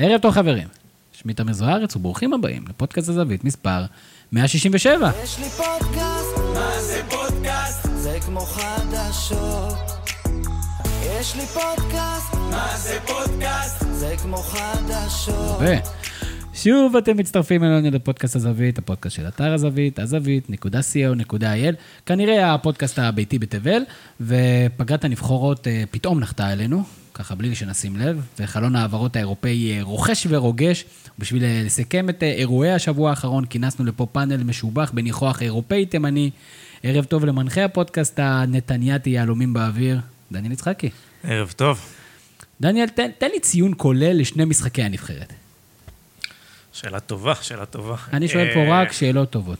ערב טוב חברים, שמי תמיר זוארץ וברוכים הבאים לפודקאסט הזווית מספר 167. יש לי פודקאסט, מה זה פודקאסט? זה כמו חדשות. יש לי פודקאסט, מה זה פודקאסט? זה כמו חדשות. ושוב אתם מצטרפים אלינו לפודקאסט הזווית, הפודקאסט של אתר הזווית, הזווית.co.il, כנראה הפודקאסט הביתי בתבל, ופגרת הנבחורות אה, פתאום נחתה עלינו, ככה בלי שנשים לב, וחלון ההעברות האירופאי אה, רוכש ורוגש. בשביל אה, לסכם את אה, אירועי השבוע האחרון, כינסנו לפה פאנל משובח בניחוח אירופאי תימני. ערב טוב למנחה הפודקאסט הנתנייתי יהלומים באוויר, דניאל יצחקי. ערב טוב. דניאל, תן, תן לי ציון כולל לשני משחקי הנבחרת. שאלה טובה, שאלה טובה. אני שואל פה רק שאלות טובות.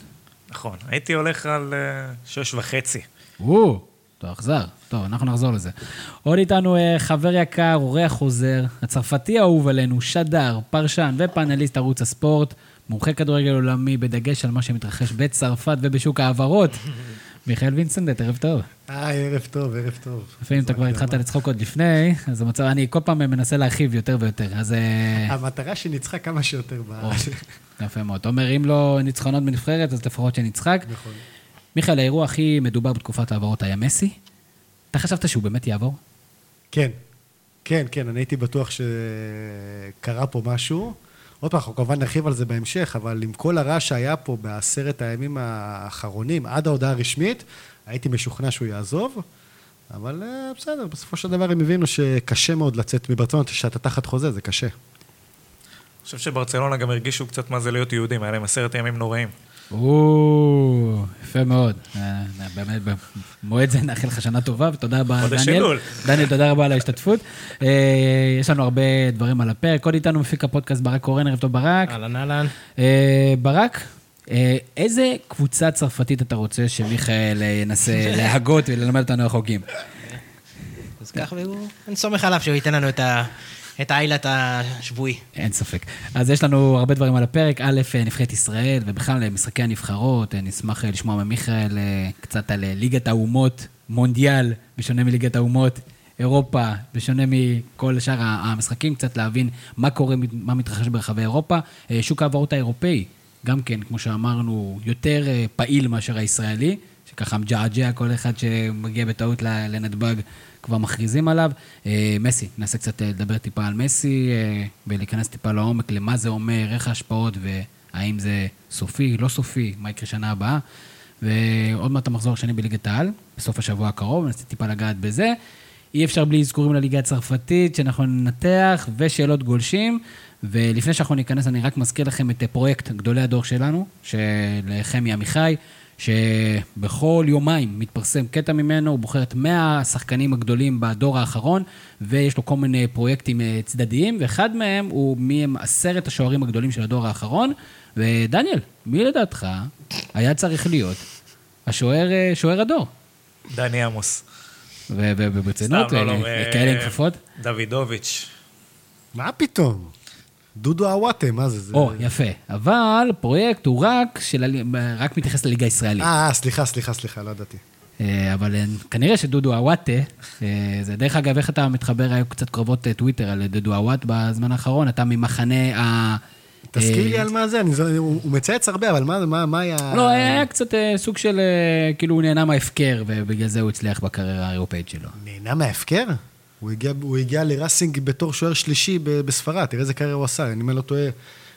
נכון, הייתי הולך על שש וחצי. או, טוב, אכזר. טוב, אנחנו נחזור לזה. עוד איתנו אה, חבר יקר, אורח חוזר, הצרפתי האהוב עלינו, שדר, פרשן ופאנליסט ערוץ הספורט, מומחה כדורגל עולמי, בדגש על מה שמתרחש בצרפת ובשוק ההעברות. מיכאל וינסנדט, ערב טוב. היי, ערב טוב, ערב טוב. לפעמים אתה כבר התחלת לצחוק עוד לפני, אז המצב, אני כל פעם מנסה להרחיב יותר ויותר, אז... אה, המטרה שנצחק כמה שיותר ב... או, יפה מאוד. אתה אומר, אם לא ניצחונות בנבחרת, אז לפחות שנצחק. נכון. מיכאל, האירוע הכי מדובר בתקופת ההעברות היה מסי. אתה חשבת שהוא באמת יעבור? כן, כן, כן, אני הייתי בטוח שקרה פה משהו. עוד פעם, אנחנו כמובן נרחיב על זה בהמשך, אבל עם כל הרעש שהיה פה בעשרת הימים האחרונים, עד ההודעה הרשמית, הייתי משוכנע שהוא יעזוב. אבל אה, בסדר, בסופו של דבר הם הבינו שקשה מאוד לצאת מברצלונה, שאתה תחת חוזה, זה קשה. אני חושב שברצלונה גם הרגישו קצת מה זה להיות יהודים, היה להם עשרת ימים נוראים. או, יפה מאוד. אה, באמת, במועד זה נאחל לך שנה טובה, ותודה רבה, דניאל. דניאל, תודה רבה על ההשתתפות. אה, יש לנו הרבה דברים על הפרק. עוד איתנו מפיק הפודקאסט ברק קורן, ערב טוב ברק. אהלן אהלן. אה, ברק, אה, איזה קבוצה צרפתית אתה רוצה שמיכאל אה, ינסה להגות וללמד אותנו על חוגים? אז ככה, והוא... אני סומך עליו שהוא ייתן לנו את ה... את האיילת השבועי. אין ספק. אז יש לנו הרבה דברים על הפרק. א', נבחרת ישראל, ובכלל אה, משחקי הנבחרות. אה, נשמח אה, לשמוע ממיכאל קצת על ליגת האומות, מונדיאל, בשונה מליגת האומות, אירופה, בשונה מכל שאר המשחקים, קצת להבין מה קורה, מה מתרחש ברחבי אירופה. שוק ההעברות האירופאי, גם כן, כמו שאמרנו, יותר פעיל מאשר הישראלי, שככה מג'עג'ע כל אחד שמגיע בטעות לנתב"ג. כבר מכריזים עליו. אה, מסי, ננסה קצת אה, לדבר טיפה על מסי אה, ולהיכנס טיפה לעומק למה זה אומר, איך ההשפעות והאם זה סופי, לא סופי, מה יקרה שנה הבאה. ועוד מעט המחזור השני בליגת העל, בסוף השבוע הקרוב, ננסה טיפה לגעת בזה. אי אפשר בלי אזכורים לליגה הצרפתית, שאנחנו ננתח, ושאלות גולשים. ולפני שאנחנו ניכנס, אני רק מזכיר לכם את פרויקט גדולי הדור שלנו, של חמי עמיחי, שבכל יומיים מתפרסם קטע ממנו, הוא בוחר את 100 השחקנים הגדולים בדור האחרון, ויש לו כל מיני פרויקטים אה, צדדיים, ואחד מהם הוא מי הם עשרת השוערים הגדולים של הדור האחרון. ודניאל, מי לדעתך היה צריך להיות השוער אה, שוער הדור? דני עמוס. ו- ו- וברצינות, סתם, לא, לא, אה, כאלה עם כפפות? דוידוביץ'. מה פתאום? דודו עוואטה, מה זה? זה... או, יפה. אבל פרויקט הוא רק, של, רק מתייחס לליגה הישראלית. אה, סליחה, סליחה, סליחה, לא ידעתי. אה, אבל אה, כנראה שדודו עוואטה, אה, זה דרך אגב, איך אתה מתחבר, היו קצת קרבות אה, טוויטר על דודו עוואט בזמן האחרון, אתה ממחנה ה... תזכיר אה, לי על מה זה, הוא מצייץ הרבה, אבל מה- היה... לא, היה קצת אה, סוג של, אה, כאילו הוא נהנה מההפקר, ובגלל זה הוא הצליח בקריירה האירופאית שלו. נהנה מההפקר? הוא הגיע, הוא הגיע לראסינג בתור שוער שלישי ב- בספרד, תראה איזה קריירה הוא עשה, אני לא טועה.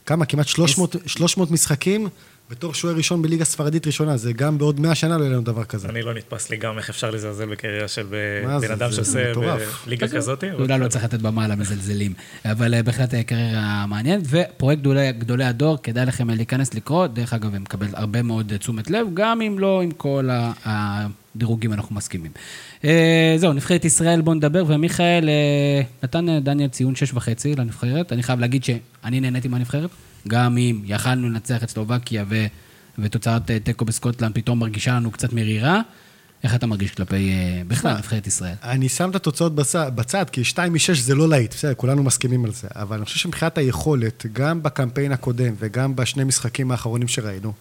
כמה? כמעט 300, 300 משחקים בתור שוער ראשון בליגה ספרדית ראשונה, זה גם בעוד 100 שנה לא יהיה לנו דבר כזה. אני לא נתפס לי גם איך אפשר לזלזל בקריירה של בן אדם שעושה. בליגה כזאת. אולי לא. צריך לתת במה למזלזלים, אבל אה, בהחלט אה, קריירה מעניינת, ופרויקט גדולי, גדולי הדור, כדאי לכם אה, להיכנס לקרוא, דרך אגב, הם מקבל הרבה מאוד תשומת לב, גם אם לא עם כל ה- הדירוגים אנחנו מסכימים. אה, זהו, נבחרת ישראל, בואו נדבר, ומיכאל אה, נתן אה, דניאל ציון שש וחצי לנבחרת, אני חייב להגיד שאני נהניתי מהנבחרת, גם אם יכלנו לנצח את סלובקיה ו... ותוצאת תיקו בסקוטלנד פתאום מרגישה לנו קצת מרירה. איך אתה מרגיש כלפי בכלל נבחרת ישראל? אני שם את התוצאות בצד, בצד כי 2 מ-6 זה לא להיט, בסדר, כולנו מסכימים על זה. אבל אני חושב שמבחינת היכולת, גם בקמפיין הקודם וגם בשני משחקים האחרונים שראינו,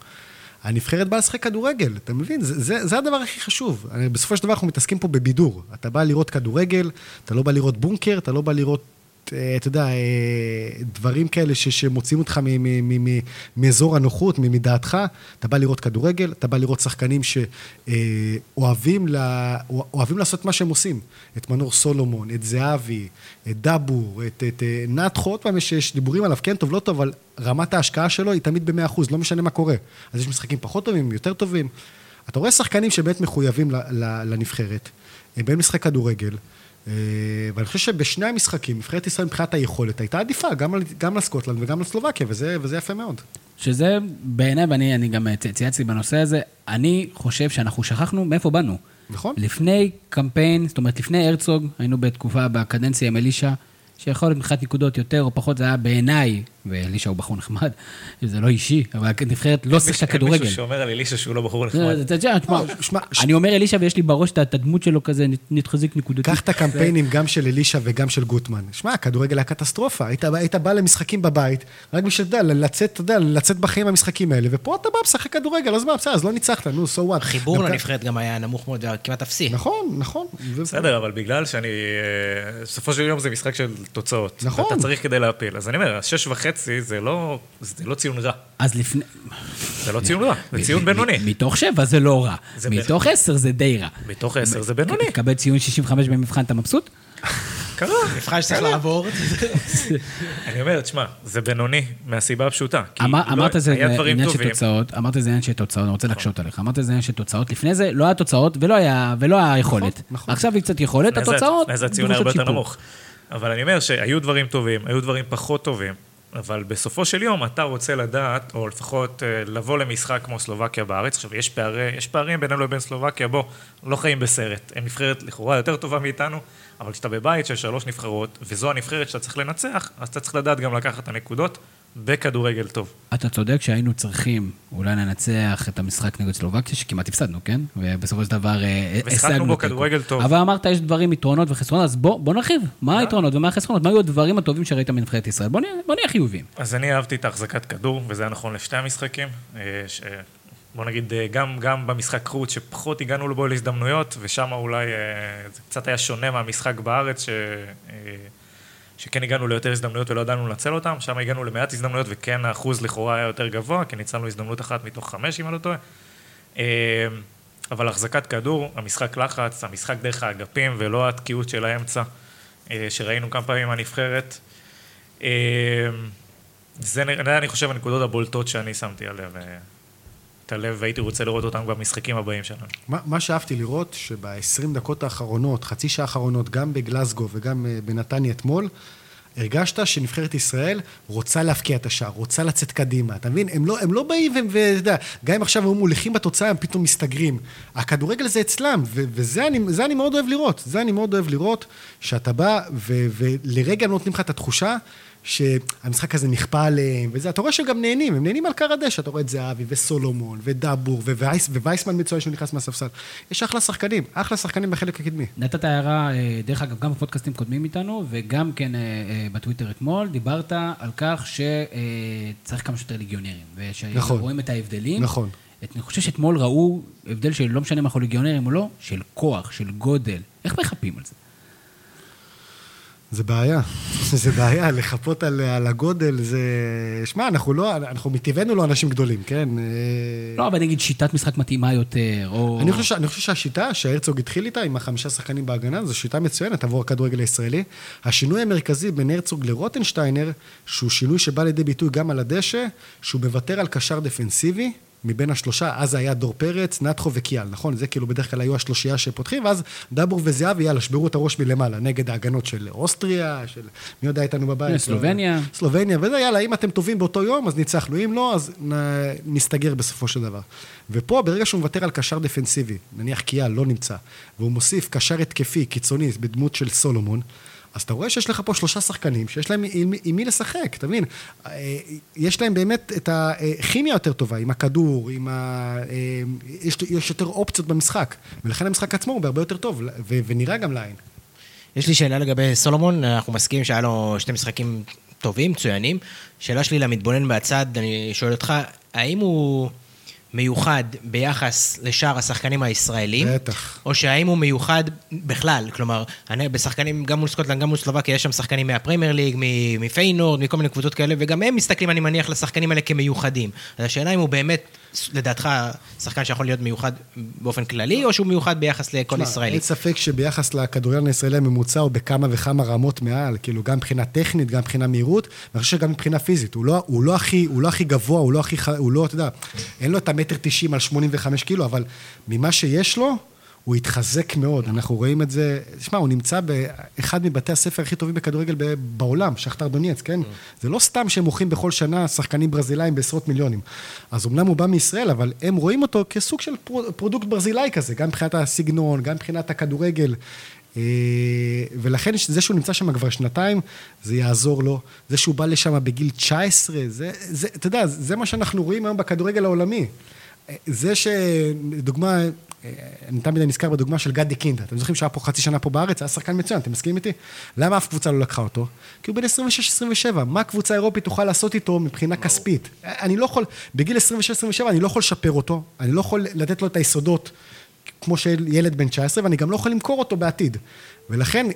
הנבחרת באה לשחק כדורגל, אתה מבין? זה, זה, זה הדבר הכי חשוב. בסופו של דבר אנחנו מתעסקים פה בבידור. אתה בא לראות כדורגל, אתה לא בא לראות בונקר, אתה לא בא לראות אתה יודע, אה, דברים כאלה ש- שמוציאים אותך מאזור הנוחות, מדעתך. אתה בא לראות כדורגל, אתה בא לראות שחקנים שאוהבים אוהבים לעשות מה שהם עושים. את מנור סולומון, את זהבי, את דאבור, את, את אה, נתחו, עוד פעם יש, יש דיבורים עליו, כן טוב, לא טוב, אבל רמת ההשקעה שלו היא תמיד ב-100%, לא משנה מה קורה. אז יש משחקים פחות טובים, יותר טובים. אתה רואה שחקנים שבאמת מחויבים לנבחרת, הם באים לשחק כדורגל, אה, ואני חושב שבשני המשחקים, נבחרת ישראל מבחינת היכולת הייתה עדיפה, גם גם על סקוטלנד וגם על סלובקיה, וזה, וזה יפה מאוד. שזה בעיניי, ואני אני גם צ- צייצתי בנושא הזה, אני חושב שאנחנו שכחנו מאיפה באנו. נכון? לפני קמפיין, זאת אומרת, לפני הרצוג, היינו בתקופה, בקדנציה עם אלישע, שיכול להיות מבחינת נקודות יותר או פחות, זה היה בעיניי, ואלישע הוא בחור נחמד, זה לא אישי, אבל הנבחרת לא שיחקה אין כדורגל. מישהו שאומר על אלישע שהוא לא בחור זה- נחמד. אתה ש- אני אומר אלישע ויש לי בראש את הדמות שלו כזה, נתחזיק נקודתית. קח את הקמפיינים גם של אלישע וגם של גוטמן. שמע, הכדורגל היה קטסטרופה. היית, בא למשחקים בבית, רק בשביל, אתה יודע, לצאת, אתה יודע, לצאת בחיים במשחקים האלה, ופה אתה בא משחק כדורגל, אז מה, בסדר, אז לא ניצחת, נו, so what. החיבור לנבחרת גם היה נמוך מאוד, כמעט אפסי. נכון, נכון. בסדר, אבל בגלל שאני... אה, בסופו של יום זה משחק של תוצאות. נכון. ואתה צריך כדי להפיל. אז אני אומר, וחצי זה לא, זה לא ציון רע. אז לפני... זה לא ציון רע, זה ציון בינוני. מתוך שבע זה לא רע. זה מתוך עשר זה די רע. מתוך עשר זה בינוני. תקבל ציון 65 במבחן, אתה מבסוט? קרה. מבחן שצריך לעבור. אני אומר, תשמע, זה בינוני מהסיבה הפשוטה. אמר- לא- אמרת זה עניין של. תוצאות, אמרת זה עניין של תוצאות, אני רוצה להקשות עליך. אמרת זה עניין של תוצאות. לפני זה לא היה תוצאות ולא היה ולא היה יכולת. נכון. עכשיו היא קצת יכולת, התוצאות לפני זה הציון היה הרבה יותר. נמוך. אבל אני אומר שהיו דברים טובים, היו דברים פחות טובים, אבל בסופו של יום אתה רוצה לדעת, או לפחות אה, לבוא למשחק כמו סלובקיה בארץ. עכשיו, יש, פערי, יש פערים בינינו לבין סלובקיה, בוא, לא חיים בסרט. הם נבחרת לכאורה יותר טובה מאיתנו, אבל כשאתה בבית של שלוש נבחרות, וזו הנבחרת שאתה צריך לנצח, אז אתה צריך לדעת גם לקחת את הנקודות בכדורגל טוב. אתה צודק שהיינו צריכים אולי לנצח את המשחק נגד סלובקיה, שכמעט הפסדנו, כן? ובסופו של דבר אה, ושיחקנו השגנו בו תיקו. כדורגל טוב. אבל אמרת, יש דברים, יתרונות וחסרונות, אז בוא, בוא נרחיב. מה היתרונות ומה החסרונות? מה היו הדברים הטובים שראית מנבחרת ישראל? בוא נהיה, בוא נהיה חיוביים. אז אני אהבתי את החזקת כדור, וזה היה נכון לשתי המשחקים. אה, ש... בוא נגיד, אה, גם, גם במשחק חוץ, שפחות הגענו בו להזדמנויות, ושם אולי אה, זה קצת היה שונה מהמשחק בארץ, ש... שכן הגענו ליותר הזדמנויות ולא ידענו לנצל אותם, שם הגענו למעט הזדמנויות, וכן האחוז לכאורה היה יותר גבוה, כי ניצלנו הזדמנות אחת מתוך חמש, אם אני לא טועה. אה, אבל החזקת כדור, המשחק לחץ, המשחק דרך האגפים, ולא התקיעות של האמצע, אה, שראינו כמה פעמים מהנבחרת. אה, זה, נ- זה, אני חושב, הנקודות הבולטות שאני שמתי עליהן את הלב, והייתי רוצה לראות אותן במשחקים הבאים שלנו. מה, מה שאהבתי לראות, שב-20 דקות האחרונות, חצי שעה האחרונות, גם בגלסגו וגם אה, בנתניה אתמול, הרגשת שנבחרת ישראל רוצה להבקיע את השער, רוצה לצאת קדימה, אתה מבין? הם לא, הם לא באים ואתה יודע, גם אם עכשיו הם מוליכים בתוצאה, הם פתאום מסתגרים. הכדורגל זה אצלם, ו- וזה אני, אני מאוד אוהב לראות. זה אני מאוד אוהב לראות, שאתה בא ולרגע נותנים לך את התחושה שהמשחק הזה נכפה עליהם, וזה, אתה רואה שהם גם נהנים, הם נהנים על קר הדשא, אתה רואה את זהבי וסולומון ודאבור ווייס, ווייסמן מצוין שהוא נכנס מהספסל. יש אחלה שחקנים, אחלה שחקנים בחלק הקדמי. נתת הערה, אה, דרך אגב, גם בפודקאסטים קודמים איתנו, וגם כן אה, אה, בטוויטר אתמול, דיברת על כך שצריך כמה שיותר ליגיונרים. נכון. ושרואים את ההבדלים. נכון. את- אני חושב שאתמול ראו הבדל של לא משנה אם אנחנו ליגיונרים או לא, של כוח, של גודל. איך מחפים על זה? זה בעיה, זה בעיה, לחפות על, על הגודל, זה... שמע, אנחנו לא, אנחנו מטבענו לא אנשים גדולים, כן? אה, לא, אבל נגיד שיטת משחק מתאימה יותר, או... אני חושב, אני חושב שהשיטה שהרצוג התחיל איתה, עם החמישה שחקנים בהגנה, זו שיטה מצוינת עבור הכדורגל הישראלי. השינוי המרכזי בין הרצוג לרוטנשטיינר, שהוא שינוי שבא לידי ביטוי גם על הדשא, שהוא מוותר על קשר דפנסיבי. מבין השלושה, אז זה היה דור פרץ, נתחו וקיאל, נכון? זה כאילו בדרך כלל היו השלושייה שפותחים, ואז דבור וזהבי, יאללה, שברו את הראש מלמעלה, נגד ההגנות של אוסטריה, של מי יודע איתנו בבית? סלובניה. סלובניה, וזה, יאללה, אם אתם טובים באותו יום, אז ניצחנו, אם לא, אז נ, נסתגר בסופו של דבר. ופה, ברגע שהוא מוותר על קשר דפנסיבי, נניח קיאל לא נמצא, והוא מוסיף קשר התקפי, קיצוני, בדמות של סולומון, אז אתה רואה שיש לך פה שלושה שחקנים שיש להם עם, עם מי לשחק, אתה מבין? אה, יש להם באמת את הכימיה יותר טובה, עם הכדור, עם ה... אה, יש, יש יותר אופציות במשחק, ולכן המשחק עצמו הוא בהרבה יותר טוב, ו, ונראה גם לעין. יש לי שאלה לגבי סולומון, אנחנו מסכימים שהיה לו שני משחקים טובים, מצוינים. שאלה שלי למתבונן מהצד, אני שואל אותך, האם הוא מיוחד ביחס לשאר השחקנים הישראלים? בטח. או שהאם הוא מיוחד בכלל? כלומר, אני בשחקנים, גם מול סקוטלנד, גם מול סלובקיה, יש שם שחקנים מהפרמייר ליג, מפיינורד, מכל מיני קבוצות כאלה, וגם הם מסתכלים, אני מניח, לשחקנים האלה כמיוחדים. אז השאלה אם הוא באמת, לדעתך, שחקן שיכול להיות מיוחד באופן כללי, או שהוא מיוחד ביחס לכל ישראלי? אין ספק שביחס לכדורגל הישראלי הממוצע הוא בכמה וכמה רמות מעל, כאילו גם מבחינה טכנית, גם מבחינה מהירות, ואני חושב שגם מבחינה פיזית. הוא לא, הוא לא, הכי, הוא לא הכי גבוה, הוא לא הכי, הוא לא, אתה יודע, אין לו את המטר תשעים על 85 קילו, אבל ממה שיש לו, הוא התחזק מאוד. אנחנו רואים את זה, תשמע, הוא נמצא באחד מבתי הספר הכי טובים בכדורגל בעולם, שחטאר דונייצק, כן? זה לא סתם שהם מוכרים בכל שנה שחקנים ברזילאים בעשרות מיליונים. אז אמנם הוא בא מישראל, אבל הם רואים אותו כסוג של pro- product ברזילאי כזה, גם מבחינת הסגנון, גם מבחינת הכדורגל. אה, ולכן זה שהוא נמצא שם כבר שנתיים, זה יעזור לו. זה שהוא בא לשם בגיל 19, זה, זה, אתה יודע, זה מה שאנחנו רואים היום בכדורגל העולמי. אה, זה שדוגמה, אני תמיד נזכר בדוגמה של גדי קינדה. אתם זוכרים שהיה פה חצי שנה פה בארץ? היה שחקן מצוין, אתם מסכימים איתי? למה אף קבוצה לא לקחה אותו? כי הוא בן 26-27, מה קבוצה אירופית תוכל לעשות איתו מבחינה כספית? אני לא יכול, בגיל 26-27 אני לא יכול לשפר אותו, אני לא יכול לתת לו את היסודות כמו של ילד בן 19, ואני גם לא יכול למכור אותו בעתיד. ולכן,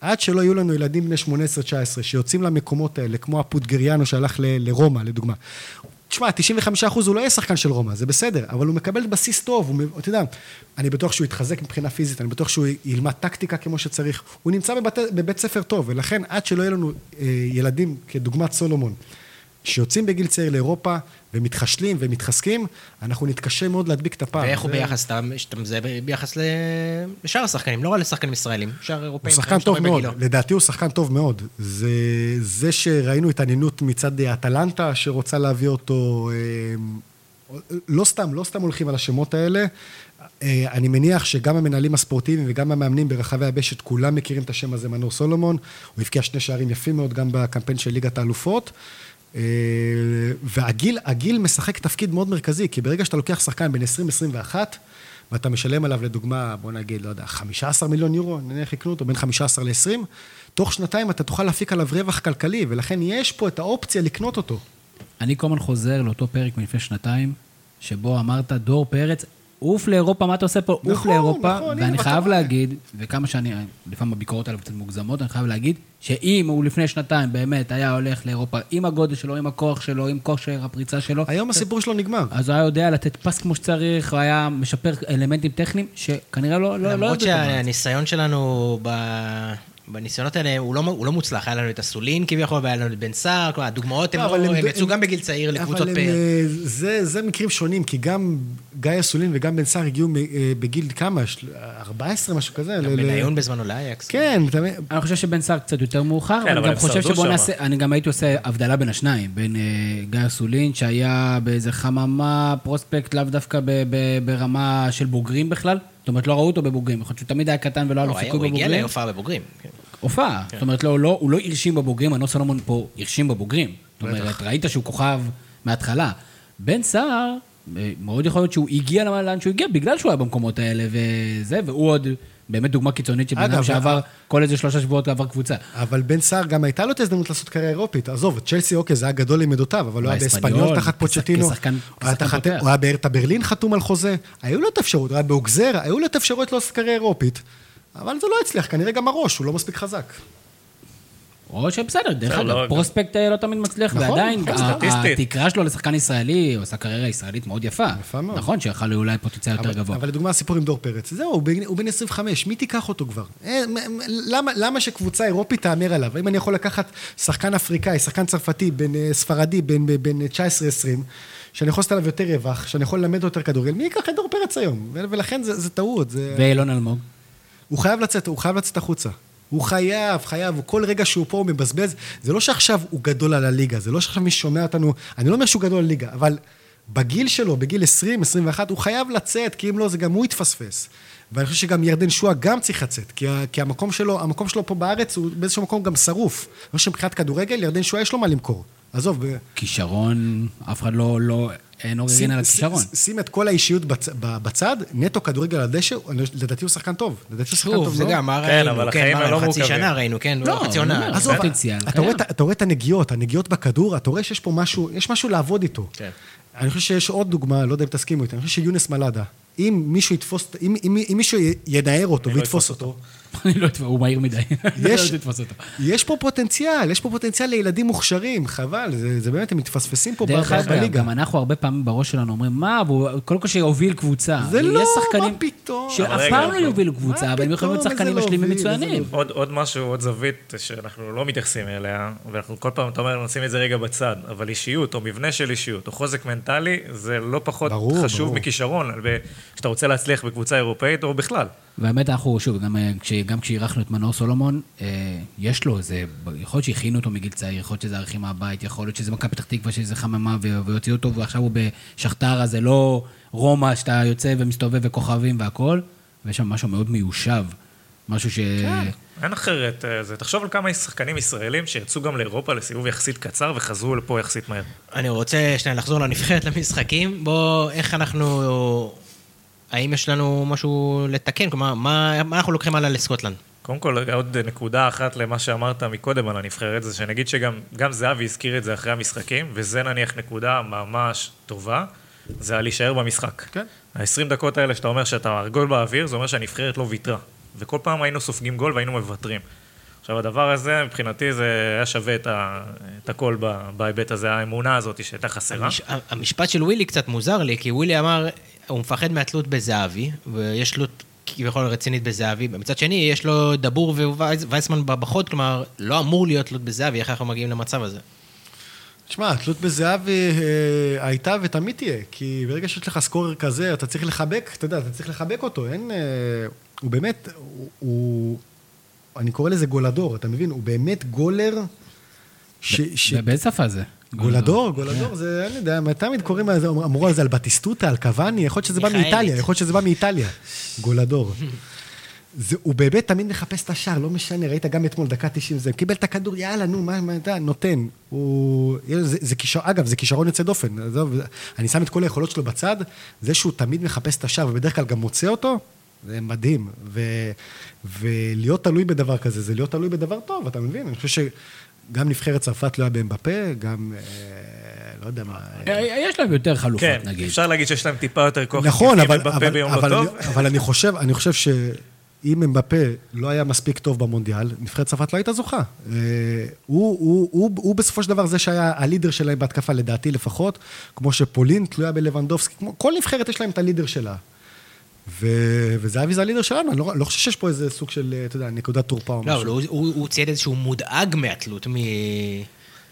עד שלא יהיו לנו ילדים בני 18-19 שיוצאים למקומות האלה, כמו הפוטגריאנו שהלך ל- לרומא, לדוגמה. תשמע, 95% הוא לא יהיה שחקן של רומא, זה בסדר, אבל הוא מקבל בסיס טוב, הוא, אתה יודע, אני בטוח שהוא יתחזק מבחינה פיזית, אני בטוח שהוא ילמד טקטיקה כמו שצריך, הוא נמצא בבת, בבית ספר טוב, ולכן עד שלא יהיו לנו אה, ילדים כדוגמת סולומון, שיוצאים בגיל צעיר לאירופה ומתחשלים ומתחזקים, אנחנו נתקשה מאוד להדביק את הפער. ואיך הוא זה- ביחס, אתה מזהה ביחס לשאר השחקנים, לא רק לשחקנים ישראלים, שאר הוא אירופאים. שחקן שאתה טוב מאוד, בגילו. לדעתי הוא שחקן טוב מאוד. זה, זה שראינו התעניינות מצד אטלנטה שרוצה להביא אותו, אה, לא סתם, לא סתם הולכים על השמות האלה. אה, אני מניח שגם המנהלים הספורטיביים וגם המאמנים ברחבי היבשת, כולם מכירים את השם הזה, מנור סולומון. הוא הבקיע שני שערים יפים מאוד גם בקמפיין של ליגת האלופות. אה, והגיל הגיל משחק תפקיד מאוד מרכזי, כי ברגע שאתה לוקח שחקן בין 20-21, ואתה משלם עליו לדוגמה, בוא נגיד, לא יודע, 15 מיליון יורו, נניח יקנו אותו בין 15 ל-20, תוך שנתיים אתה תוכל להפיק עליו רווח כלכלי, ולכן יש פה את האופציה לקנות אותו. אני כל הזמן חוזר לאותו פרק מלפני שנתיים, שבו אמרת, דור פרץ, עוף לאירופה, מה אתה עושה פה? עוף נכון, לאירופה, נכון, ואני חייב. להגיד, וכמה שאני, לפעמים הביקורות האלה קצת מוגזמות, אני חייב להגיד, שאם הוא לפני שנתיים באמת היה הולך לאירופה עם הגודל שלו, עם הכוח שלו, עם כושר הפריצה שלו, היום הסיפור שלו נגמר. אז הוא היה יודע לתת פס כמו שצריך, הוא היה משפר אלמנטים טכניים, שכנראה לא... לא- לא למרות בארץ. שהניסיון שלנו ב... בניסיונות האלה הוא לא, הוא לא מוצלח, היה לנו את הסולין כביכול, והיה לנו את בן סער, כלומר, הדוגמאות, הם, לא, אבל לא, הם- הם יצאו הם- גם בגיל צעיר לקבוצות הם, פאר. אה, זה, זה מקרים שונים, כי גם גיא אסולין וגם בן סער הגיעו אה, בגיל כמה? של- 14, משהו כזה? ל- בניון בזמנו לאייקס. כן, אתה מבין? אני חושב שבן סער קצת יותר מאוחר, כן, אבל אני גם הם חושב שבוא. נעשה, אני גם הייתי עושה הבדלה בין השניים, בין אה, גיא אסולין, שהיה באיזה חממה, פרוספקט, לאו דווקא ב- ב- ברמה של בוגרים בכלל, זאת אומרת, לא ראו אותו בבוגרים, יכול להיות שהוא תמיד היה קטן ולא היה לו לא, סיכוי הוא הגיע בבוגרים. להופעה בבוגרים. כן. הופעה, זאת אומרת, לא, לא, הוא לא הרשים בבוגרים, מנור סולומון פה הרשים בבוגרים. זאת אומרת, ראית שהוא כוכב מההתחלה. בן סער, אה, מאוד יכול להיות שהוא הגיע לאן שהוא הגיע, בגלל שהוא היה במקומות האלה וזה, והוא עוד באמת דוגמה קיצונית של בן אדם שעבר, ה- כל איזה שלושה שבועות עבר קבוצה. אבל בן סער גם הייתה לו את ההזדמנות לעשות קריירה אירופית. עזוב, צ'לסי, אוקיי, זה היה גדול למידותיו, אבל הוא היה באספניול, תחת פוצ'טינו. הוא היה בארטה ברלין חתום על חוזה. היו לו את האפשרות, הוא היה באוגזר, היו לו את האפשרות לעשות קריירה אירופית. אבל זה לא הצליח, כנראה גם הראש, הוא לא מספיק חזק. או שבסדר, דרך אגב, לא- פרוספקט אה, לא תמיד מצליח, נכון, ועדיין, סטטיסטית. התקרה שלו לשחקן ישראלי, הוא עשה קריירה ישראלית מאוד יפה. יפה מאוד. נכון, שיכול להיות אולי פוטנציאל יותר אבל- גבוה. אבל לדוגמה, הסיפור עם דור פרץ. זהו, הוא בן- הוא בן 25, מי תיקח אותו כבר? אה, למה- שקבוצה אירופית תהמר עליו? האם אני יכול לקחת שחקן אפריקאי, שחקן צרפתי, בן אה, ספרדי, בן- בן 19-20, שאני יכול לעשות עליו יותר רווח, שאני יכול ללמד יותר כדורגל, מי ייקח את דור פרץ היום? ולכן זה זה טעות. זה- ואילון אלמוג. הוא חייב לצאת, הוא חייב לצאת החוצה. הוא חייב, חייב, כל רגע שהוא פה הוא מבזבז. זה לא שעכשיו הוא גדול על הליגה, זה לא שעכשיו מי שומע אותנו, אני לא אומר שהוא גדול על הליגה, אבל בגיל שלו, בגיל 20, 21, הוא חייב לצאת, כי אם לא, זה גם הוא יתפספס. ואני חושב שגם ירדן שועה גם צריך לצאת, כי, כי המקום שלו, המקום שלו פה בארץ הוא באיזשהו מקום גם שרוף. אני חושב שמבחינת כדורגל, ירדן שועה יש לו מה למכור. עזוב, כישרון, אף אחד לא, לא, אין עוררין שים- על הכישרון. שים- את כל האישיות בצד, נטו כדורגל על הדשא, לדעתי הוא שחקן טוב. לדעתי הוא שחקן טוב שוב, זה מאוד. גם, מה כן, ראינו? אבל כן, החיים מה, לא חצי מורכבים. שנה ראינו, כן, לא, לא חצי עונה. עזוב, אתה רואה. את- הנגיעות, הנגיעות בכדור, אתה רואה שיש פה משהו, יש משהו לעבוד איתו. כן. אני חושב שיש עוד דוגמה, לא יודע אם תסכימו איתי, אני חושב שיונס מלאדה. אם מישהו יתפוס, אם, אם, אם מישהו ינער אותו לא ויתפוס אתפוס אותו, אני לא אתפוס, הוא מהיר מדי. יש- לא אותו. יש פה פוטנציאל, יש פה פוטנציאל לילדים מוכשרים, חבל, זה, זה באמת, הם מתפספסים פה דרך ב- אגב, בליגה. גם אנחנו הרבה פעמים בראש שלנו אומרים, מה, והוא קודם כל שיוביל קבוצה. זה לא, יש שחקנים מה פתאום? שאף פעם לא יובילו קבוצה, אבל הם יכולים להיות שחקנים איזה משלימים מצוינים. עוד, עוד משהו, עוד זווית שאנחנו לא מתייחסים אליה, ואנחנו כל פעם, אתה אומר, נשים את זה רגע בצד, אבל אישיות, או מבנה של אישיות, או חוזק מנטלי, זה לא פחות ברור, חשוב ברור. מכישרון, ב- כשאתה רוצה להצליח בקבוצה אירופאית, או בכלל. והאמת, אנחנו, שוב, גם, אה, כש, גם כשאירחנו את מנור סולומון, אה, יש לו איזה, יכול להיות שהכינו אותו מגיל צעיר, יכול להיות שזה ערכים מהבית, יכול להיות שזה מכבי פתח תקווה, שזה חממה והוציאו אותו, ועכשיו הוא בשכתר, אז זה לא רומא שאתה יוצא ומסתובב וכוכבים והכול, ויש שם משהו מאוד מיושב, משהו ש... אין אחרת, אה, זה, תחשוב על כמה שחקנים ישראלים שיצאו גם לאירופה לסיבוב יחסית קצר וחזרו לפה יחסית מהר. אני רוצה שנייה לחזור לנבחרת למשחקים. בוא, איך אנחנו... האם יש לנו משהו לתקן? כלומר, מה, מה אנחנו לוקחים הלאה לסקוטלנד? קודם כל, עוד נקודה אחת למה שאמרת מקודם על הנבחרת, זה שנגיד שגם גם זהבי הזכיר את זה אחרי המשחקים, וזה נניח נקודה ממש טובה, זה על להישאר במשחק. כן. ה-20 דקות האלה שאתה אומר שאתה גול באוויר, זה אומר שהנבחרת לא ויתרה. וכל פעם היינו סופגים גול והיינו מוותרים. עכשיו, הדבר הזה, מבחינתי, זה היה שווה את, ה, את הכל בהיבט הזה, האמונה הזאת שהייתה חסרה. המש... המשפט של ווילי קצת מוזר לי, כי ווילי אמר, הוא מפחד מהתלות בזהבי, ויש תלות כביכול רצינית בזהבי. מצד שני, יש לו דבור ווייסמן בחוד, כלומר, לא אמור להיות תלות בזהבי, איך אנחנו מגיעים למצב הזה? תשמע, התלות בזהבי אה, הייתה ותמיד תהיה, כי ברגע שיש לך סקורר כזה, אתה צריך לחבק, אתה יודע, אתה צריך לחבק אותו, אין... אה, הוא באמת, הוא... הוא אני קורא לזה גולדור, אתה מבין? הוא באמת גולר ש... ש... באיזה שפה זה? גולדור, גולדור זה, אני יודע, תמיד קוראים לזה, אמרו על זה על בטיסטוטה, על קוואני, יכול להיות שזה בא. מאיטליה, יכול להיות שזה בא מאיטליה. גולדור. זה, הוא באמת תמיד מחפש את השער, לא משנה, ראית גם אתמול, דקה 90, זה קיבל את הכדור, יאללה, נו, מה, מה אתה נותן. הוא... זה, זה כישרון, אגב, זה כישרון יוצא דופן. עזוב, אני שם את כל היכולות שלו בצד, זה שהוא תמיד מחפש את השער, ובדרך כלל גם מוצא אותו, זה מדהים. ו, ולהיות תלוי בדבר כזה, זה להיות תלוי בדבר טוב, אתה מבין? אני חושב שגם נבחרת צרפת לא היה באמבפה, גם, אה, לא יודע מה... אה, יש להם יותר חלופות, כן, נגיד. אפשר להגיד שיש להם טיפה יותר כוח. נכון, אבל, אבל, ביום אבל, לא טוב. אבל אני חושב, אני חושב שאם אמבפה לא היה מספיק טוב במונדיאל, נבחרת צרפת לא הייתה זוכה. אה, הוא, הוא, הוא, הוא בסופו של דבר זה שהיה הלידר שלהם בהתקפה, לדעתי לפחות, כמו שפולין תלויה בלבנדובסקי, כמו כל נבחרת יש להם את הלידר שלה. ו... וזהבי זה הלידר שלנו, אני לא, לא חושב שיש פה איזה סוג של, אתה יודע, נקודת תורפה או לא, משהו. אבל הוא, הוא, הוא ציין איזשהו מודאג מהתלות מ...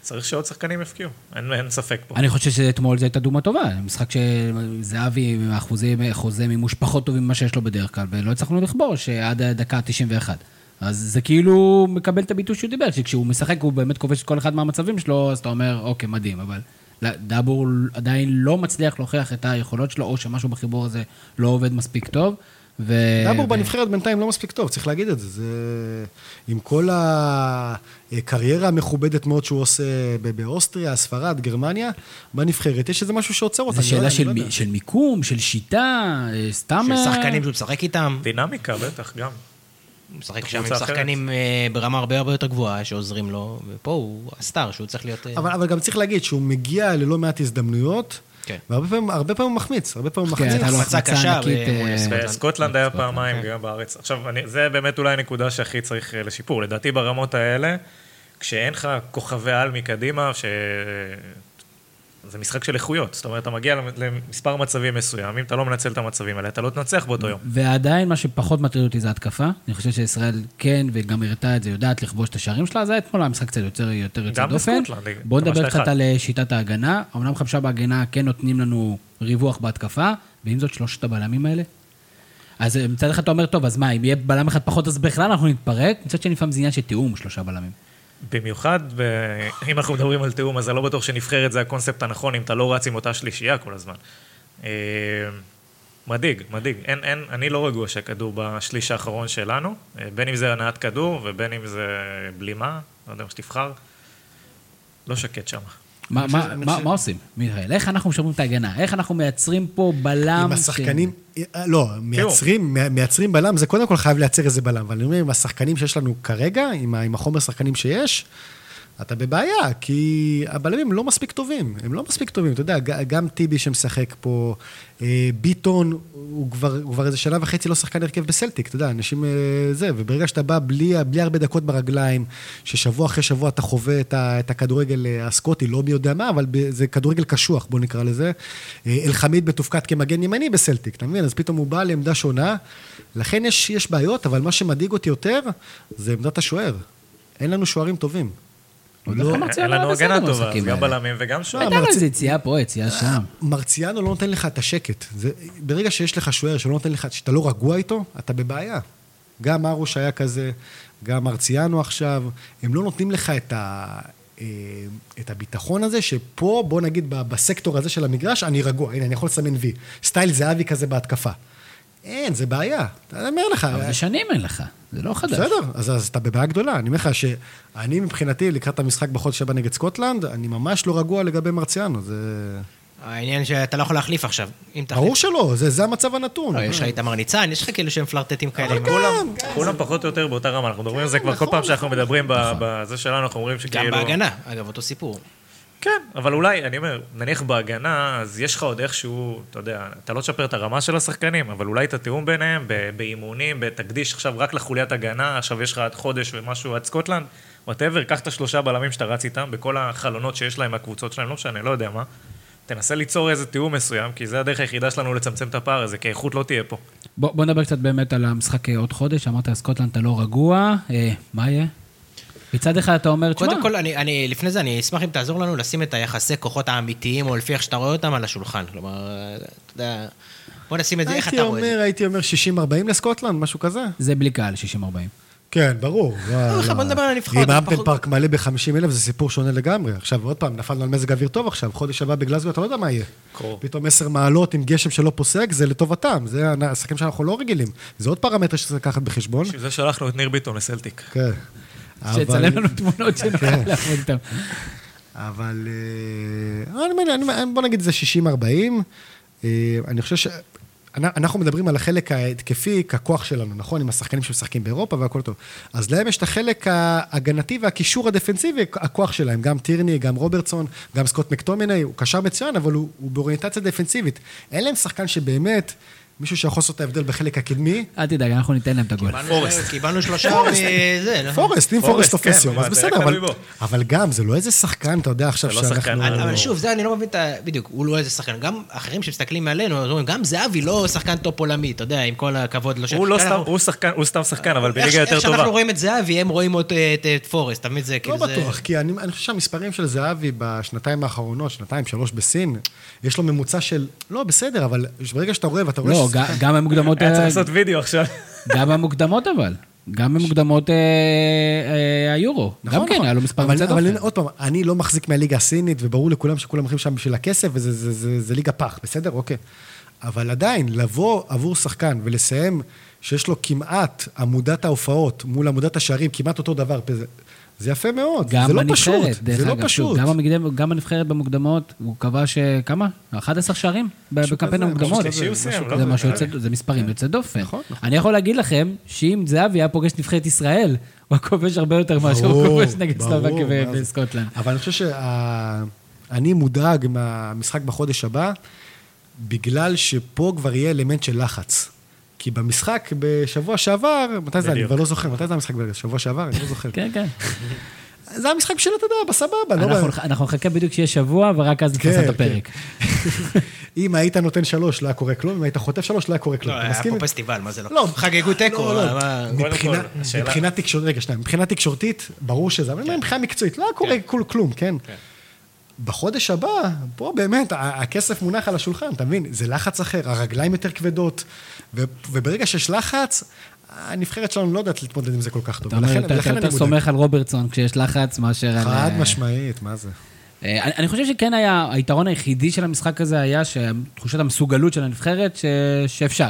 צריך שעוד שחקנים יפקיעו, אין, אין ספק פה. אני חושב שאתמול זו הייתה דוגמה טובה. משחק שזהבי עם אחוזי, אחוזי מימוש פחות טובים ממה שיש לו בדרך כלל, ולא הצלחנו לכבוש אה, עד הדקה ה-91. אז זה כאילו מקבל את הביטוי שהוא דיבר, שכשהוא משחק הוא באמת כובש את כל אחד מהמצבים שלו, אז אתה אומר, אוקיי, מדהים, אבל לא, דאבור עדיין לא מצליח להוכיח את היכולות שלו, או שמשהו בחיבור הזה לא עובד מספיק טוב. ו... דאבור ו- בנבחרת בינתיים לא מספיק טוב, צריך להגיד את זה. זה... עם כל הקריירה המכובדת מאוד שהוא עושה באוסטריה, ספרד, גרמניה, בנבחרת יש איזה משהו שעוצר אותה. לא שאלה של, לא מ-. של מיקום, של שיטה, אה, סתם... של שחקנים שהוא משחק איתם. דינמיקה, בטח, גם. הוא משחק שם עם אחרת. שחקנים אה, ברמה הרבה הרבה יותר גבוהה שעוזרים לו, ופה הוא הסטאר שהוא צריך להיות... אה, אבל, אבל גם צריך להגיד שהוא מגיע ללא מעט הזדמנויות, כן. והרבה פעמים, הרבה פעמים הוא מחמיץ, הרבה פעמים הוא כן, מחמיץ. הייתה לו החמצה קשה אה. בסקוטלנד היה פעמיים, כן. גם בארץ. עכשיו, אני, זה באמת אולי הנקודה שהכי צריך אה, לשיפור. לדעתי ברמות האלה, כשאין לך כוכבי על מקדימה, ש... זה משחק של איכויות. זאת אומרת, אתה מגיע למספר מצבים מסוים, אם אתה לא מנצל את המצבים האלה, אתה לא תנצח באותו יום. ועדיין מה שפחות מטריד אותי זה התקפה. אני חושב שישראל כן, וגם הראתה את זה, יודעת לכבוש את השערים שלה, זה אתמול המשחק קצת יותר יותר יוצא דופן. בואו נדבר. קצת על אה, שיטת ההגנה. אמנם חמשה בהגנה כן נותנים לנו ריווח בהתקפה, ועם זאת שלושת הבלמים האלה. אז אה, מצד אחד אתה אומר, טוב, אז מה, אם יהיה בלם אחד פחות, אז בכלל אנחנו נתפרק? מצד שני, לפעמים זה עניין של תיאום, שלושה בלמים. במיוחד, ב... אם אנחנו מדברים על תיאום, אז אני לא בטוח שנבחרת זה הקונספט הנכון, אם אתה לא רץ עם אותה שלישייה כל הזמן. אה, מדאיג, מדאיג. אין, אין, אני לא רגוע שהכדור בשליש האחרון שלנו, אה, בין אם זה הנעת כדור ובין אם זה בלימה, לא יודע מה שתבחר. לא שקט שם. מה- חושב- מה- אני מה חושב- מה עושים, מיכאל? איך אנחנו משמרים את ההגנה? איך אנחנו מייצרים פה בלם? עם השחקנים, אה, לא, מייצרים, מי- מייצרים בלם, זה קודם כל חייב לייצר איזה בלם, אבל אני אומר, עם השחקנים שיש לנו כרגע, עם החומר שחקנים שיש, אתה בבעיה, כי הבלמים לא מספיק טובים, הם לא מספיק טובים. אתה יודע, גם טיבי שמשחק פה, אה, ביטון, הוא כבר, הוא כבר איזה שנה וחצי לא שחקן הרכב בסלטיק, אתה יודע, אנשים אה, זה, וברגע שאתה בא בלי, בלי הרבה דקות ברגליים, ששבוע אחרי שבוע אתה חווה את, ה, את הכדורגל אה, הסקוטי, לא מי יודע מה, אבל זה כדורגל קשוח, בוא נקרא לזה. אלחמיד מתופקד כמגן ימני בסלטיק, אתה מבין? אז פתאום הוא בא לעמדה שונה, לכן יש, יש בעיות, אבל מה שמדאיג אותי יותר, זה עמדת השוער. אין לנו שוערים טובים. לא, אין לנו היה בסדר הגנה טובה, גם. בלמים וגם שוער. הייתה לו מרצי- איזה יציאה פה, יציאה שם. מרציאנו לא נותן לך את השקט. זה, ברגע שיש לך שוער שלא נותן לך, שאתה לא רגוע איתו, אתה בבעיה. גם ארוש היה כזה, גם מרציאנו עכשיו, הם לא נותנים לך את, ה, אה, את הביטחון הזה, שפה, בוא נגיד, ב- בסקטור הזה של המגרש, אני רגוע. הנה, אני יכול לסמן וי סטייל זהבי כזה בהתקפה. אין, זה בעיה. אני אומר לך, אבל זה שנים אין לך, זה לא חדש. בסדר, אז, אז אתה בבעיה גדולה. אני אומר לך שאני מבחינתי, לקראת המשחק בחודש הבא נגד סקוטלנד, אני ממש לא רגוע לגבי מרציאנו. זה... העניין שאתה לא יכול להחליף עכשיו. אם תחליף... ברור שלא, זה, זה המצב הנתון. לא, יש לך איתמר ניצן, יש לך כאילו שהם פלרטטים כאלה. עם- כולם, כולם פחות או יותר באותה רמה, אנחנו מדברים על זה כבר כל פעם שאנחנו מדברים ב- בזה שלנו, אנחנו אומרים גם שכאילו... בהגנה, אגב, אותו סיפור. כן, אבל אולי, אני אומר, נניח בהגנה, אז יש לך עוד איכשהו, אתה יודע, אתה לא תשפר את הרמה של השחקנים, אבל אולי את התיאום ביניהם, באימונים, בתקדיש עכשיו רק לחוליית הגנה, עכשיו יש לך עד חודש ומשהו עד סקוטלנד, whatever, קח את השלושה בלמים שאתה רץ איתם, בכל החלונות שיש להם מהקבוצות שלהם, לא משנה, לא יודע מה. תנסה ליצור איזה תיאום מסוים, כי זה הדרך היחידה שלנו לצמצם את הפער הזה, כי האיכות לא תהיה פה. בוא בוא נדבר קצת באמת על המשחק אה, עוד חודש, אמרת סקוטלנד אתה לא רגוע, אה, מה יהיה? מצד אחד אתה אומר, תשמע, קודם כל, אני, אני, לפני זה, אני אשמח אם תעזור לנו לשים את היחסי כוחות האמיתיים, או לפי איך שאתה רואה אותם, על השולחן. כלומר, אתה יודע... בוא נשים את זה, איך הייתי אתה רואה את אומר, זה? הייתי אומר 60-40 לסקוטלנד, משהו כזה. זה בלי קהל, 60-40. כן, ברור. לך, בוא נדבר על הנבחרות, אם פחות- פארק מלא ב-50 אלף זה סיפור שונה לגמרי. עכשיו, עוד פעם, נפלנו על מזג אוויר טוב עכשיו, חודש הבא בגלזגו, אתה לא יודע מה יהיה. קרוב. פתאום 10 מעלות עם גשם שלא פוסק, זה לטובתם. זה העסקים שאנחנו לא רגילים. זה עוד פרמטר שצריך לקחת בחשבון. בשביל זה שלחנו את ניר ביטון לסלטיק. כן. שיצלם לנו תמונות שנוכל כן. לעבוד איתם. אבל אה, אני מבין, אני- בוא נגיד זה 60-40. אה, אני חושב ש... אנ- אנחנו מדברים על החלק ההתקפי ככוח שלנו, נכון? עם השחקנים שמשחקים באירופה והכל טוב. אז להם יש את החלק ההגנתי והקישור הדפנסיבי, הכוח שלהם. גם טירני, גם רוברטסון, גם סקוט מקטומיני, הוא קשר מצוין, אבל הוא, הוא באוריינטציה דפנסיבית. אין להם שחקן שבאמת, מישהו שיכול לעשות את ההבדל בחלק הקדמי. אל תדאג, אנחנו ניתן להם את הגול. קיבלנו- קיבלנו שלושה מזה, נכון? פורסט, אם פורסט, פורסט תופס כן, יום, אז זה בסדר, רק אבל, גם, זה לא איזה שחקן, אתה יודע עכשיו לא שאנחנו... אבל שוב, זה אני לא מבין את ה... בדיוק, הוא לא איזה שחקן. גם אחרים שמסתכלים עלינו, אומרים, גם זהבי לא שחקן טופ עולמי, אתה יודע, עם כל הכבוד הוא לא כן, סתם, הוא שחקן, הוא סתם שחקן, אבל בליגה יותר איך שאנחנו טובה. רואים את זהבי, הם רואים את- פורסט, תמיד זה לא כאילו זה... בטוח, כי אני, אני חושב שהמספרים של זהבי בשנתיים האחרונות, שנתיים, שלוש בסין, יש לו ממוצע של, לא, בסדר, אבל ברגע שאתה רואה ואתה רואה... לא, גם במוקדמות... היה צריך אה, לעשות וידאו עכשיו. גם במוקדמות אבל. גם במוקדמות אה, אה, היורו. גם נכון, כן, נכון. היה לו מספר אבל, מצד אבל אופן. עוד פעם, אני לא מחזיק מהליגה הסינית, וברור לכולם שכולם הולכים שם בשביל הכסף, וזה זה, זה, זה ליגה פח, בסדר? אוקיי. אבל עדיין, לבוא עבור שחקן ולסיים שיש לו כמעט עמודת ההופעות מול עמודת השערים, כמעט אותו דבר, זה, יפה מאוד. זה לא בנבחרת, פשוט, זה לא פשוט. גם במקדם- גם בנבחרת במוקדמות, הוא כבש אה, כמה? 11 שערים בקמפיין המוקדמות. לא זה. משהו יוצא, זה מספרים יוצא דופן. נכון, נכון. אני יכול להגיד לכם, שאם זהבי היה פוגש נבחרת ישראל, הוא היה כובש הרבה יותר מאשר הוא כובש נגד סלובקיה. וסקוטלנד. אבל אני חושב שאני מודאג מהמשחק בחודש הבא, בגלל שפה כבר יהיה אלמנט של לחץ. כי במשחק בשבוע שעבר, מתי זה? אני בדיוק. כבר לא זוכר, מתי זה המשחק בשבוע שעבר? אני לא זוכר. כן, כן. זה המשחק של, אתה יודע, בסבבה, לא... אנחנו- נחכה בדיוק שיהיה שבוע, ורק אז נפרסם כן, את הפרק. אם היית נותן שלוש, לא היה קורה כלום, אם היית חוטף שלוש, לא היה קורה לא, כלום. אתה היה? פה פסטיבל, מה זה לא? לא. חגגו תיקו, לא, לא. מבחינה- תקשורתית, רגע, שניים, מבחינה תקשורתית, ברור שזה, אבל אני אומר, מבחינה מקצועית, לא היה קורה כלום, כן? בחודש הבא, פה באמת, הכסף מונח על השולחן, אתה מבין? זה לחץ אחר, הרגליים יותר כבדות, ו- וברגע שיש לחץ, הנבחרת שלנו לא יודעת להתמודד עם זה כל כך טוב. אתה אומר, אתה- אתה יותר. סומך על רוברטסון כשיש לחץ מאשר על... חד אה, משמעית, מה זה? אה, אני חושב שכן היה, היתרון היחידי של המשחק הזה היה שתחושת המסוגלות של הנבחרת, ש... שאפשר.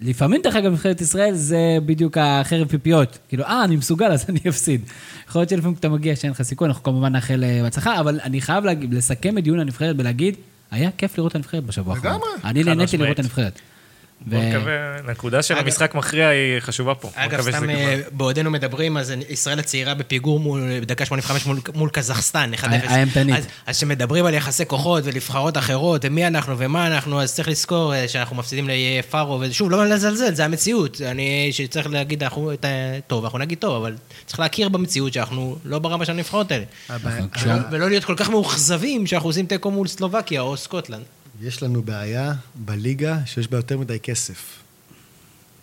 לפעמים, דרך אגב, נבחרת ישראל זה בדיוק החרב פיפיות. כאילו, אה, אני מסוגל, אז אני אפסיד. יכול להיות שלפעמים כשאתה מגיע שאין לך סיכוי, אנחנו כמובן נאחל אה, בהצלחה, אבל אני חייב להגיד, לסכם את דיון הנבחרת ולהגיד, היה כיף לראות את הנבחרת בשבוע האחרון. לגמרי. אני נהניתי. לראות את הנבחרת. בוא נקווה, הנקודה של המשחק מכריע היא חשובה פה. אגב, סתם אה. בעודנו מדברים, אז ישראל הצעירה בפיגור מול, בדקה 85 מול, מול קזחסטן, 1-0. האימתנית. אז- אז כשמדברים על יחסי כוחות ונבחרות אחרות, ומי אנחנו ומה אנחנו, אז צריך לזכור אה, שאנחנו מפסידים לאיי פארו, ושוב, לא לזלזל, זה המציאות. אני, שצריך להגיד, אנחנו, טוב, אנחנו נגיד טוב, אבל צריך להכיר במציאות שאנחנו לא ברמה של הנבחרות האלה. ולא להיות כל כך מאוכזבים שאנחנו עושים תיקו מול סלובקיה או סקוטלנד. יש לנו בעיה בליגה שיש בה יותר מדי כסף.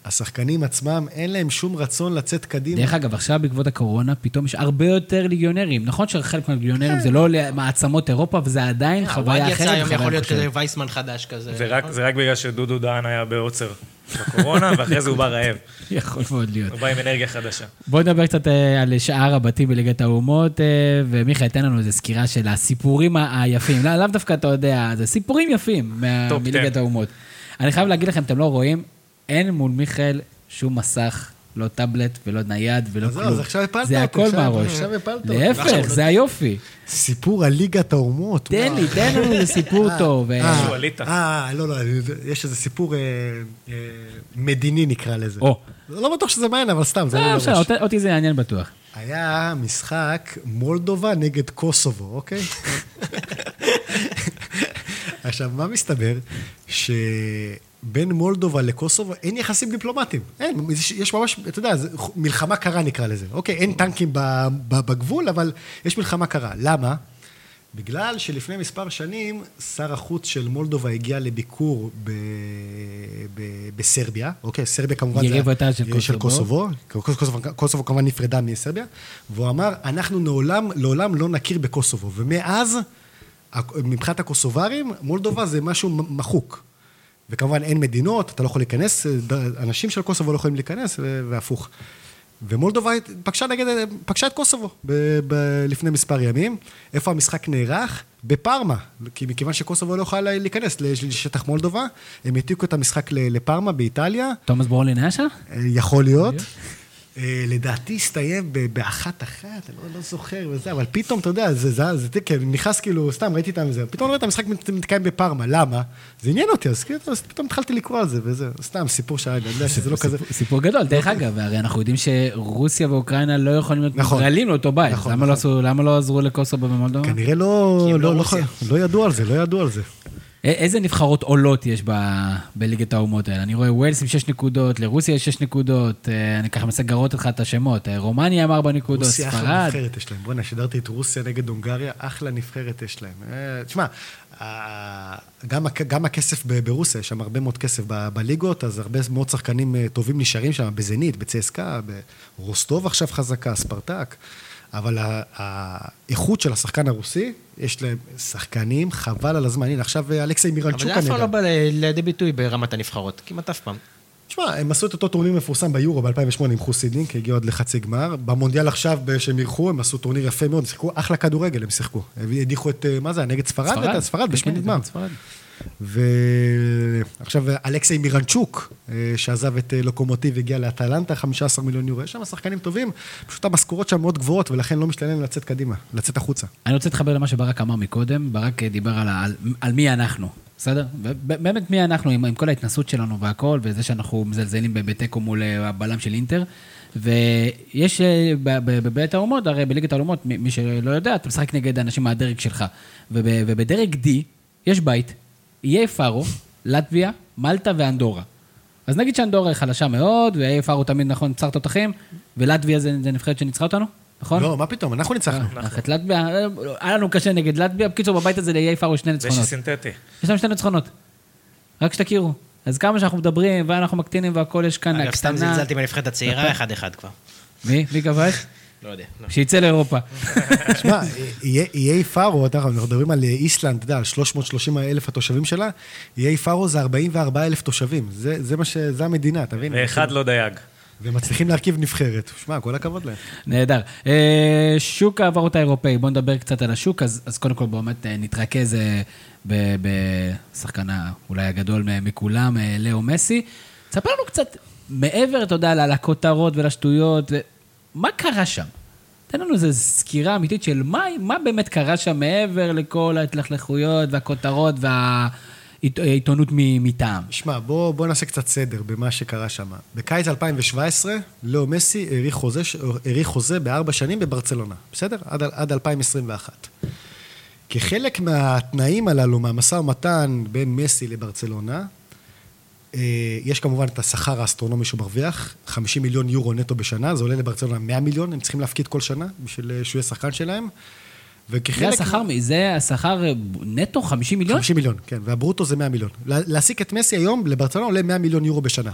השחקנים עצמם, אין להם שום רצון לצאת קדימה. דרך אגב, עכשיו בעקבות הקורונה, פתאום יש הרבה יותר ליגיונרים. נכון שחלק מהליגיונרים זה לא מעצמות אירופה, וזה עדיין חוויה הוואד אחרת. יצא היום, יכול להיות. כזה וייסמן חדש כזה. זה רק- זה רק בגלל שדודו דהן היה בעוצר בקורונה, ואחרי זה הוא בא רעב. יכול מאוד להיות. הוא בא עם אנרגיה חדשה. בואו נדבר קצת אה, על שאר הבתים בליגת האומות, אה, ומיכאל, תן לנו איזו סקירה של הסיפורים היפים. לא- לאו דווקא, אתה יודע, זה סיפורים יפים טופ מליגת 10. האומות. אני חייב להגיד לכם, אתם לא רואים, אין מול מיכאל שום מסך, לא טאבלט ולא נייד ולא כלום. אז עכשיו הפלת זה אותי, הכל עכשיו- מהראש. עכשיו הפלת אותי. להפך, זה היופי. סיפור על ליגת האומות. תן. לי, תן לנו איזה סיפור טוב. אה, משהו עלית. אה, לא, לא, יש איזה סיפור אה, אה, מדיני נקרא לזה. או. לא בטוח שזה מעניין, אבל סתם, זה אה, בסדר, לראש. אותי- אותי זה יעניין בטוח. היה משחק מולדובה נגד קוסובו, אוקיי? עכשיו, מה מסתבר? שבין מולדובה לקוסובו אין יחסים דיפלומטיים. אין, יש- ממש, אתה יודע, זה מלחמה קרה נקרא לזה. אוקיי, אין טנקים בגבול, אבל יש מלחמה קרה. למה? בגלל שלפני מספר שנים, שר החוץ של מולדובה הגיע לביקור ב... ב... בסרביה, אוקיי? סרביה כמובן יריב הייתה של של קוסובו. קוסובו. קוסובו, קוסובו כמובן נפרדה מסרביה, והוא אמר, אנחנו לעולם, לעולם לא נכיר בקוסובו. ומאז, מבחינת הקוסוברים, מולדובה זה משהו מחוק. וכמובן אין מדינות, אתה לא יכול להיכנס, אנשים של קוסובו לא יכולים להיכנס, והפוך. ומולדובה פגשה, נגד, פגשה את קוסובו ב- ב- לפני מספר ימים. איפה המשחק נערך? בפארמה. כי מכיוון שקוסובו לא יכולה להיכנס לשטח מולדובה, הם העתיקו את המשחק לפארמה באיטליה. תומאס ברולין היה שם? יכול להיות. אה, לדעתי הסתיים באחת אחת, אני לא, לא זוכר וזה, אבל פתאום, אתה יודע, זה, זה, זה, זה כן, נכנס כאילו, סתם ראיתי איתם זה, פתאום אני רואה את המשחק מת- מתקיים בפארמה, למה? זה עניין אותי, אז כאילו, פתאום התחלתי לקרוא על זה, וזה, סתם סיפור שהיה, אני יודע שזה לא כזה... סיפור גדול, דרך אגב, הרי אנחנו יודעים שרוסיה ואוקראינה לא יכולים להיות נכון. מוגרלים לאותו בית. נכון, למה לא נכון. למה לא עזרו לקוסובו במולדובה? כנראה לא, כי לא, לא לא. לא ידעו על זה, לא ידעו על זה. איזה נבחרות עולות יש ב- בליגת האומות האלה? אני רואה ווילס עם 6 נקודות, לרוסיה יש 6 נקודות, אה, אני ככה מנסה לגרות לך את השמות. אה, רומניה עם 4 נקודות, רוסיה אחלה ספרד. נבחרת יש להם. בוא'נה, שידרתי את רוסיה נגד הונגריה, אחלה נבחרת יש להם. אה, תשמע, גם, גם הכסף ברוסיה, יש שם הרבה מאוד כסף בליגות, אז הרבה מאוד שחקנים טובים נשארים שם, בזנית, בצסקה, ברוסטוב עכשיו חזקה, ספרטק. אבל האיכות של השחקן הרוסי, יש להם שחקנים, חבל על הזמן. הנה, עכשיו אה, אלכסיי אבל מירנצ'וק זה אף פעם לא בא לידי ביטוי ברמת הנבחרות, כמעט אף פעם. תשמע, הם עשו את אותו טורניר מפורסם ביורו ב-2008 עם חוס הידינק, הגיעו עד לחצי גמר. במונדיאל עכשיו, שהם אירחו, הם עשו טורניר יפה מאוד, שיחקו אחלה כדורגל, הם שיחקו. הם הדיחו את, אה, מה זה? נגד ספרד? ספרד, ספרד כן, בשמינית כן, גמר. ועכשיו אלכסיי מירנצ'וק, אה, שעזב את אה, לוקומוטיב, הגיע לאטלנטה, 15 מיליון יורו. יש שם שחקנים טובים, פשוט המשכורות שם מאוד גבוהות, ולכן לא משתלם לצאת קדימה, לצאת החוצה. אני רוצה להתחבר למה שברק אמר מקודם, ברק אה, דיבר על, על, על מי אנחנו, בסדר? באמת מי אנחנו, עם, עם כל ההתנסות שלנו והכל, וזה שאנחנו מזלזלים בתיקו מול הבלם של אינטר. ויש בבית האומות, הרי בליגת האומות, מי שלא יודע, אתה משחק נגד אנשים מהדרג שלך. וב, ובדרג D יש בית, איי פארו, לטביה, מלטה ואנדורה. אז נגיד שאנדורה היא חלשה מאוד, ואיי פארו תמיד נכון, ניצר תותחים, ולטביה זה, זה נבחרת שניצחה אותנו, נכון? לא, מה פתאום, אנחנו ניצחנו. אנחנו את לטביה, אה, היה לנו קשה נגד לטביה, בקיצור בבית הזה לאיי פארו שני זה ניצחונות. שסינתטי. יש לנו שני ניצחונות. רק שתכירו. אז כמה שאנחנו מדברים, ואנחנו מקטינים והכל יש כאן אגב, סתם הקטנה. זלזלתי בנבחרת הצעירה, אחד-אחד כבר. מי? מי כבש? לא יודע. לא. שיצא לאירופה. שמע, איי- פארו, אנחנו מדברים על איסלנד, אתה יודע, על 330 אלף התושבים שלה, איי פארו זה 44 אלף תושבים. זה זה מה ש... זה המדינה, אתה מבין? ואחד לא דייג. ומצליחים להרכיב נבחרת. שמע, כל הכבוד להם. נהדר. אה, שוק ההעברות האירופאי, בואו נדבר קצת על השוק, אז, אז קודם כל באמת אה, נתרכז אה, ב- בשחקן אולי הגדול מ- מכולם, אה, לאו מסי. תספר לנו קצת מעבר, אתה יודע, לכותרות ולשטויות, מה קרה שם? תן לנו איזו סקירה אמיתית של מה, מה באמת קרה שם מעבר לכל ההתלכלכויות והכותרות עית- עיתונות מ- מטעם. שמע, בוא, בוא נעשה קצת סדר במה שקרה שם. בקיץ 2017, לאו מסי האריך חוזה, האריך חוזה בארבע שנים בברצלונה, בסדר? עד, עד 2021. כחלק מהתנאים הללו, מהמשא ומתן בין מסי לברצלונה, יש כמובן את השכר האסטרונומי שהוא מרוויח, 50 מיליון יורו נטו בשנה, זה עולה לברצלונה 100 מיליון, הם צריכים להפקיד כל שנה בשביל אה, שהוא יהיה שחקן שלהם. וכחלק... זה השכר, זה השכר אה, נטו 50 מיליון? 50 מיליון, כן, והברוטו זה 100 מיליון. לה- להעסיק את מסי היום לברצלונה עולה 100 מיליון יורו בשנה.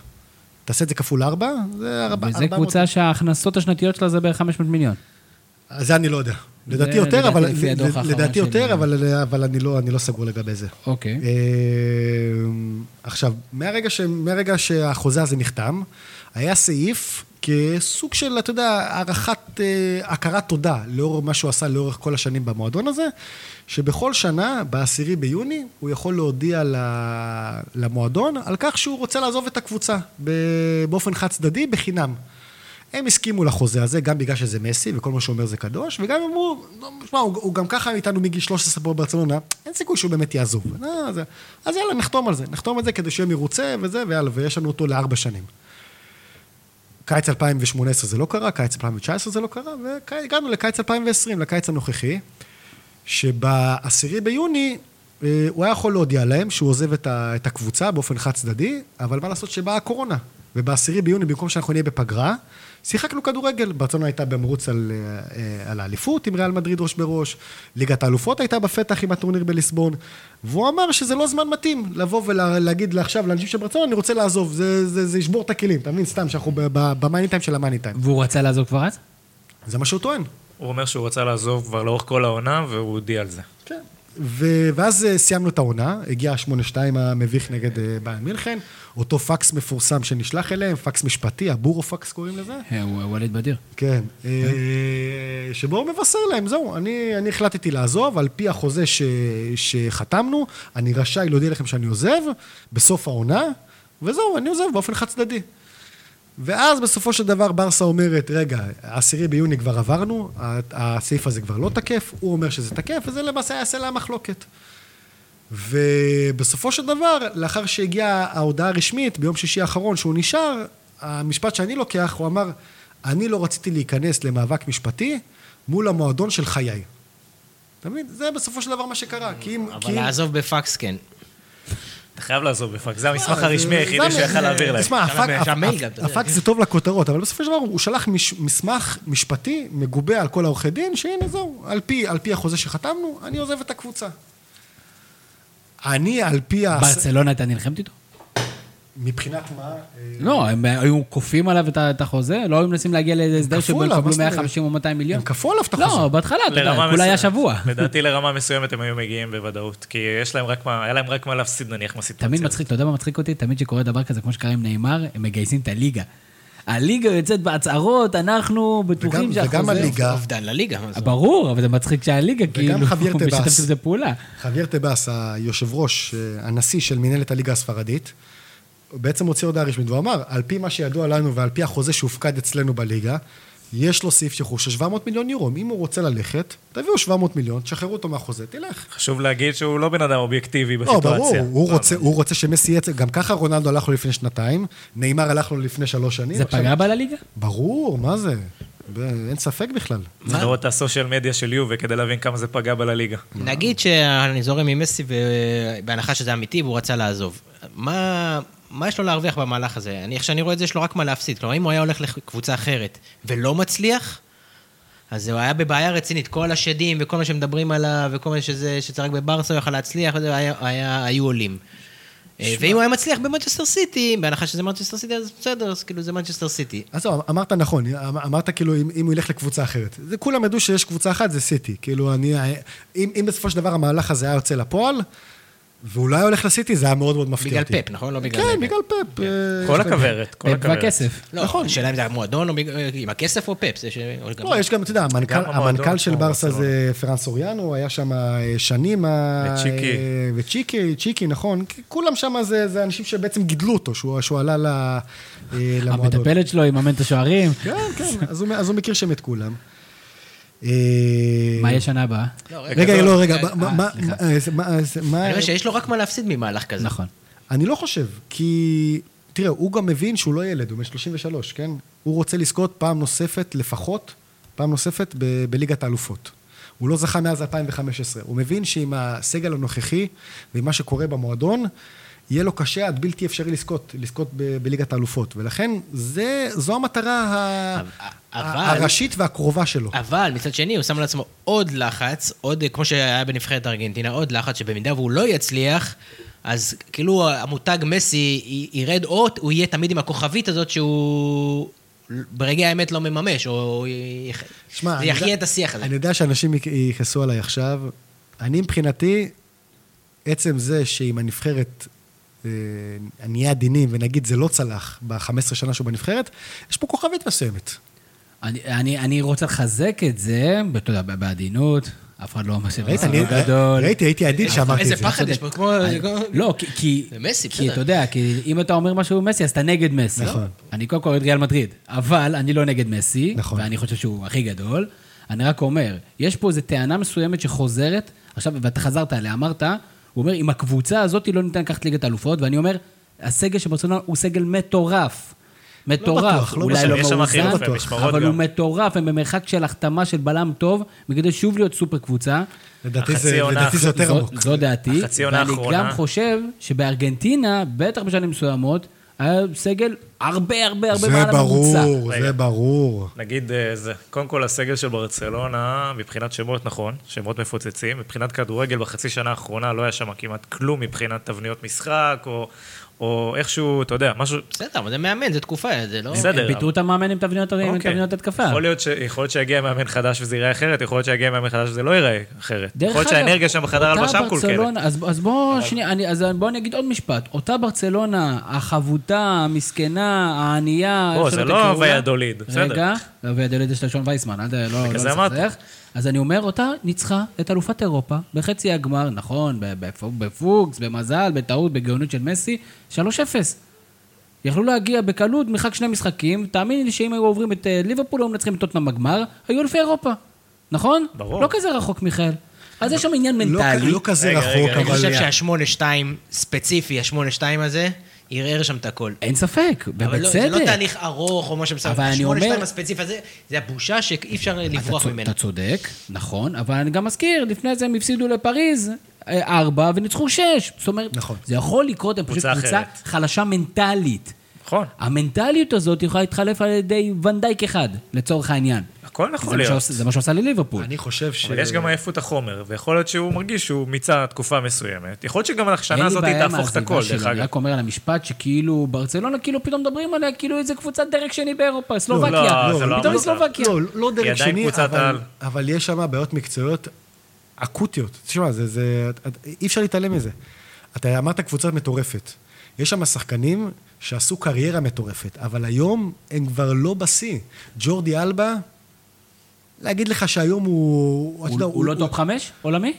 תעשה את זה כפול 4, זה 400. וזה קבוצה שההכנסות השנתיות שלה זה בערך 500 מיליון. זה אני לא יודע. לדעתי יותר, אבל... לדעתי של- יותר, אבל, אבל אני, לא, אני לא סגור לגבי זה. אוקיי. אה, עכשיו, מהרגע, שהחוזה הזה נחתם, היה סעיף כסוג של, אתה יודע, הערכת, אה, הכרת תודה לאור מה שהוא עשה לאורך כל השנים במועדון הזה, שבכל שנה, בעשירי ביוני, הוא יכול להודיע למועדון על כך שהוא רוצה לעזוב את הקבוצה באופן חד צדדי, בחינם. הם הסכימו לחוזה הזה, גם בגלל שזה מסי, וכל מה שהוא אומר זה קדוש, וגם אמרו, "לא, שמע, הוא, הוא גם ככה איתנו מגיל 13 פה בברצלונה, אין סיכוי שהוא באמת יעזוב. אה, אז, אז יאללה, נחתום על זה. נחתום על זה כדי שיהיה מרוצה וזה, ויאללה, ויש לנו אותו לארבע שנים. קיץ 2018 זה לא קרה, קיץ 2019 זה לא קרה, והגענו לקיץ 2020, לקיץ הנוכחי, שבעשירי ביוני אה, הוא היה יכול להודיע להם שהוא עוזב את, הקבוצה באופן חד צדדי, אבל מה לעשות שבאה הקורונה. ובעשירי ביוני, במקום שאנחנו נהיה בפגרה, שיחקנו כדורגל. ברצלונה הייתה במרוץ על, אה, על האליפות עם ריאל מדריד ראש בראש, ליגת האלופות הייתה בפתח עם הטורניר בליסבון, והוא אמר שזה לא זמן מתאים לבוא ולהגיד עכשיו לאנשים של ברצלונה, אני רוצה לעזוב, זה, זה, זה ישבור את הכלים, אתה מבין? סתם, שאנחנו במאני טיים של המאני טיים. והוא רצה לעזוב כבר אז? זה מה שהוא טוען. הוא אומר שהוא רצה לעזוב כבר לאורך כל העונה, והוא הודיע על זה. כן. ו- ואז אה, סיימנו את העונה, הגיע ה-8-2 המביך נגד אה, ביין מינכן, אותו פקס מפורסם שנשלח אליהם, פקס משפטי, הבורו פקס קוראים לזה. אה, הוא ווליד בדיר. כן. אה, שבו הוא מבשר להם, זהו, אני, אני החלטתי לעזוב, על פי החוזה ש, שחתמנו, אני רשאי להודיע לכם שאני עוזב בסוף העונה, וזהו, אני עוזב באופן חד צדדי. ואז בסופו של דבר ברסה אומרת, רגע, העשירי ביוני כבר עברנו, הסעיף הזה כבר לא תקף, הוא אומר שזה תקף, וזה למעשה היה סלע המחלוקת. ובסופו של דבר, לאחר שהגיעה ההודעה הרשמית ביום שישי האחרון שהוא נשאר, המשפט שאני לוקח, הוא אמר, אני לא רציתי להיכנס למאבק משפטי מול המועדון של חיי. אתה מבין? זה בסופו של דבר מה שקרה. כי אם... כי אבל אם- לעזוב בפקס כן. אתה חייב לעזוב בפאק, זה המסמך זה- הרשמי זה- היחידי שיכל להעביר להם. תשמע. הפקס זה טוב לכותרות, אבל בסופו של דבר הוא שלח מסמך משפטי מגובה על כל העורכי דין, שהנה זהו, על פי החוזה שחתמנו, אני עוזב את הקבוצה. אני, על פי ה... ברצלונה הייתה נלחמת איתו? מבחינת מה? לא, הם היו כופים עליו את החוזה? לא היו מנסים להגיע להסדר כפו שבו זאת אומרת? 150 או 200 מיליון? הם כפו עליו את החוזה. לא, בהתחלה, אתה יודע, כולה היה. שבוע. לדעתי לרמה מסוימת הם היו מגיעים בוודאות, כי יש להם רק מה, היה להם רק מה להפסיד נניח מהסיטואציה. תמיד. מצחיק, אתה יודע מה מצחיק אותי? תמיד שקורה דבר כזה, כמו שקרה עם נאמר, הם מגייסים את הליגה. הליגה יוצאת בהצהרות, אנחנו בטוחים שהחוזה... וגם הליגה. אובדן לליגה. זה? ברור, אבל זה מצחיק שהליגה כאילו משתפת טבאס. בזה פעולה. חביר טבאס, היושב ראש, אה, הנשיא של מנהלת הליגה הספרדית, בעצם הוציא הודעה רשמית, והוא אמר, על פי מה שידוע לנו ועל פי החוזה שהופקד אצלנו בליגה, יש לו סעיף שחרור של 700 מיליון יורו. אם הוא רוצה ללכת, תביאו 700 מיליון, תשחררו אותו מהחוזה, תלך. חשוב להגיד שהוא לא בן אדם אובייקטיבי לא, בסיטואציה. ברור, הוא לא, רוצה, הוא רוצה שמסי יצא, גם ככה רונלדו הלך לו לפני שנתיים, נאמר הלך לו לפני שלוש שנים. זה פגע בה לליגה? ברור, מה זה? ב- אין ספק בכלל. צריך לראות את הסושיאל מדיה של יובה כדי להבין כמה זה פגע בה לליגה. נגיד שאני זורם עם מסי, בהנחה שזה אמיתי והוא רצה לעזוב. מה, מה יש לו להרוויח במהלך הזה? אני, איך שאני רואה את זה, יש לו רק מה להפסיד. כלומר, אם הוא היה הולך לקבוצה אחרת ולא מצליח, אז הוא היה בבעיה רצינית. כל השדים וכל מה שמדברים עליו, וכל מה שזה, רק בברסה הוא יכל להצליח, וזה היה, היה, היו עולים. אה, ואם הוא היה מצליח במנצ'סטר סיטי, בהנחה שזה מנצ'סטר סיטי, אז בסדר, אז כאילו זה מנצ'סטר סיטי. אז זהו, אמרת נכון, אמ- אמרת כאילו אם, אם הוא ילך לקבוצה אחרת. זה כולם ידעו שיש קבוצה אחת, זה סיטי. כאילו אני, אם, אם בסופו של דבר המהלך הזה היה יוצא לפועל, לא היה הולך לסיטי, זה היה מאוד מאוד מפתיע בגלל אותי. פפ, נכון? לא בגלל... כן, בגלל פפ. אה, כל הכוורת, כל הכוורת. והכסף. לא, נכון. השאלה אם זה המועדון בגלל- עם הכסף או גם- לא, יש גם, אתה יודע, המנכ"ל, גם המועדון המנכ"ל של ברסה. זה פרנס סוריאנו, היה שם אה, שנים... ה- וצ'יקי. אה, וצ'יקי, צ'יקי, נכון. כולם שם זה, אנשים שבעצם גידלו אותו, שהוא, עלה אה, למועדון. המטפלת שלו יממן את השוערים. כן, כן, אז הוא מכיר שם את כולם. אה, מה יהיה שנה הבאה? לא, רגע, לא, רגע, רגע, מה- מה- מה... אני חושב שיש לו רק מה להפסיד ממהלך כזה. נכון. אני לא חושב, כי... תראה, הוא גם מבין שהוא לא ילד, הוא בן 33, כן? הוא רוצה לזכות פעם נוספת, לפחות, פעם נוספת ב- בליגת האלופות. הוא לא זכה מאז 2015. הוא מבין שעם הסגל הנוכחי ועם מה שקורה במועדון, יהיה לו קשה עד בלתי אפשרי לזכות, לזכות ב- בליגת האלופות. ולכן, זה, זו המטרה ה- אבל- הראשית והקרובה שלו. אבל מצד שני, הוא שם על עצמו עוד לחץ, עוד, כמו שהיה בנבחרת ארגנטינה, עוד לחץ שבמידה והוא לא יצליח, אז כאילו המותג מסי ירד, או הוא יהיה תמיד עם הכוכבית הזאת שהוא ברגע האמת לא מממש, או שמע, זה יחיה את השיח הזה. אני יודע שאנשים יכ- יכעסו עליי עכשיו. אני מבחינתי, עצם זה שעם הנבחרת נהיה עדינים, ונגיד זה לא צלח ב-15 שנה שהוא בנבחרת, יש פה כוכבית מסוימת. אני, אני, אני רוצה לחזק את זה, אתה יודע, בעדינות, אף אחד לא שמסי אני לא גדול. ראיתי, הייתי עדין שאמרתי איזה את זה. פחד יש פה, כמו... לא, כי- כי... זה מסי, כי בסדר. אתה יודע, כי אם אתה אומר משהו מסי, אז אתה נגד מסי. נכון. אני קודם כל אוהד ריאל מדריד, אבל אני לא נגד מסי, נכון. ואני חושב שהוא הכי גדול. אני רק אומר, יש פה איזו טענה מסוימת שחוזרת, עכשיו, ואתה חזרת עליה, אמרת, הוא אומר, עם הקבוצה הזאת לא ניתן לקחת ליגת האלופות, ואני אומר, הסגל של ברצלונה הוא סגל מטורף. מטורף, בטוח, לא אולי בטוח. לא יש שם מאוזן, אבל גם. הוא מטורף, הם במרחק של החתמה של בלם טוב, מכדי שוב להיות סופר קבוצה. לדעתי זה- לדעתי זה יותר עמוק. זו דעתי, החצי עונה ואני האחרונה- גם חושב שבארגנטינה, בטח בשנים מסוימות, היה סגל הרבה הרבה הרבה זה מעל הממוצע. ברור, רגע. זה ברור. נגיד, אה, זה, קודם כל הסגל של ברצלונה, מבחינת שמות נכון, שמות מפוצצים, מבחינת כדורגל בחצי שנה האחרונה לא היה שם כמעט כלום מבחינת תבניות משחק, או, או איכשהו, אתה יודע, משהו... בסדר, אבל זה מאמן, זה תקופה, זה לא... בסדר. הם פיטרו את המאמן עם תבניות אוקיי. התקפה. יכול להיות, שיגיע מאמן חדש וזה ייראה אחרת, יכול להיות שיגיע מאמן חדש וזה לא ייראה אחרת. דרך יכול להיות שהאנרגיה שם בחדר הלבשה מקולקלת. ברצלונה- אז, אז בואו אני, אז בוא אני אגיד עוד משפט. אותה ברצלונה, החבוטה, המסכנה, הענייה... בוא, זה לא לה. ויאדוליד, בסדר. רגע, ויאדוליד יש לשון וייסמן, אל לא לא. לסכסך. אז אני אומר, אותה ניצחה את אלופת אירופה בחצי הגמר, נכון, בפוקס, במזל, בטעות, בגאונות של מסי, 3-0. יכלו להגיע בקלות, מרחק שני משחקים, תאמיני לי שאם היו עוברים את אה, ליברפול, היו מנצחים את טוטנאם בגמר, היו אלופי אירופה. נכון? ברור. לא כזה רחוק, מיכאל. אז יש שם עניין לא מנטלי. לא כזה רחוק, רגע, אני אבל... חושב שהשמונה שתיים, ספציפי, השמונה שתיים הזה, ערער שם את הכל. אין ספק, אבל לא, זה לא ובצדק. תהליך ארוך או משהו בסדר. אבל אני אומר- שתיים הספציפי הזה, זה הבושה שאי אפשר לברוח ממנה. אתה צודק, נכון, אבל אני גם מזכיר, לפני זה הם הפסידו לפריז אה, ארבע וניצחו שש. זאת אומרת, נכון. זה יכול לקרות, הם פשוט קבוצה. חלשה מנטלית. נכון, המנטליות הזאת יכולה להתחלף על ידי ונדייק אחד, לצורך העניין. הכל זה יכול להיות. שעושה- זה מה שעושה לליברפול. אני חושב ש... אבל יש גם עייפות החומר, ויכול להיות שהוא מרגיש שהוא מיצה תקופה מסוימת. יכול להיות שגם אין השנה הזאת תהפוך את הכל, דרך אני אגב. רק אומר על המשפט שכאילו ברצלונה, כאילו פתאום מדברים עליה כאילו איזה קבוצת דרג שני באירופה, לא, סלובקיה. זה לא פתאום היא. סלובקיה. לא, לא דרג עדיין שני, אבל. אבל יש שם בעיות מקצועיות אקוטיות. תשמע, זה, זה, אי אפשר להתעלם מזה. אתה אמרת קבוצה מטורפת. יש שם שחקנים שעשו קריירה מטורפת, אבל היום הם כבר לא בשיא. ג'ורדי אלבה, להגיד לך שהיום הוא... הוא יודע, הוא לא טופ חמש עולמי?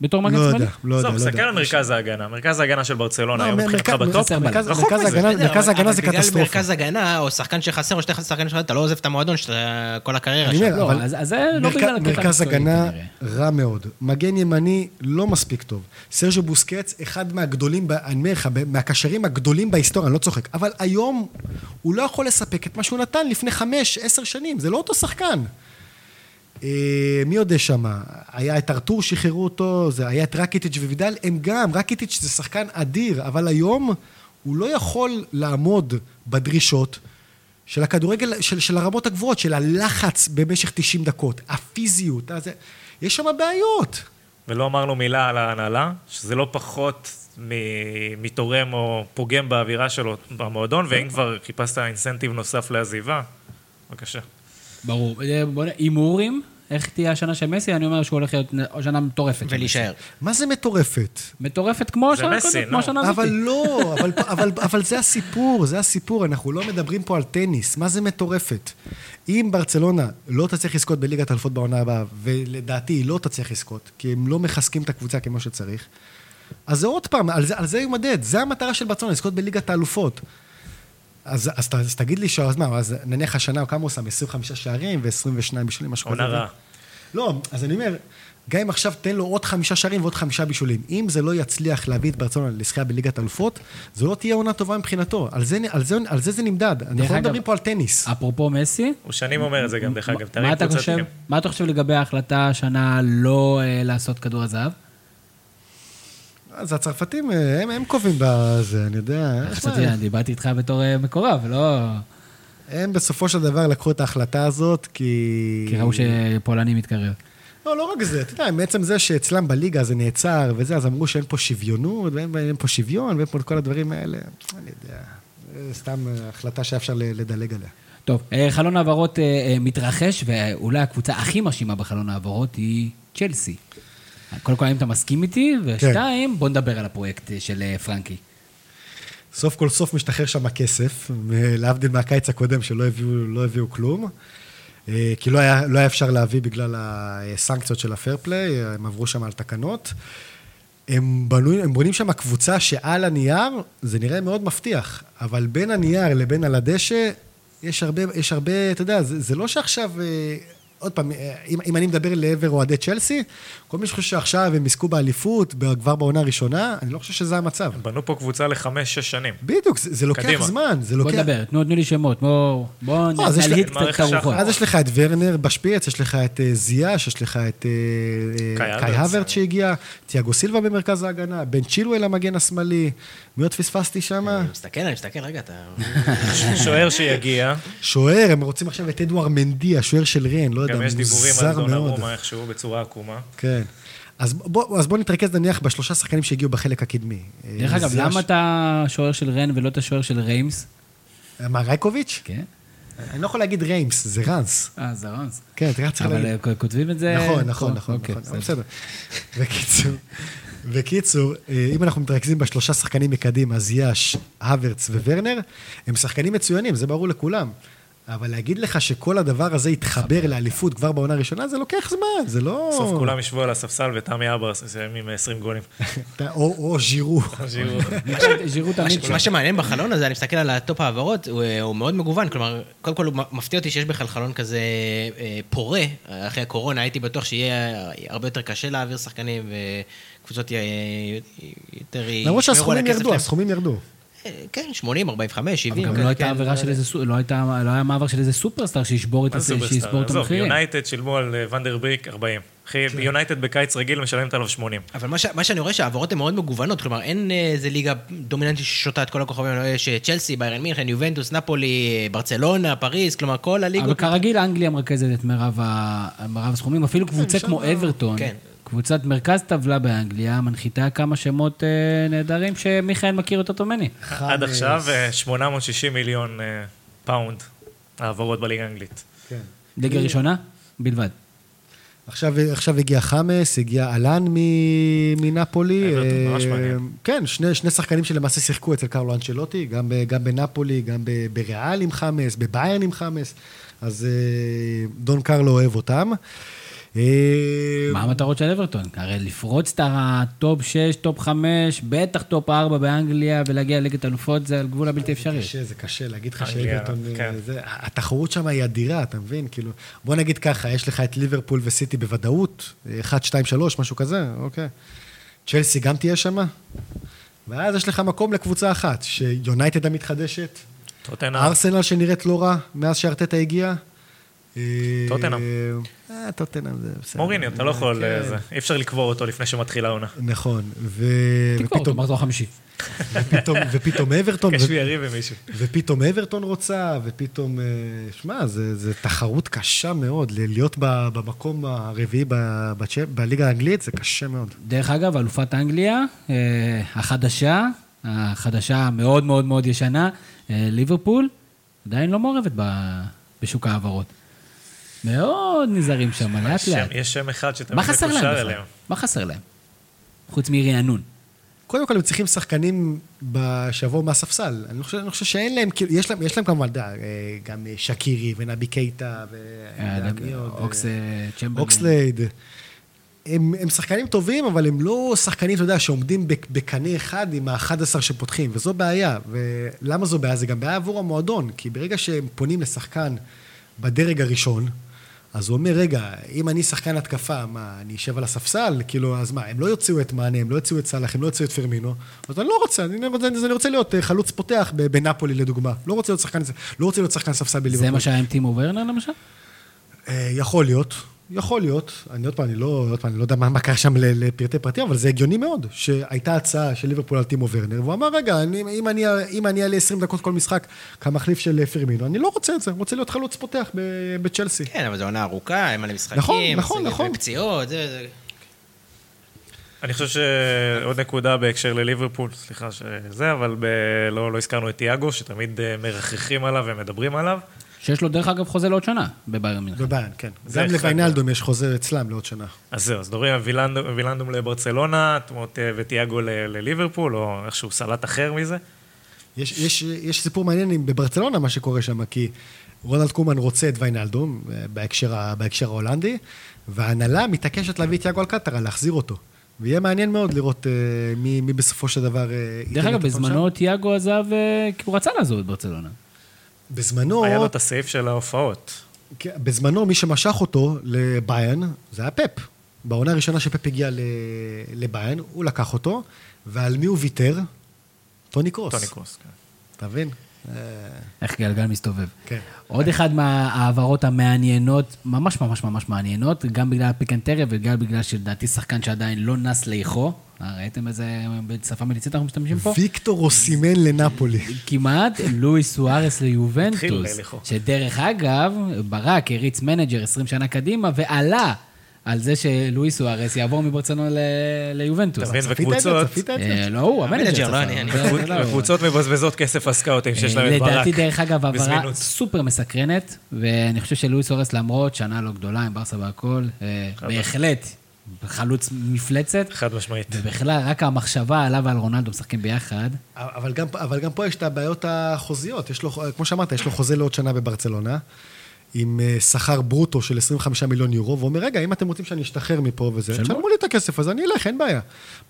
בתור מגן לא שמאלי? יודע, לא יודע, עזוב, לא תסתכל. על מרכז ההגנה. מרכז ההגנה של ברצלונה לא, היום מבחינתך בטופ. מרכז- רחוק מרכז מזה. ההגנה- מרכז ההגנה זה אבל בגלל קטסטרופה. מרכז הגנה, או שחקן שחסר, או שתי שחקנים שלך, אתה לא עוזב את המועדון שאתה כל הקריירה אני שם. אומר, לא, אבל אז- זה לא בגלל הקטע מרכז הגנה. רע מאוד. מגן ימני לא מספיק טוב. סרג'ו בוסקץ, אחד מהגדולים, אני אומר לך, מהקשרים הגדולים בהיסטוריה, אני לא צוחק. אבל היום הוא לא יכול לספק את מה שהוא נתן לפני חמש, עשר שנים. זה לא אותו שחקן. אה, מי עוד יש שם? היה את ארתור, שחררו אותו, זה היה את רקיטיץ' ווידל, הם גם, רקיטיץ' זה שחקן אדיר, אבל היום הוא לא יכול לעמוד בדרישות של הכדורגל, של, של הרמות הגבוהות, של הלחץ במשך 90 דקות, הפיזיות, אז, יש שם בעיות. ולא אמרנו מילה על ההנהלה, שזה לא פחות מתורם או פוגם באווירה שלו במועדון, ואם כבר חיפשת אינסנטיב נוסף לעזיבה, בבקשה. ברור. אה, הימורים, איך תהיה השנה של מסי? אני אומר שהוא הולך להיות שנה מטורפת. ולהישאר. מה זה מטורפת? מטורפת כמו השנה הקודמת, כמו. השנה הזאת. אבל לא, אבל, אבל, אבל זה הסיפור, זה הסיפור, אנחנו לא מדברים פה על טניס, מה זה מטורפת? אם ברצלונה לא תצליח לזכות בליגת האלופות בעונה הבאה, ולדעתי היא לא תצליח לזכות, כי הם לא מחזקים את הקבוצה כמו שצריך, אז זה עוד פעם, על זה, על זה הוא מדד, זה המטרה של ברצלונה, לזכות בליגת האלופות. אז, אז, ת- אז תגיד לי, ש- אז מה, אז נניח השנה, כמה הוא שם? 25 שערים ו-22 בישולים, משהו כזה. עונה רעה. לא, אז אני אומר, גם אם עכשיו תן לו עוד חמישה שערים ועוד חמישה בישולים, אם זה לא יצליח להביא את ברצלונה לזכייה בליגת אלופות, זו לא תהיה עונה טובה מבחינתו. על זה, על זה, על זה זה נמדד. אנחנו לא מדברים פה על טניס. אפרופו מסי, הוא שנים אומר את זה גם, דרך אגב. אתה חושב. מה אתה חושב לגבי ההחלטה השנה לא אה, לעשות כדור הזהב? אז הצרפתים, אה, הם, הם קובעים בזה, אני יודע. חשבתי, דיברתי איתך בתור אה, מקורב, לא... הם בסופו של דבר לקחו את ההחלטה הזאת, כי... כי ראו שפולני מתקרב. לא, לא רק זה, אתה יודע, מעצם זה שאצלם בליגה זה נעצר וזה, אז אמרו שאין פה שוויונות, ואין אין פה שוויון, ואין פה את כל הדברים האלה. אני יודע, זה סתם אה, החלטה שאפשר לדלג עליה. טוב, חלון העברות מתרחש, ואולי הקבוצה הכי מרשימה בחלון העברות היא צ'לסי. קודם כל, האם אתה מסכים איתי? ושתיים, בוא נדבר על הפרויקט אה, של אה, פרנקי. סוף כל סוף משתחרר שם הכסף, להבדיל מהקיץ הקודם שלא הביאו, לא הביאו כלום. אה, כי לא היה, לא היה אפשר להביא בגלל הסנקציות של הפייר פליי, הם עברו שם על תקנות. הם, בנו, הם בונים שם קבוצה שעל הנייר זה נראה מאוד מבטיח, אבל בין הנייר לבין על הדשא יש הרבה, יש הרבה, אתה יודע, זה, זה לא שעכשיו, עוד פעם, אה, אם, אם אני מדבר לעבר אוהדי צ'לסי, כל מי שחושב שעכשיו הם יזכו באליפות כבר בעונה הראשונה, אני לא חושב שזה המצב. בנו פה קבוצה לחמש-שש שנים. בדיוק, זה, זה לוקח קדימה. זמן, זה בוא לוקח... נדבר, תנו תנו לי שמות, בואו בוא אז יש נלהיט לה- קצת את הרוחות. אז יש לך את ורנר בשפיץ, יש לך את אה, זיאש, יש לך את אה, קאי אה. הוורט שהגיע, תיאגו סילבה במרכז ההגנה, בן צ'ילואל המגן השמאלי, מי עוד פספסתי שם? אני מסתכל, אני מסתכל, רגע, אתה... שוער שיגיע, שוער, הם רוצים עכשיו את אדואר מנדי, השוער של רן, לא יודע, גם יש דיבורים על מוזר מאוד. דונרומה איכשהו בצורה עקומה. כן. אז בוא, אז בוא נתרכז נניח בשלושה שחקנים שהגיעו בחלק הקדמי. דרך אה, אגב, למה אתה שוער של רן ולא את השוער של ריימס? מה, ראיקוביץ'? כן. אני לא יכול להגיד ריימס, זה ראנס. אה, זה רנס. כן, תראה, צריך אבל להגיד. אה, כותבים את זה... נכון, נכון, טוב, נכון, אוקיי, נכון, בסדר. בקיצור, בקיצור, אה, אם אנחנו מתרכזים בשלושה שחקנים מקדימה, זיאש, האברץ וורנר, הם שחקנים מצוינים, זה ברור לכולם. אבל להגיד לך שכל הדבר הזה יתחבר לאליפות כבר בעונה הראשונה, זה לוקח זמן, זה לא... בסוף כולם ישבו על הספסל ותמי אברהם יסיים עם 20 גולים. או, או ז'ירו. ז'ירו מה תמיד. מה שמעניין בחלון הזה, אני מסתכל על הטופ העברות, הוא, אה, מאוד מגוון. כלומר, קודם כל הוא מפתיע אותי שיש בכלל חלון כזה אה, פורה. אחרי הקורונה הייתי בטוח שיהיה הרבה יותר קשה להעביר שחקנים, וקבוצות יותר... למרות שהסכומים ירדו. הסכומים ירדו. כן, 80, 45, 70. אבל גם כאלה, לא הייתה כן, עבירה של איזה... לא הייתה- לא היה מעבר של איזה סופרסטאר שישבור את המחירים. יונייטד שילמו על אה, ונדר בריק 40. אחי, יונייטד בקיץ רגיל משלמת עליו 80. אבל מה, ש... מה שאני רואה שהעברות הן מאוד מגוונות, כלומר אין אה, איזה ליגה דומיננטית ששותה את כל הכוכבים, יש צ'לסי, ביירן מינכן, יובנטוס, נפולי, אה, ברצלונה, פריז, כלומר כל הליגות... אבל כרגיל, אנגליה מרכזת את מירב הסכומים. אפילו קבוצה כמו אברטון, כן. קבוצת מרכז טבלה באנגליה, מנחיתה כמה שמות אה, נהדרים שמיכאל מכיר יותר טוב ממני. עד עכשיו אה, 860 מיליון אה, פאונד העברות בליגה האנגלית. כן. ליגה ראשונה? בלבד. עכשיו, עכשיו הגיע חאמס, הגיע אלן מ- מנאפולי. ממש אה, מעניין. כן, שני, שני שחקנים שלמעשה שיחקו אצל קרלו אנצ'לוטי, גם, ב- גם בנאפולי, גם ב- בריאל עם חאמס, בביירן עם חאמס, אז אה, דון קרלו אוהב אותם. אה, מה המטרות של אברטון? הרי לפרוץ את הטופ 6, טופ 5, בטח טופ 4 באנגליה ולהגיע לליגת אלופות זה על גבול הבלתי אפשרי. קשה, זה קשה להגיד לך שאברטון... אה, כן. זה, התחרות שם היא אדירה, אתה מבין? כאילו, בוא נגיד ככה, יש לך את ליברפול וסיטי בוודאות, 1, 2, 3, משהו כזה, אוקיי. צ'לסי גם תהיה שם, ואז יש לך מקום לקבוצה אחת, שיונייטד המתחדשת. ארסנל שנראית לא רע מאז שארטטה הגיע. טוטנהאם. אה, טוטנאם זה בסדר. מוריניו, אתה לא יכול, כן, אה, זה, אי אפשר לקבור אותו לפני שמתחילה העונה. נכון, ו... תקבור אותו ופתאום- מחזור חמישי. ופתאום- אברטון, יש לי יריב עם מישהו. ופתאום אברטון רוצה, ופתאום... אה, שמע, זה, זה תחרות קשה מאוד. להיות ב- במקום הרביעי בליגה האנגלית, זה קשה מאוד. דרך אגב, אלופת אנגליה, אה, החדשה, החדשה מאוד מאוד מאוד ישנה, ליברפול, עדיין לא מעורבת ב- בשוק ההעברות. מאוד נזהרים שם, לאט לאט. יש שם אחד מה שתמיד חסר להם מקושר? אליהם. מה חסר להם? חוץ מרענון. קודם כל, הם צריכים שחקנים ב- שיבואו מהספסל. אני חושב, אני חושב שאין להם, כאילו, יש להם, יש להם כמובן, אה, גם אה, שקירי ונבי קייטה, ו... אוקס אה, צ'מברלין. אוקסלייד. הם, הם שחקנים טובים, אבל הם לא שחקנים, אתה יודע, שעומדים בק- בקנה אחד עם ה-11 שפותחים, וזו בעיה. ולמה זו בעיה? זה גם בעיה עבור המועדון, כי ברגע שהם פונים לשחקן בדרג הראשון, אז הוא אומר, רגע, אם אני שחקן התקפה, מה, אני אשב על הספסל? כאילו, אז מה, הם לא יוציאו את מאנה, הם לא יוציאו את סאלח, הם לא יוציאו את פרמינו, אז אני לא רוצה, אני, אני, אני רוצה להיות אה, חלוץ פותח בנפולי, לדוגמה. לא רוצה להיות שחקן, לא רוצה להיות שחקן ספסל בליברפול. זה מה שהיה עם טימו ורנר למשל? אה, יכול להיות, יכול להיות. אני עוד פעם, אני לא, עוד פעם, אני לא יודע מה, מה קרה שם ל- לפרטי פרטים, אבל זה הגיוני מאוד, שהייתה הצעה של ליברפול על טימו ורנר, והוא אמר, רגע, אני, אם אני אם אני אעלה 20 דקות כל משחק כמחליף של אה, פרמינו, אני לא רוצה את זה, אני רוצה להיות חלוץ פותח ב- בצ'לסי. כן, אבל זו עונה ארוכה, אין מלא משחקים. נכון, נכון, נכון. ופציעות, זה... זה- אני חושב שעוד נקודה בהקשר לליברפול, סליחה שזה, אבל ב... לא, לא הזכרנו את תיאגו, שתמיד אה, מרחכים עליו ומדברים עליו. שיש לו דרך אגב חוזה לעוד שנה בביירן מינכן. בביין, כן. זה גם. לוויינלדום יש חוזה אצלם לעוד שנה. אז זהו, אז מדברים וילנדום, לברצלונה, תמות, אה, ותיאגו ל- לליברפול, או איכשהו סלט אחר מזה. יש, יש, יש סיפור מעניין עם- בברצלונה, מה שקורה שם, כי רונלד קומן רוצה את ויינלדום, אה, בהקשר, בהקשר ההולנדי, וההנהלה מתעקשת להביא את יאגו אלקטרה, להחזיר אותו. ויהיה מעניין מאוד לראות אה, מי, מי בסופו של דבר... דרך אגב, בזמנו תיאגו עזב, כי הוא רצה לעזוב את ברצלונה. בזמנו, היה לו את הסעיף של ההופעות. כן, בזמנו מי שמשך אותו לביין, זה היה פפ. בעונה הראשונה שפפ הגיע לביין, הוא לקח אותו, ועל מי הוא ויתר? טוני קרוס. טוני קרוס, כן. אתה מבין? איך גלגל מסתובב. כן. עוד אחד מההעברות המעניינות, ממש ממש ממש מעניינות, גם בגלל הפיקנטריה וגם בגלל שלדעתי שחקן שעדיין לא נס ליחו. אה, ראיתם איזה שפה מליצית אנחנו משתמשים פה? ויקטור אוסימן לנפולי. כמעט לואיס סוארס התחיל ליובנטוס. שדרך אגב, ברק הריץ manager 20 שנה קדימה ועלה על זה שלואיס סוארס יעבור מברצלונה ל- ליובנטוס. אתה מבין? וקבוצות? אה, לא הוא, ה manager לא. אני. זה- זה לא. וקבוצות מבזבזות כסף על סקאוטים שיש להם את ברק. לדעתי, דרך אגב, העברה. סופר מסקרנת, ואני חושב שלואיס אורס, למרות שנה לא גדולה עם ברסה והכל, אה, בהחלט חלוץ מפלצת, חד משמעית. ובכלל, רק המחשבה עליו ועל רונלדו משחקים ביחד, אבל גם, אבל גם פה יש את הבעיות החוזיות. יש לו, כמו שאמרת, יש לו חוזה לעוד שנה בברצלונה, עם אה, שכר ברוטו של 25 מיליון יורו, והוא אומר, רגע, אם אתם רוצים שאני אשתחרר מפה וזה, שלמו. תשלמו לי את הכסף, אז אני אלך, אין בעיה.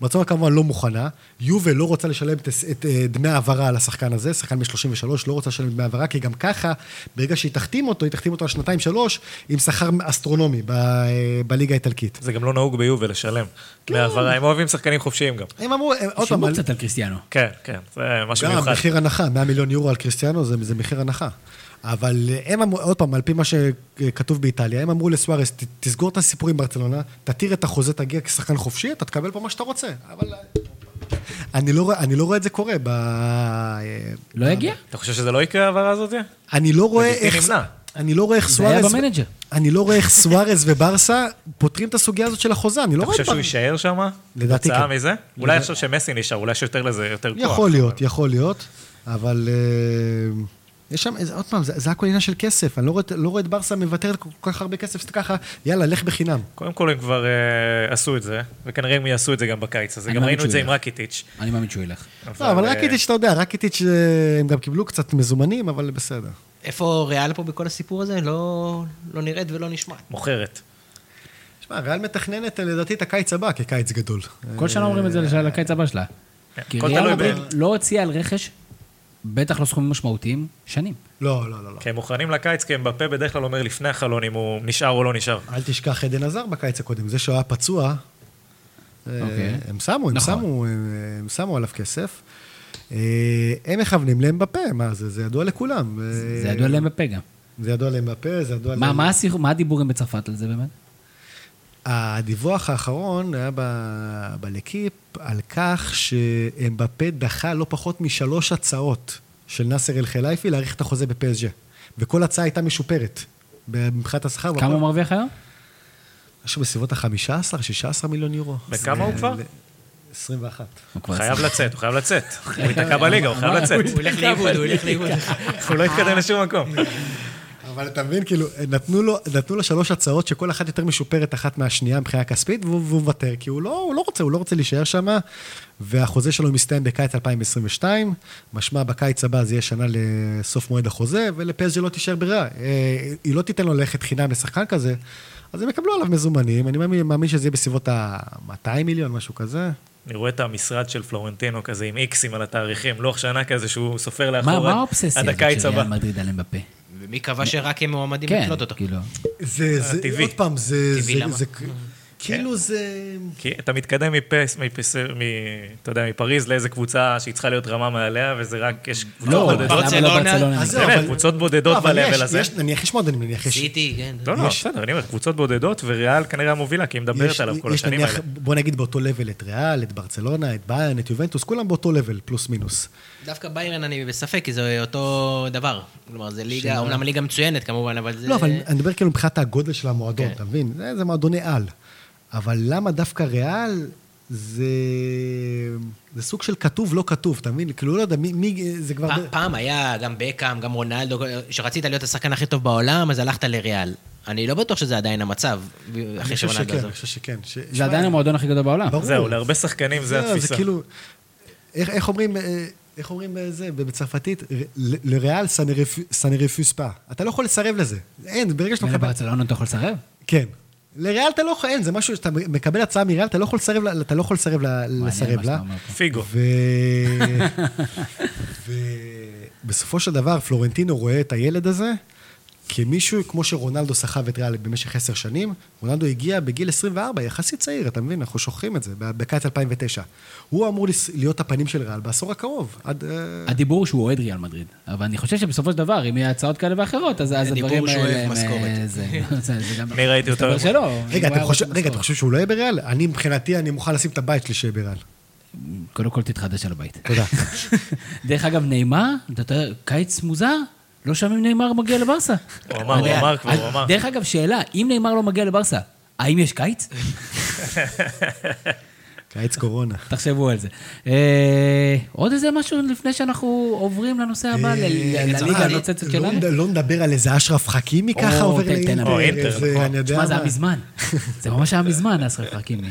ברצלונה כמובן לא מוכנה, יובל לא רוצה לשלם את, את אה, דמי העברה על השחקן הזה, שחקן ב-33 לא רוצה לשלם דמי העברה, כי גם ככה, ברגע שהיא תחתים אותו, היא תחתים אותו על שנתיים-שלוש, עם שכר אסטרונומי ב, אה, בליגה האיטלקית. זה גם לא נהוג ביובל לשלם. כן. מהעברה, הם אוהבים שחקנים חופשיים גם. הם אמרו, עוד פעם, קצת על קריסטיאנו. כן, כן, זה משהו גם מיוחד. מחיר הנחה, 100 מיליון יורו על קריסטיאנו זה, זה מחיר הנחה. אבל הם אמרו, עוד פעם, על פי מה שכתוב באיטליה, הם אמרו לסוארס, "ת- תסגור את הסיפור עם ברצלונה, תתיר את החוזה, תגיע כשחקן חופשי, אתה תקבל פה מה שאתה רוצה. אבל אני לא, אני לא רואה את זה קורה ב... לא יגיע? אתה חושב שזה לא יקרה ההעברה הזאת? אני לא רואה איך... נמנע. אני לא רואה איך זה היה. ב manager. אני לא רואה איך סוארס וברסה פותרים את הסוגיה הזאת של החוזה, אני לא אתה רואה... חושב את שהוא יישאר שם? לדעתי כתוצאה כן. מזה? אולי עכשיו שמסי נשאר, אולי יש יותר לזה, יותר כוח. יכול להיות, יכול להיות, אבל אה, יש שם, עוד פעם, זה זה הכל עניין של כסף. אני לא רואה לא רואה את ברסה מוותרת כל כך הרבה כסף, שאתה ככה, יאללה, לך בחינם. קודם כל הם כבר אה, עשו את זה, וכנראה הם יעשו את זה גם בקיץ הזה. גם ראינו את זה עם רקיטיץ'. אני מאמין שהוא ילך. לא, אבל אה, רקיטיץ', אתה יודע, רקיטיץ', אה, הם גם קיבלו קצת מזומנים, אבל בסדר. איפה ריאל פה בכל הסיפור הזה? לא לא נראית ולא נשמעת. מוכרת. שמע, ריאל מתכננת אה, לדעתי את הקיץ הבא כקיץ גדול. כל שנה אומרים את זה לקיץ הבא שלה. כן, כי ריאל לא הוציאה על רכש, בטח לא סכומים משמעותיים, שנים. לא, לא, לא, לא. כי הם מוכנים לקיץ, כי אמבפה בדרך כלל אומר לפני החלון אם הוא נשאר או לא נשאר. אל תשכח עדן עזר בקיץ הקודם, זה שהוא היה פצוע, אה, אוקיי. הם שמו, הם נכון. שמו, הם הם שמו עליו כסף. אה, הם מכוונים להם בפה, מה זה, זה ידוע לכולם. זה ידוע להם בפה גם. זה ידוע להם בפה, זה ידוע להם... מה הדיבורים בצרפת על זה באמת? הדיווח האחרון היה ב- בלקיפ על כך שאמבפה דחה לא פחות משלוש הצעות של נאסר אל-חלייפי להאריך את החוזה בפסג'ה. וכל הצעה הייתה משופרת מבחינת השכר. כמה הוא מרוויח היום? משהו בסביבות ה-15, 16 מיליון יורו. בכמה הוא כבר? 21. הוא חייב לצאת, הוא חייב לצאת. הוא ייתקע בליגה, הוא חייב לצאת. הוא ילך לאיבוד, הוא ילך לאיבוד. הוא לא יתקדם לשום מקום. אבל אתה מבין, כאילו, נתנו לו, נתנו לו שלוש הצעות שכל אחת יותר משופרת אחת מהשנייה מבחינה כספית, והוא, מוותר, כי הוא לא, הוא לא רוצה, הוא לא רוצה להישאר שם, והחוזה שלו מסתיים בקיץ 2022, משמע בקיץ הבא זה יהיה שנה לסוף מועד החוזה, ולפסג'י לא תישאר ברירה. אה, היא לא תיתן לו ללכת חינם לשחקן כזה, אז הם יקבלו עליו מזומנים, אני מאמין, מאמין שזה יהיה בסביבות ה-200 מיליון, משהו כזה. אני רואה את המשרד של פלורנטינו כזה עם איקסים על התאריכים, לוח שנה כזה שהוא סופר מה לאחור מה עד- האובססיה הזאת של. ריאל מדריד על אמבפה? ומי קבע שרק הם מועמדים כן, לקלוט אותו? כאילו. זה. עוד פעם, זה, טבעי זה, למה? כאילו זה... כי אתה מתקדם מפס, מפס, מ... אתה יודע, מפריז לאיזה קבוצה שהיא צריכה להיות רמה מעליה, וזה רק, יש קבוצות לא, בודדות. לא באמת, אבל- קבוצות בודדות לא, יש- הזה. יש, נניח, יש מועדונים, נניח, יש... סיטי, כן. לא, לא, בסדר, אני אומר, קבוצות בודדות, וריאל כנראה המובילה, כי היא מדברת עליו כל יש השנים האלה. בוא נגיד באותו לבל את ריאל, את ברצלונה, את ביירן, את יובנטוס, כולם באותו לבל, פלוס מינוס. דווקא ביירן אני בספק, כי זה אותו דבר. כלומר, זה ליגה? אומנם ליגה מצוינת כמובן, אבל זה... לא, אבל אני מדבר כאילו מבחינת הגודל של המועדון, כן. אתה מבין? זה, זה מועדוני על. אבל למה דווקא ריאל, זה, זה סוג של כתוב, לא כתוב, אתה מבין? כאילו, לא יודע, מי, מי זה כבר... פעם- פעם היה גם בקאם, גם רונלדו, שרצית להיות השחקן הכי טוב בעולם, אז הלכת לריאל. אני לא בטוח שזה עדיין המצב, אני אחרי חושב שרונלדו שכן, עזב. אני חושב שכן. ש- זה עדיין המועדון הכי גדול בעולם. ברור. זהו, להרבה שחקנים זה זהו, התפיסה. זה כאילו... איך, איך אומרים, אה, איך אומרים אה, זה, בצרפתית? לריאל סנרפיוס פא. אתה לא יכול לסרב לזה. אין, ברגע שאתה מקבל... לברצלונה אתה יכול לסרב? כן. לריאל אתה לא יכול, אין, זה משהו שאתה מקבל הצעה מריאל, אתה לא יכול לסרב, לה- אתה לא יכול לסרב, לה- לסרב לה. פיגו. ו... ובסופו של דבר, פלורנטינו רואה את הילד הזה כמישהו, כמו שרונלדו סחב את ריאל במשך עשר שנים, רונלדו הגיע בגיל 24, יחסית צעיר, אתה מבין? אנחנו שוכחים את זה, בקיץ 2009. הוא אמור להיות הפנים של ריאל בעשור הקרוב. עד... אה, הדיבור הוא שהוא אוהד ריאל מדריד, אבל אני חושב שבסופו של דבר, אם יהיה הצעות כאלה ואחרות, אז אז הדיבור הדברים שהוא האלה... אוהב הם, משכורת. אה, זה- זה- זה גם- אני ראיתי אותו. רגע, אתה חושב, רוצה רגע, אתה משכורת. חושב שהוא לא יהיה בריאל? אני, מבחינתי, אני מוכן לשים את הבית שלי שיהיה בריאל. קודם כל תתחדש על הבית. תודה. דרך אגב, נעימה, אתה יודע, קיץ מוזר, לא שומעים נעימר מגיע לברסה. הוא אמר, הוא אמר כבר, הוא אמר. דרך אגב, שאלה, אם נעימר לא מגיע לברסה, האם יש קיץ? קיץ קורונה. תחשבו על זה. אה, עוד איזה משהו לפני שאנחנו עוברים לנושא הבא, ל- לליגה אה, הנוצצת לא- שלנו? לא- לא נדבר על איזה אשרף חכימי ככה עובר תן לאינטר. נכון. תשמע, זה מה. היה מזמן. זה ממש היה מזמן, אסרף חכימי.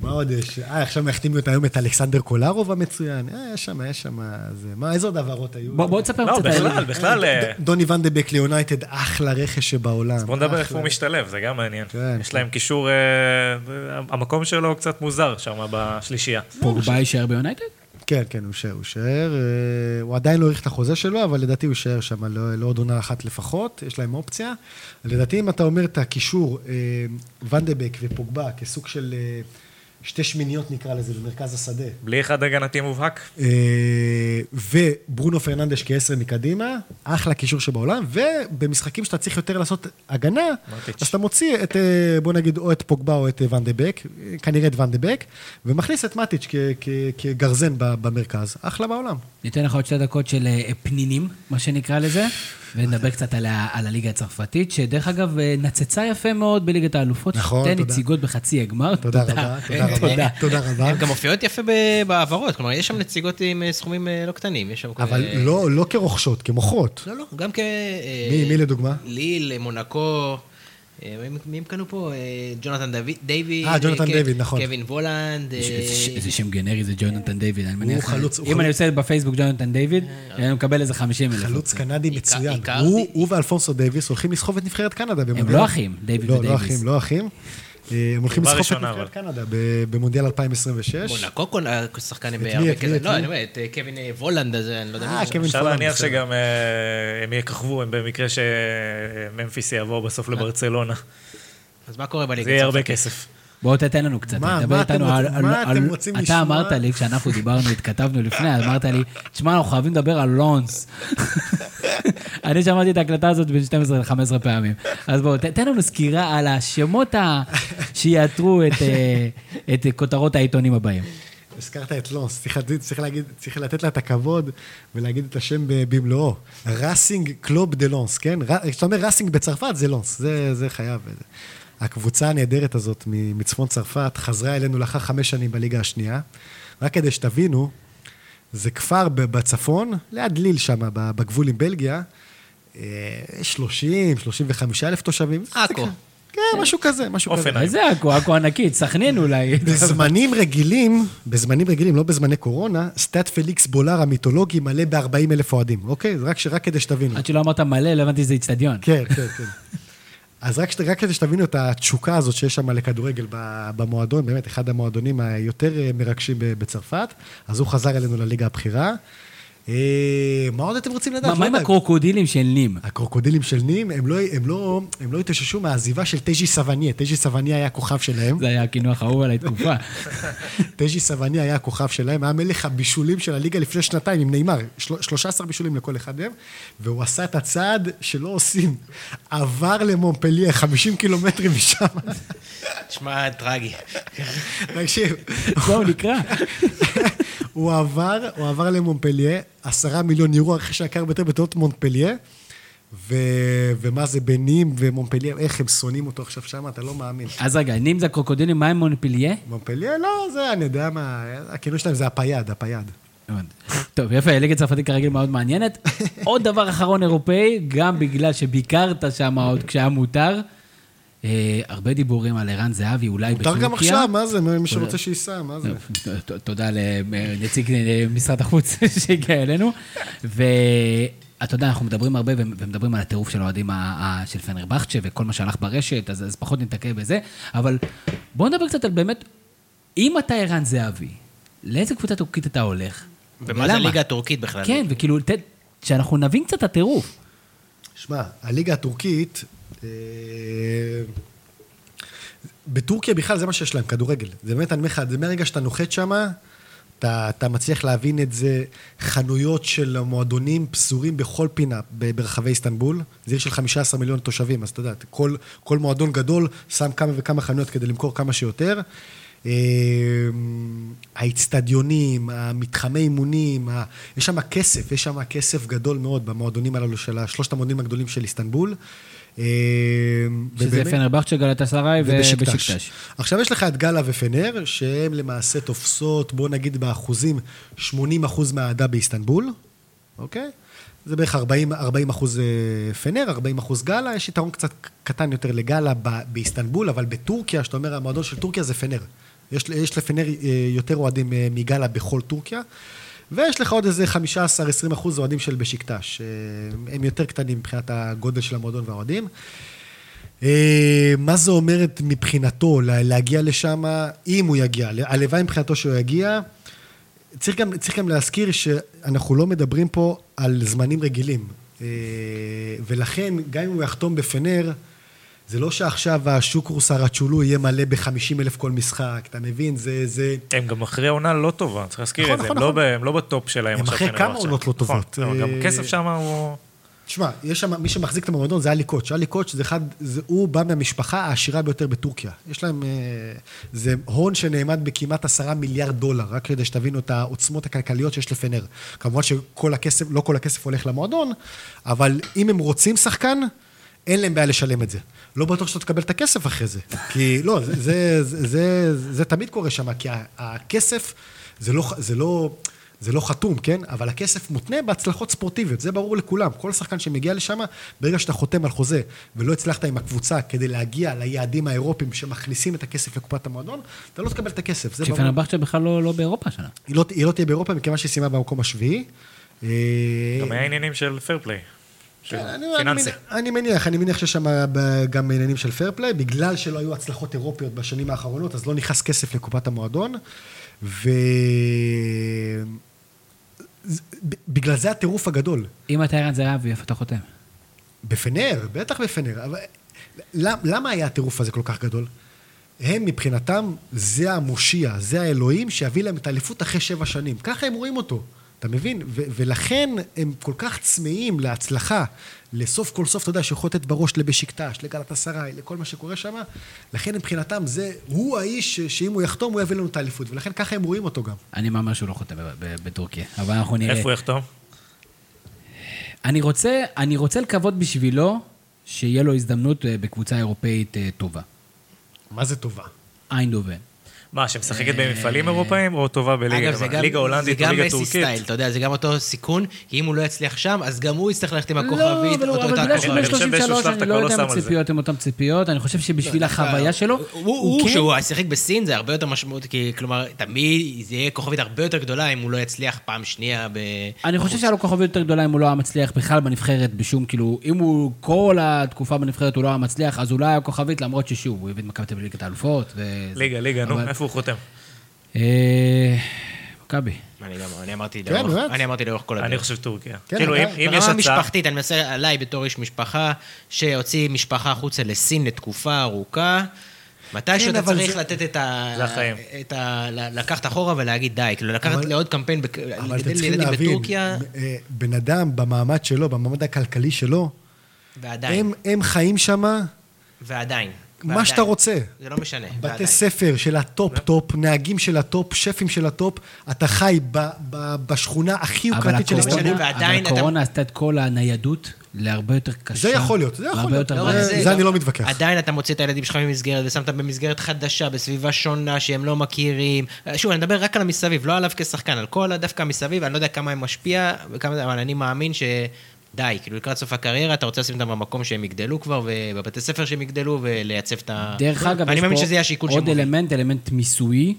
מה עוד יש? אה, עכשיו מחתימים אותה היום את אלכסנדר קולרוב המצוין. אה, יש שם, יש שם... זה... מה, איזה עוד העברות היו? בוא בוא תספר לא, קצת על... בכלל, בכלל, אה, דוני ונדבק ליונייטד, אחלה רכש שבעולם. אז בוא נדבר איפה. הוא משתלב, זה גם מעניין. כן, יש כן. להם קישור, אה, המקום שלו קצת מוזר שם בשלישייה. פוגבה יישאר ביונייטד? כן, כן, הוא יישאר, הוא יישאר. אה, הוא עדיין לא האריך את החוזה שלו, אבל לדעתי הוא יישאר שם לא- לעוד עונה אחת לפחות, יש להם אופציה. לדעתי, אם אתה אומר את הקישור, ונדבק ופוגבה כסוג של שתי שמיניות נקרא לזה, במרכז השדה, בלי אחד הגנתי מובהק. אה, וברונו פרננדש כעשר מקדימה, אחלה קישור שבעולם, ובמשחקים שאתה צריך יותר לעשות הגנה, מרטיץ'. אז אתה מוציא את, אה, בוא נגיד, או את פוגבה או את אה, ואן דה בק, אה, כנראה את ואן דה בק, ומכניס את מטיץ' כ- כ- כגרזן ב- במרכז, אחלה בעולם. ניתן לך עוד שתי דקות של פנינים, מה שנקרא לזה, ונדבר קצת על, ה, על הליגה הצרפתית, שדרך אגב אה, נצצה יפה מאוד בליגת האלופות. נכון, שתי תודה. נציגות בחצי הגמר. תודה רבה, תודה רבה, תודה רבה. הן גם מופיעות יפה ב- בהעברות, כלומר, יש שם נציגות עם אה, סכומים אה, לא קטנים, יש שם... אבל לא לא כרוכשות, כמוכרות. לא, לא, גם כ... מי- מי לדוגמה? ליל, מונקו, מי- מי הם קנו פה? אה, ג'ונתן דיוויד. אה, ג'ונתן דיוויד, נכון. קווין וולנד. אה, איזה שם גנרי זה ג'ונתן דיוויד, אני מניח. חלוץ- הוא אם אני חלוץ. עושה בפייסבוק ג'ונתן דיוויד, אני מקבל איזה 50 אלף. חלוץ קנדי מצוין. הוא ואלפונסו דייוויס הולכים לסחוב את נבחרת קנדה במונדיאל. לא אחים, דיוויד לא, לא ודייוויס. אחים, לא אחים. אה, הם הולכים לסחוב את נבחרת קנדה במונדיאל 2026. מונקו שחקן מי, בהרבה כזה. לא? אני אומר, את אה, קווין אה, וולנד הזה, אני לא יודע אה, מי זה. קווין אפשר פולנד, להניח. שגם הם יככבו, הם במקרה שממפיס יעבור בסוף לברצלונה. אז מה קורה בליגה? זה יהיה הרבה? כסף. בוא תתן לנו קצת, מה- תדבר איתנו על... מה על- אתם רוצים אתה לשמוע? אמרת לי, כשאנחנו דיברנו, התכתבנו לפני, אמרת לי, תשמע, אנחנו חייבים לדבר על לונס. אני שמעתי את ההקלטה הזאת בין 12 ל-15 פעמים. אז בואו, תן לנו סקירה על השמות ה- שיעטרו את, אה, את כותרות העיתונים הבאים. הזכרת את לונס, צריך, צריך, להגיד, צריך לתת לה את הכבוד ולהגיד את השם במלואו. ראסינג קלוב דה לונס, כן? כשאתה אומר ראסינג בצרפת, זה לונס, זה, זה חייב. הקבוצה הנהדרת הזאת מצפון צרפת חזרה אלינו לאחר חמש שנים בליגה השנייה. רק כדי שתבינו, זה כפר בצפון, ליד ליל שם, בגבול עם בלגיה. אה, 30, 35 אלף תושבים. עכו. כן, משהו כזה, משהו כזה. אופן. איזה עכו, עכו ענקית, סכנין אולי. בזמנים רגילים, בזמנים רגילים, לא בזמני קורונה, סטאד פליקס בולארט המיתולוגי מלא ב-40 אלף אוהדים, אוקיי? רק, רק כדי שתבינו. עד שלא אמרת מלא, לא הבנתי שזה איצטדיון. כן, כן, כן. אז רק, כדי שתבינו את התשוקה הזאת שיש שם לכדורגל במועדון, באמת, אחד המועדונים היותר אה, מרגשים בצרפת, אז הוא חזר אלינו לליגה הבכירה. אה, מה עוד אתם רוצים לדעת? מה לא עם. הקרוקודילים של נים? הקרוקודילים של נים, הם לא, הם, לא, הם לא התאוששו מהעזיבה של תז'י סווניה. תז'י סווניה היה הכוכב שלהם. זה היה הקינוח האהוב עליי תקופה. תז'י סווניה היה הכוכב שלהם, היה מלך הבישולים של הליגה לפני שנתיים עם נאמר, של- 13 בישולים לכל אחד מהם, והוא עשה את הצעד שלא עושים. עבר למונפליה, 50 קילומטרים משם. תשמע, טרגי. תקשיב, בואו נקרא. הוא עבר, הוא עבר למונפליה, עשרה מיליון יורו, הרכש היקר ביותר בתולדות מונפליה, ו... ומה זה בנים ומונפליה, איך הם שונאים אותו עכשיו שם, אתה לא מאמין. אז רגע, נים זה הקרוקודילים, מה עם מונפליה? מונפליה, לא, זה, אני יודע מה, הכינוי שלהם זה הפייד, הפייד. טוב, יפה, ליגה צרפתית כרגיל מאוד מעניינת. עוד דבר אחרון אירופאי, גם בגלל שביקרת שם עוד כשהיה מותר, הרבה דיבורים על ערן זהבי, אולי בטורקיה. מותר גם עכשיו, מה זה, מי שרוצה שייסע, מה זה? ת- תודה לנציג אה, משרד החוץ שהגיע אלינו. ואתה יודע, אנחנו מדברים הרבה ומדברים על הטירוף של האוהדים של פנרבכצ'ה וכל מה שהלך ברשת, אז, אז פחות נתעכב בזה. אבל בואו נדבר קצת על באמת, אם אתה ערן זהבי, לאיזה קבוצה טורקית אתה הולך? ומה זה הליגה הטורקית בכלל? כן, וכאילו, ת- שאנחנו נבין קצת את הטירוף. שמע, הליגה הטורקית, אה, בטורקיה בכלל זה מה שיש להם, כדורגל. זה באמת, אני אומר לך, זה מהרגע שאתה נוחת שם, אתה, אתה מצליח להבין את זה, חנויות של מועדונים פזורים בכל פינה ברחבי איסטנבול. זה עיר של 15 מיליון תושבים, אז אתה יודע, כל, כל מועדון גדול שם כמה וכמה חנויות כדי למכור כמה שיותר. אה, האיצטדיונים, המתחמי אימונים, ה- יש שם כסף, יש שם כסף גדול מאוד במועדונים הללו של שלושת המועדונים הגדולים של איסטנבול. אה, שזה ובאמת- פנרבכצ'ה, גלת אסריי ובשקטש. עכשיו יש לך את גאלה ופנר, שהן למעשה תופסות, בוא נגיד באחוזים, 80 אחוז מהאהדה באיסטנבול, אוקיי? זה בערך 40, 40 אחוז אה, פנר, 40 אחוז גאלה, יש יתרון קצת קטן יותר לגאלה באיסטנבול, אבל בטורקיה, שאתה אומר, המועדון של טורקיה זה פנר. יש, יש לפנר אה, יותר אוהדים מגאלה בכל טורקיה. ויש לך עוד איזה 15-20 אחוז אוהדים של בשקטש. אה, הם יותר קטנים מבחינת הגודל של המועדון והאוהדים. אה, מה זה אומרת מבחינתו לה- להגיע לשם, אם הוא יגיע, הלוואי מבחינתו שהוא יגיע. צריך גם, צריך גם להזכיר שאנחנו לא מדברים פה על זמנים רגילים. אה, ולכן, גם אם הוא יחתום בפנר, זה לא שעכשיו השוקרוס הרצ'ולו יהיה מלא ב-50 אלף כל משחק, אתה מבין? זה... זה... הם גם אחרי עונה לא טובה, צריך להזכיר נכון, את זה, נכון, הם לא נכון. ב- הם לא בטופ שלהם הם עכשיו. אחרי כנראה כמה. עונות לא נכון, טובות. לא, גם אה, כסף שם הוא... תשמע, יש שם, מי שמחזיק את המועדון זה אלי קוץ'. אלי קוץ' זה אחד, זה, הוא בא מהמשפחה העשירה ביותר בטורקיה. יש להם, אה, זה הון שנאמד בכמעט עשרה מיליארד דולר, רק כדי שתבינו את העוצמות הכלכליות שיש לפנר. כמובן שכל הכסף, לא כל הכסף הולך למועדון, אבל אם הם רוצים שחקן, אין להם בעיה לשלם את זה. לא בטוח שאתה תקבל את הכסף אחרי זה. כי, לא, זה, זה, זה, זה, זה תמיד קורה שם, כי ה- הכסף זה לא, זה לא, זה לא חתום, כן? אבל הכסף מותנה בהצלחות ספורטיביות, זה ברור לכולם. כל שחקן שמגיע לשם, ברגע שאתה חותם על חוזה ולא הצלחת עם הקבוצה כדי להגיע ליעדים האירופיים שמכניסים את הכסף לקופת המועדון, אתה לא תקבל את הכסף, זה ברור. בכלל לא לא באירופה השנה. היא לא, היא לא תהיה באירופה מכיוון שהיא סיימה במקום השביעי. גם היה עניינים של fair play. כן, אני, פיננסי. אני, אני מניח, אני מניח שיש שם ב- גם עניינים של fair play, בגלל שלא היו הצלחות אירופיות בשנים האחרונות, אז לא נכנס כסף לקופת המועדון, ו... בגלל זה הטירוף הגדול. אם אתה ערן זהבי, איפה אתה חותם? בפנר, בטח בפנר, אבל למ- למה היה הטירוף הזה כל כך גדול? הם מבחינתם, זה המושיע, זה האלוהים שיביא להם את האליפות אחרי שבע שנים. ככה הם רואים אותו, אתה מבין? ו- ולכן הם כל כך צמאים להצלחה, לסוף כל סוף, אתה יודע, שיכול לתת בראש לבשיקטש, לגלת אסריי, לכל מה שקורה שם, לכן מבחינתם זה, הוא האיש שאם הוא יחתום, הוא יביא לנו את האליפות, ולכן ככה הם רואים אותו גם. אני מהמר שהוא לא חותם בטורקיה, אבל אנחנו נראה. איפה הוא יחתום? אני רוצה, אני רוצה לקוות בשבילו שיהיה לו הזדמנות אה, בקבוצה אירופאית אה, טובה. מה זה טובה? איינדובן. מה, שמשחקת במפעלים אירופאים או טובה בליגה? אגב, זה מה, גם, ליגה הולנדית זה או גם מסי טורקית? סטייל, אתה יודע, זה גם אותו סיכון, כי אם הוא לא יצליח שם, אז גם הוא יצטרך ללכת עם לא, הכוכבית, אבל הוא- אותו אבל אותה בגלל שהוא בן כוכבית. חושב באיזשהו 33, שלב אני לא לא יודע אם. הציפיות הן אותן ציפיות, אני חושב שבשביל החוויה שלו, הוא, כן- שהוא שיחק בסין זה הרבה יותר משמעות, כי כלומר, תמיד זה יהיה כוכבית הרבה יותר גדולה אם הוא לא יצליח פעם שנייה ב... אני חושב שהיה לו כוכבית יותר גדולה אם הוא לא היה מצליח בכלל בנבחרת בשום, כאילו, אם הוא כל התקופה בנבחרת הוא לא היה מצליח, אז אולי היה כוכבית, למרות ששוב, הוא הביא את מכבי תל אביב ליגת האלופות. ו- ליגה, ליגה, נו, איפה הוא חותם? אה, מכבי. אני אמרתי כן, לאורך? אני אמרתי לאורך כל הדרך. אני חושב טורקיה. כן, כאילו, אם יש ברמה הצעה... משפחתית, אני מנסה עליי בתור איש משפחה, שהוציא משפחה החוצה לסין לתקופה ארוכה. מתישהו כן, אתה אבל צריך זה- לתת את ה... זה החיים. את ה... ל- לקחת אחורה ולהגיד די, כאילו לקחת אבל- לעוד קמפיין, לגדל ילדים להבין, בטורקיה, אה, בן אדם במעמד שלו, במעמד הכלכלי שלו, ועדיין, הם, הם חיים שם ועדיין. מה ועדיין. שאתה רוצה. זה לא משנה, בתי ועדיין. ספר של הטופ-טופ, נהגים של הטופ, שפים של הטופ, אתה חי ב, ב, בשכונה הכי יוקרתית של ועדיין אבל הקורונה עשתה את כל הניידות להרבה יותר קשה. זה יכול להיות, זה יכול להיות. לא. זה אני לא מתווכח. עדיין אתה מוציא את הילדים שלך ממסגרת ושמת במסגרת חדשה, בסביבה שונה שהם לא מכירים. שוב, אני מדבר רק על המסביב, לא עליו כשחקן, על כל דווקא המסביב, אני לא יודע כמה הם משפיע, אבל אני מאמין ש... די, כאילו לקראת סוף הקריירה, אתה רוצה לשים אותם במקום שהם יגדלו כבר, ובבתי ספר שהם יגדלו, ולייצב את ה... דרך אגב, ואני יש מאמין פה שזה יהיה השיקול עוד שמוביל. אלמנט, אלמנט מיסויי,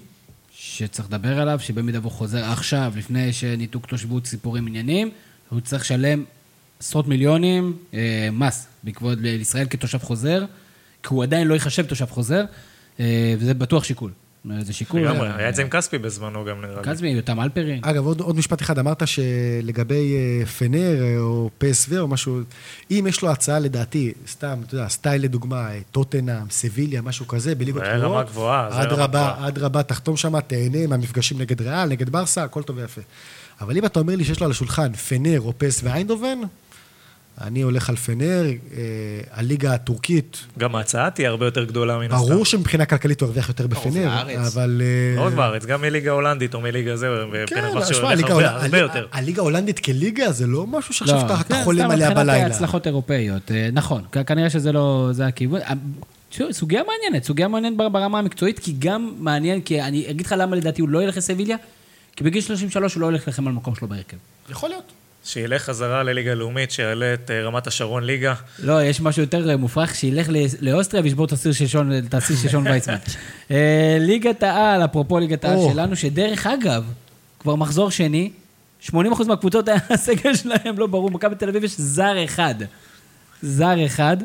שצריך לדבר עליו, שבמידה והוא חוזר עכשיו, לפני שניתוק תושבות, סיפורים, עניינים, הוא צריך לשלם עשרות מיליונים אה, מס בעקבות לישראל כתושב חוזר, כי הוא עדיין לא ייחשב תושב חוזר, אה, וזה בטוח שיקול. זה שיקול... לגמרי, היה את זה עם כספי בזמנו גם נראה לי. קצבי, יותם אלפרין. אגב, עוד, עוד משפט אחד, אמרת שלגבי אה, פנר אה, או PSV או משהו, אם יש לו הצעה לדעתי, סתם, אתה יודע, סטייל לדוגמה, אה, טוטנאם, סביליה, משהו כזה, בליגות זה רמה גבוהות, גבוהה, זה רמה גבוהה. אדרבה, תחתום שם, תהנה מהמפגשים נגד ריאל, נגד ברסה, הכל טוב ויפה. אבל אם אתה אומר לי שיש לו על השולחן פנר או פס ואיינדובן, אני הולך על פנר, אה, הליגה הטורקית, גם ההצעה תהיה הרבה יותר גדולה מן הסתם. ברור שמבחינה כלכלית הוא ירוויח יותר בפנר. אבל... אה, לא רק בארץ, גם מליגה הולנדית או מליגה זה, כן, ופנרבכצ'ה שמע, הולך הליגה הרבה, יותר. הליגה ההולנדית כליגה זה לא משהו שעכשיו אתה אתה כן, חולם סתם עליה מבחינת בלילה. הצלחות אירופאיות, אה, נכון, כנראה שזה לא, זה הכיוון. סוגיה מעניינת, סוגיה מעניינת בר- ברמה המקצועית, כי גם מעניין, כי אני אגיד לך למה לדעתי הוא לא ילך לסביליה, כי בגיל 33 הוא לא הולך לכם על מקום שלו בהרכב. יכול להיות. שילך חזרה לליגה לאומית, שיעלה את אה, רמת השרון ליגה. לא, יש משהו יותר אה, מופרך, שילך ל- לאוסטריה וישבור את הסיר של שון, את הסיר של שון ויצמן. אה, ליגת העל, אפרופו ליגת העל. שלנו, שדרך אגב, כבר מחזור שני, 80% מהקבוצות, הסגל שלהם לא ברור, מכבי תל אביב יש זר אחד. זר אחד.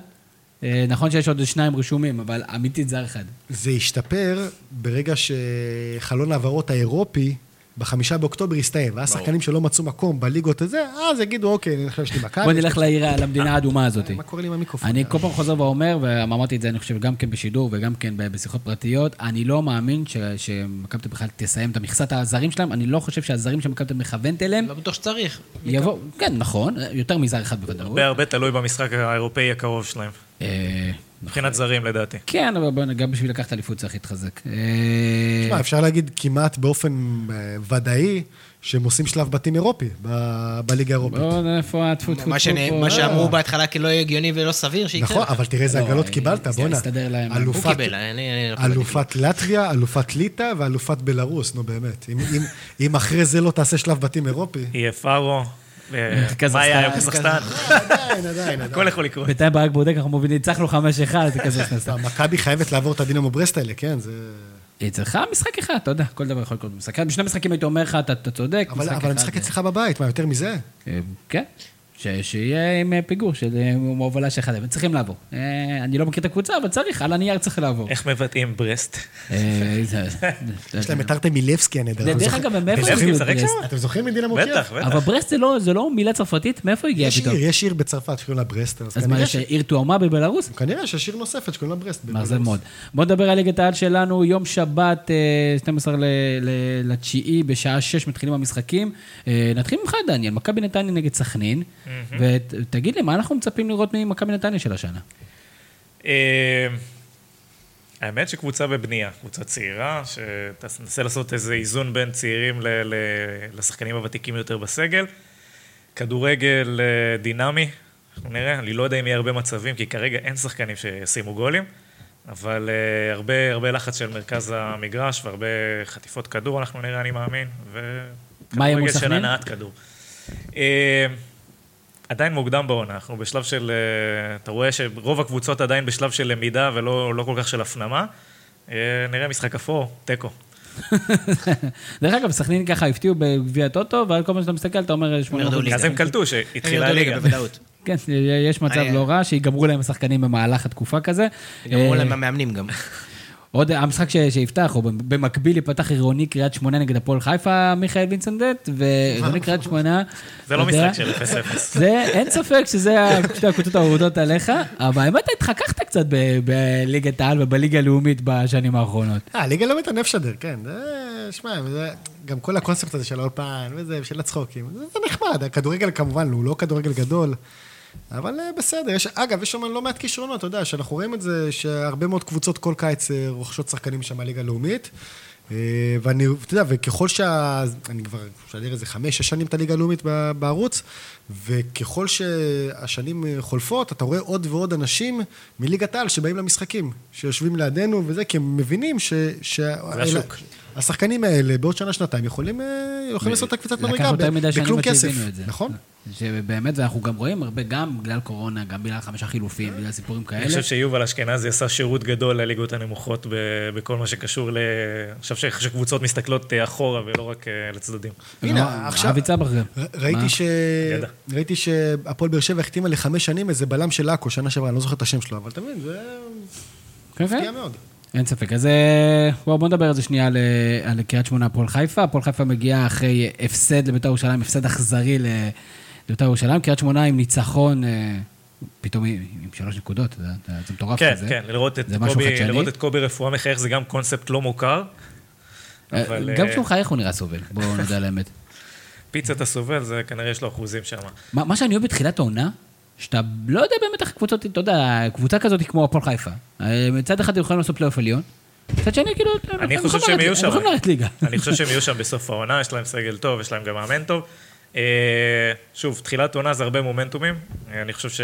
אה, נכון שיש עוד שניים רשומים, אבל אמיתית זר אחד. זה ישתפר ברגע שחלון ההעברות האירופי בחמישה באוקטובר יסתיים, ואז שחקנים שלא מצאו מקום בליגות הזה, אז יגידו, אוקיי, אני חושב שיש לי מכבי. בוא יש נלך לעיר, למדינה האדומה הזאת. מה קורה לי עם המיקרופון? אני כל פעם חוזר ואומר, ואמרתי את זה, אני חושב, גם כן בשידור וגם כן בשיחות פרטיות, אני לא מאמין ש- שמכבי בכלל תסיים את המכסת הזרים שלהם, אני לא חושב שהזרים שמכבי מכוונת אליהם, לא בטוח שצריך. יבוא, כן, נכון, יותר מזר אחד בוודאות. הרבה הרבה תלוי במשחק האירופאי הקרוב שלהם. אה, מבחינת זרים לדעתי. כן, אבל בוא, גם בשביל לקחת אליפות צריך להתחזק. אה, תשמע, אפשר להגיד כמעט באופן אה, ודאי שהם עושים שלב בתים אירופי ב- בליגה האירופית. בוא, איפה הטפו טפו מה טפו פה? מה אה, שאמרו בהתחלה לא יהיה הגיוני ולא סביר שיקרה. נכון, אבל תראה איזה הגרלות אה, קיבלת, זה בואנה. יסתדר להם. הוא הוא אלופת- קיבל, אני... אני קיבלתי. אלופת לטביה, אלופת ליטא ואלופת בלרוס, נו באמת. אם- אם- אם אחרי זה לא תעשה שלב בתים אירופי... יהיה פארו, אה. מה היה עם קזחסטן? עדיין, עדיין, הכל יכול לקרות. בינתיים ברק בודק, אנחנו מובילים, ניצחנו 5-1, זה כזה סנסה. מכבי חייבת לעבור את הדינמו ברסט האלה, כן? זה... היא צריכה משחק אחד, אתה יודע, כל דבר יכול לקרות במשחק. בשני משחקים הייתי אומר לך, אתה צודק, אבל משחק אבל אחד, המשחק אה, אצלך בבית, מה, יותר מזה? אה, כן, שיהיה עם אה, פיגור של אה, הובלה של אחד, הם צריכים לעבור. אה, אני לא מכיר את הקבוצה, אבל צריך, על הנייר צריך לעבור. איך מבטאים ברסט? יש להם את ארטם מילבסקי הנהדר. דרך אגב, הם מאיפה את משחק ברסט? שם? אתם זוכרים מדינמו קייב? בטח, בטח. אבל ברסט זה לא- זה לא מילה צרפתית? מאיפה הגיע יש פתאום? עיר, יש עיר בצרפת שקוראים לה ברסט, אז מה, יש עיר תאומה בבלארוס? כנראה שיש עיר נוספת שקוראים לה ברסט. בבלרוס. מאוד. בוא נדבר על ליגת העל שלנו, יום שבת, אה, 12 ל- ל- לתשיעי, בשעה 6 מתחילים המשחקים. נתחיל ממך, דניאל, מכבי נתניה נגד סכנין, ותגיד לי, מה אנחנו מצפים לראות ממכבי נתניה של השנה? אה, האמת שקבוצה בבנייה, קבוצה צעירה, שתנסה לעשות איזה איזון בין צעירים ל- ל- לשחקנים הוותיקים יותר בסגל. כדורגל אה, דינמי, אנחנו נראה, אני לא יודע אם יהיה הרבה מצבים, כי כרגע אין שחקנים שישימו גולים. אבל אה, הרבה, הרבה לחץ של מרכז המגרש והרבה חטיפות כדור, אנחנו נראה, אני מאמין. וכדורגל של? הנעת כדור. אה, עדיין מוקדם בעונה, אנחנו בשלב של... אה, אתה רואה שרוב הקבוצות עדיין בשלב של למידה ולא לא כל כך של הפנמה. אה, נראה משחק אפור, תיקו. דרך אגב, סכנין ככה הפתיעו בגביע הטוטו, וכל פעם שאתה מסתכל, אתה אומר... שמונה ירדו אחוז. ליגה. אז הם קלטו שהתחילה הליגה. כן, יש מצב אני- לא רע, שיגמרו להם השחקנים במהלך התקופה כזה. גמרו אה, להם המאמנים גם. עוד המשחק ש- שיפתח, או במקביל ייפתח עירוני קריית שמונה נגד הפועל חיפה, מיכאל וינסנדט, ועירוני קריית שמונה... זה לא משחק של 0-0. זה, אין ספק שזה שתי הקבוצות האהודות עליך, אבל האמת, התחככת קצת בליגת העל ובליגה הלאומית בשנים האחרונות. אה, ליגה לא מתענף שדר, כן. שמע, זה, גם כל הקונספט הזה של האולפן, וזה, של הצחוקים, זה, זה נחמד. הכדורגל כמובן הוא לא כדורגל גדול, אבל אה, בסדר. יש, אגב, יש שם לא מעט כישרונות, אתה יודע, שאנחנו רואים את זה, שהרבה מאוד קבוצות כל קיץ אה, רוכשות שחקנים שם מהליגה הלאומית. אה, ואני, אתה יודע, וככל שה... אני כבר, אפשר להגיד איזה חמש, שש שנים את הליגה הלאומית בערוץ, וככל שהשנים חולפות, אתה רואה עוד ועוד אנשים מליגת העל שבאים למשחקים, שיושבים לידינו וזה, כי הם מבינים ש... ש... זה השוק. השחקנים האלה, בעוד שנה-שנתיים, יכולים, אה, יכולים לעשות את הקפיצת מדרגה לקח יותר ב- מדי שנים בכלום כסף. את זה. נכון? שבאמת, ואנחנו גם רואים הרבה, גם בגלל קורונה, גם בגלל חמישה חילופים, בגלל סיפורים כאלה. אני חושב שיובל אשכנזי עשה שירות גדול לליגות הנמוכות בכל מה שקשור ל... אני חושב שקבוצות מסתכלות אה, אחורה ולא רק אה, לצדדים. הנה, לא, עכשיו- אבי צבר גם. ראיתי שהפועל באר שבע החתימה לחמש שנים איזה בלם של עכו, שנה שעברה, אני לא זוכר את השם שלו, אבל אתה מבין, זה כן, כן. מפתיע מאוד. אין ספק. אז אה, בואו בוא נדבר על זה שנייה על, אה, על קריית שמונה הפועל חיפה. הפועל חיפה מגיעה אחרי הפסד לבית"ר ירושלים, הפסד אכזרי לבית"ר ירושלים. קריית שמונה עם ניצחון, אה, פתאום עם עם שלוש נקודות, זה, זה, מטורף כן, כזה. כן, לראות קובי- חדשני. לראות את קובי רפואה מחייך זה גם קונספט לא מוכר. אה, אבל, גם אה, כשהוא מחייך הוא נראה סובל, בואו נודה על האמת. פיצת הסובל, זה כנראה יש לו אחוזים שם. מה, מה שאני אוהב בתחילת העונה, שאתה לא יודע באמת איך קבוצות, אתה יודע, קבוצה כזאת היא כמו הפועל חיפה. מצד אחד הם יכולים לעשות פלייאוף עליון, מצד שני כאילו, אני חושב שהם יהיו שם. אני חושב שהם יהיו שם בסוף העונה, יש להם סגל טוב, יש להם גם מאמן טוב. אה, שוב, תחילת עונה זה הרבה מומנטומים. אני חושב ש...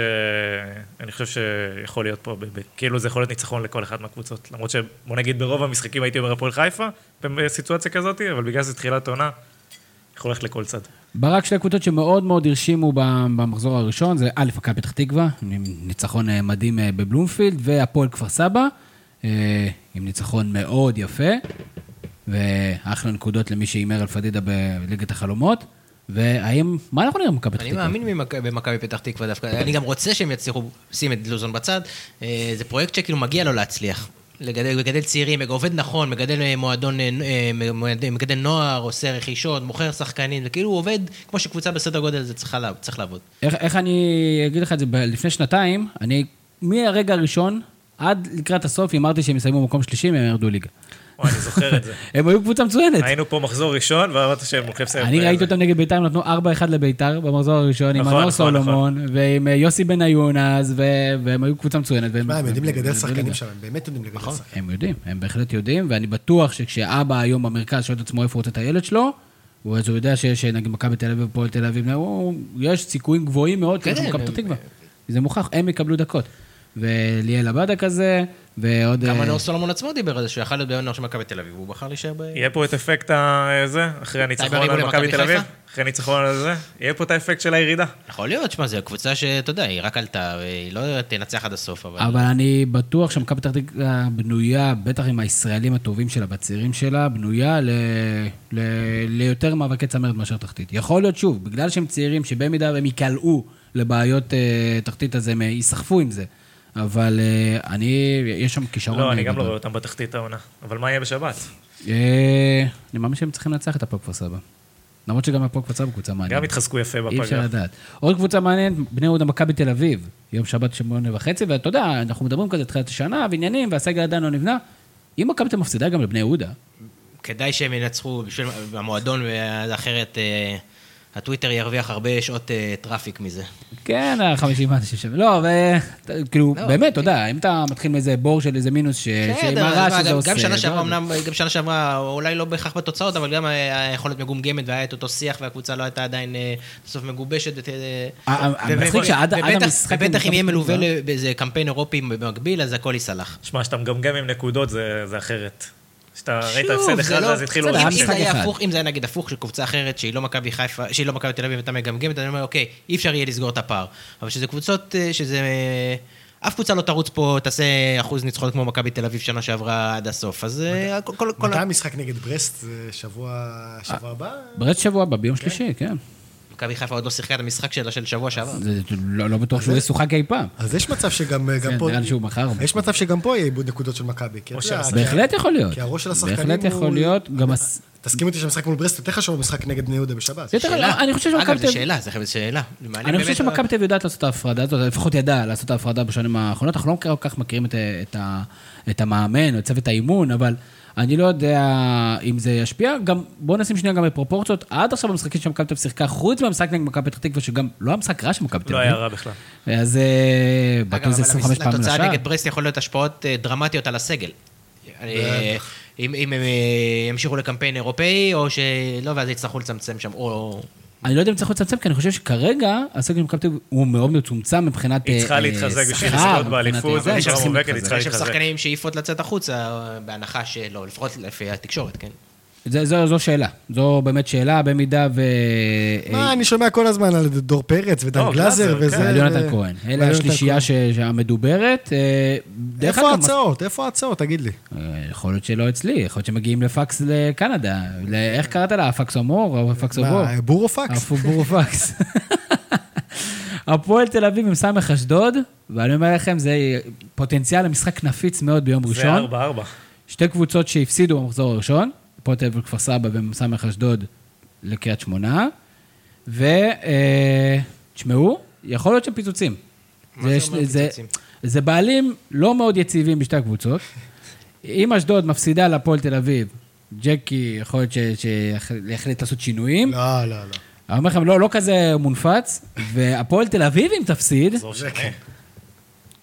אני חושב שיכול להיות פה, כאילו זה יכול להיות ניצחון לכל אחת מהקבוצות. למרות שבוא נגיד ברוב המשחקים הייתי אומר הפועל חיפה, בסיטואציה כזאת, אבל בגלל שזה תחילת עונה, יכול ללכת לכל צד. ברק שתי קבוצות שמאוד מאוד הרשימו במחזור הראשון, זה א', מכבי פתח תקווה, עם ניצחון אה, מדהים אה, בבלומפילד, והפועל כפר סבא, אה, עם ניצחון מאוד יפה, ואחלה נקודות למי שהימר על פדידה בליגת החלומות. והאם, מה אנחנו נראה במכבי פתח אני תקווה? מאמין ממכ- במכבי פתח תקווה דווקא, אני גם רוצה שהם יצליחו, שים את לוזון בצד, זה פרויקט שכאילו מגיע לו להצליח. לגדל, לגדל צעירים, עובד נכון, מגדל אה, מועדון, אה, אה, מגדל נוער, עושה רכישות, מוכר שחקנים, זה כאילו הוא עובד כמו שקבוצה בסדר גודל הזה צריכה צריך לעבוד. איך, איך אני אגיד לך את זה, לפני שנתיים, אני מהרגע הראשון עד לקראת הסוף אמרתי שהם יסיימו במקום שלישי והם ירדו ליגה. וואי, אני זוכר את זה. הם היו קבוצה מצוינת. היינו פה מחזור ראשון, ואמרת שהם הולכים לסיים. אני את ראיתי. אותם נגד בית"ר, הם נתנו 4-1 לבית"ר במחזור הראשון, עם נכון, מנור נכון, סולומון, ועם אה, יוסי בניון אז, ו- והם היו קבוצה מצוינת. מה, הם יודעים לגדל שחקנים שם, הם באמת יודעים לגדל נכון. שחקנים. הם יודעים, הם בהחלט יודעים, ואני בטוח שכשאבא היום במרכז שואל את עצמו איפה הוא רוצה את הילד שלו, הוא אז הוא יודע שיש נגיד מכבי תל אביב ופועל תל אביב, יש סיכויים גבוהים מאוד כן, מכבי הם- פתח תקווה. זה מוכח, הם יקבלו דקות. וליאל עבדה כזה, ועוד... גם אה, מנור סולומון עצמו דיבר על זה, שיכל להיות בנוער של מכבי תל אביב, הוא בחר להישאר ב... יהיה פה את אפקט הזה, אחרי הניצחון על למכבי מכבי תל אביב? אחרי הניצחון על זה, יהיה פה את האפקט של הירידה. יכול להיות, שמע, זו קבוצה שאתה יודע, היא רק עלתה, והיא לא תנצח עד הסוף, אבל... אבל אני בטוח שמכבי פתח תקווה בנויה, בטח עם הישראלים הטובים שלה והצעירים שלה, בנויה. ליותר מאבקי צמרת מאשר תחתית. יכול להיות, שוב, בגלל שהם צעירים, שבמידה והם ייקלעו לבעיות אה, תחתית, אז הם אה, ייסחפו עם זה. אבל אה, אני, יש שם כישרון... לא, אני גם לא. רואה אותם בתחתית העונה. אבל מה יהיה בשבת? אה, אני מאמין שהם צריכים לנצח את הפועל כפר סבא. למרות שגם הפועל כפר סבא קבוצה מעניינת. גם התחזקו יפה אי אפשר בפגרה. לדעת. עוד קבוצה מעניינת, בני יהודה מכבי תל אביב, יום שבת שמונה וחצי, ואתה יודע, אנחנו מדברים כזה תחילת השנה, ועניינים, והסגל עדיין לא נבנה. אם מכבי תל אביב מפסידה גם לבני יהודה, כדאי שהם ינצחו בשביל המועדון, ואחרת אה, הטוויטר ירוויח הרבה שעות אה, traffic מזה. כן, ה-50 אנשים שם. לא, וכאילו, לא, באמת, אתה יודע, אם אתה מתחיל מאיזה בור של איזה מינוס, ש- שעם בסדר, הרעש מה, שזה גם- עושה. גם שנה לא שעברה. אמנם, גם שנה שעברה, אולי לא בהכרח בתוצאות, אבל גם היכולת מגומגמת והיה את אותו שיח והקבוצה לא הייתה עדיין אה, בסוף מגובשת. אה, המצחיק שעד- המשחק ובטח אם יהיה מלווה באיזה קמפיין אירופי במקביל, אז הכל ייסלח. שמע, כשאתה מגמגם עם נקודות זה אחרת. כשאתה ראית הפסד זה אחד, לא- אז התחילו... היה להמשיך. אם זה היה אחד. הפוך, אם זה היה נגיד הפוך של קבוצה אחרת שהיא לא מכבי חיפה, שהיא לא מכבי תל אביב ואתה מגמגמת, אני אומר, אוקיי, אי אפשר יהיה לסגור את הפער. אבל שזה קבוצות, אה, שזה... אה, אף קבוצה לא תרוץ פה, תעשה אחוז ניצחונות כמו מכבי תל אביב שנה שעברה עד הסוף. אז אה, כל- כל... כל- מתי המשחק נגד ברסט? זה שבוע שבוע הבא? ברצ שבוע הבא, ביום שלישי, כן. מכבי חיפה עוד לא שיחקה את המשחק שלה של שבוע שעבר. זה לא לא בטוח שהוא ישוחק אי פעם. אז יש מצב שגם גם פה... נראה לי שהוא מכר. יש מצב שגם פה יהיה איבוד נקודות של מכבי. בהחלט יכול להיות. כי הראש של השחקנים בהחלט הוא- יכול להיות. תסכים איתי שהמשחק מול ברסט יותר חשוב ממשחק נגד בני יהודה בשבת. אני חושב אגב, שמכבי זו תל- שאלה, זו חייבת שאלה. אני חושב שמכבי תל אביב יודעת לעשות את ההפרדה הזאת, לפחות ידעה לעשות את ההפרדה בשנים האחרונות. אנחנו לא כל כך מכירים את, את, ה- את המאמן או את צוות האימון, אבל אני לא יודע אם זה ישפיע. גם, בואו נשים שנייה גם בפרופורציות. עד עכשיו במשחקים שמכבי תל אביב שיחקה, חוץ מהמשחק נגד מכבי פתח תקווה, שגם לא היה משחק רע של מכבי תל לא אביב. היה רע בכלל. אז אה, בעטו איזה אבל 25 פעמים לתוצאה לשער. נגד ברסט יכול להיות השפעות אה, דרמטיות על הסגל. אה, אם הם ימשיכו לקמפיין אירופאי, או שלא, ואז יצטרכו לצמצם שם, או... אני לא יודע אם צריך לצמצם, כי אני חושב שכרגע הסגל של מכבי תל אביב הוא מאוד מצומצם מבחינת היא צריכה אה, להתחזק בשביל שכר, לזכות באליפות, אה, היא להתחזק. צריכה יש שם להתחזק. שחקנים שאיפות לצאת החוצה, אה, בהנחה שלא, לפחות לפי התקשורת, כן. זה- זו זו שאלה, זו באמת שאלה, במידה ו... מה, אני שומע כל הזמן על דור פרץ ודן לא, גלאזר וזה. כן. על יונתן כהן. אלה השלישייה המדוברת. אה, איפה ההצעות? איפה ההצעות? תגיד לי. אה, יכול להיות שלא אצלי, יכול להיות שמגיעים לפקס לקנדה. איך קראת לה? הפקס אמור? או הפקס? מה, בורופקס? הפובורו פקס. הפועל תל אביב עם סמך אשדוד, ואני אומר לכם, זה פוטנציאל למשחק נפיץ מאוד ביום זה ראשון. ארבע, ארבע. שתי קבוצות שהפסידו במחזור הראשון, הפועל תל אביב וכפר סבא ומסמך אשדוד לקריית שמונה, ותשמעו, יכול להיות שם פיצוצים. מה זה יש- אומר זה- פיצוצים? זה בעלים לא מאוד יציבים בשתי הקבוצות. אם אשדוד מפסידה להפועל תל אביב, ג'קי יכול להיות שיחליט לעשות שינויים. לא, לא, לא. אני אומר לכם, לא, לא כזה מונפץ, והפועל תל אביב אם תפסיד.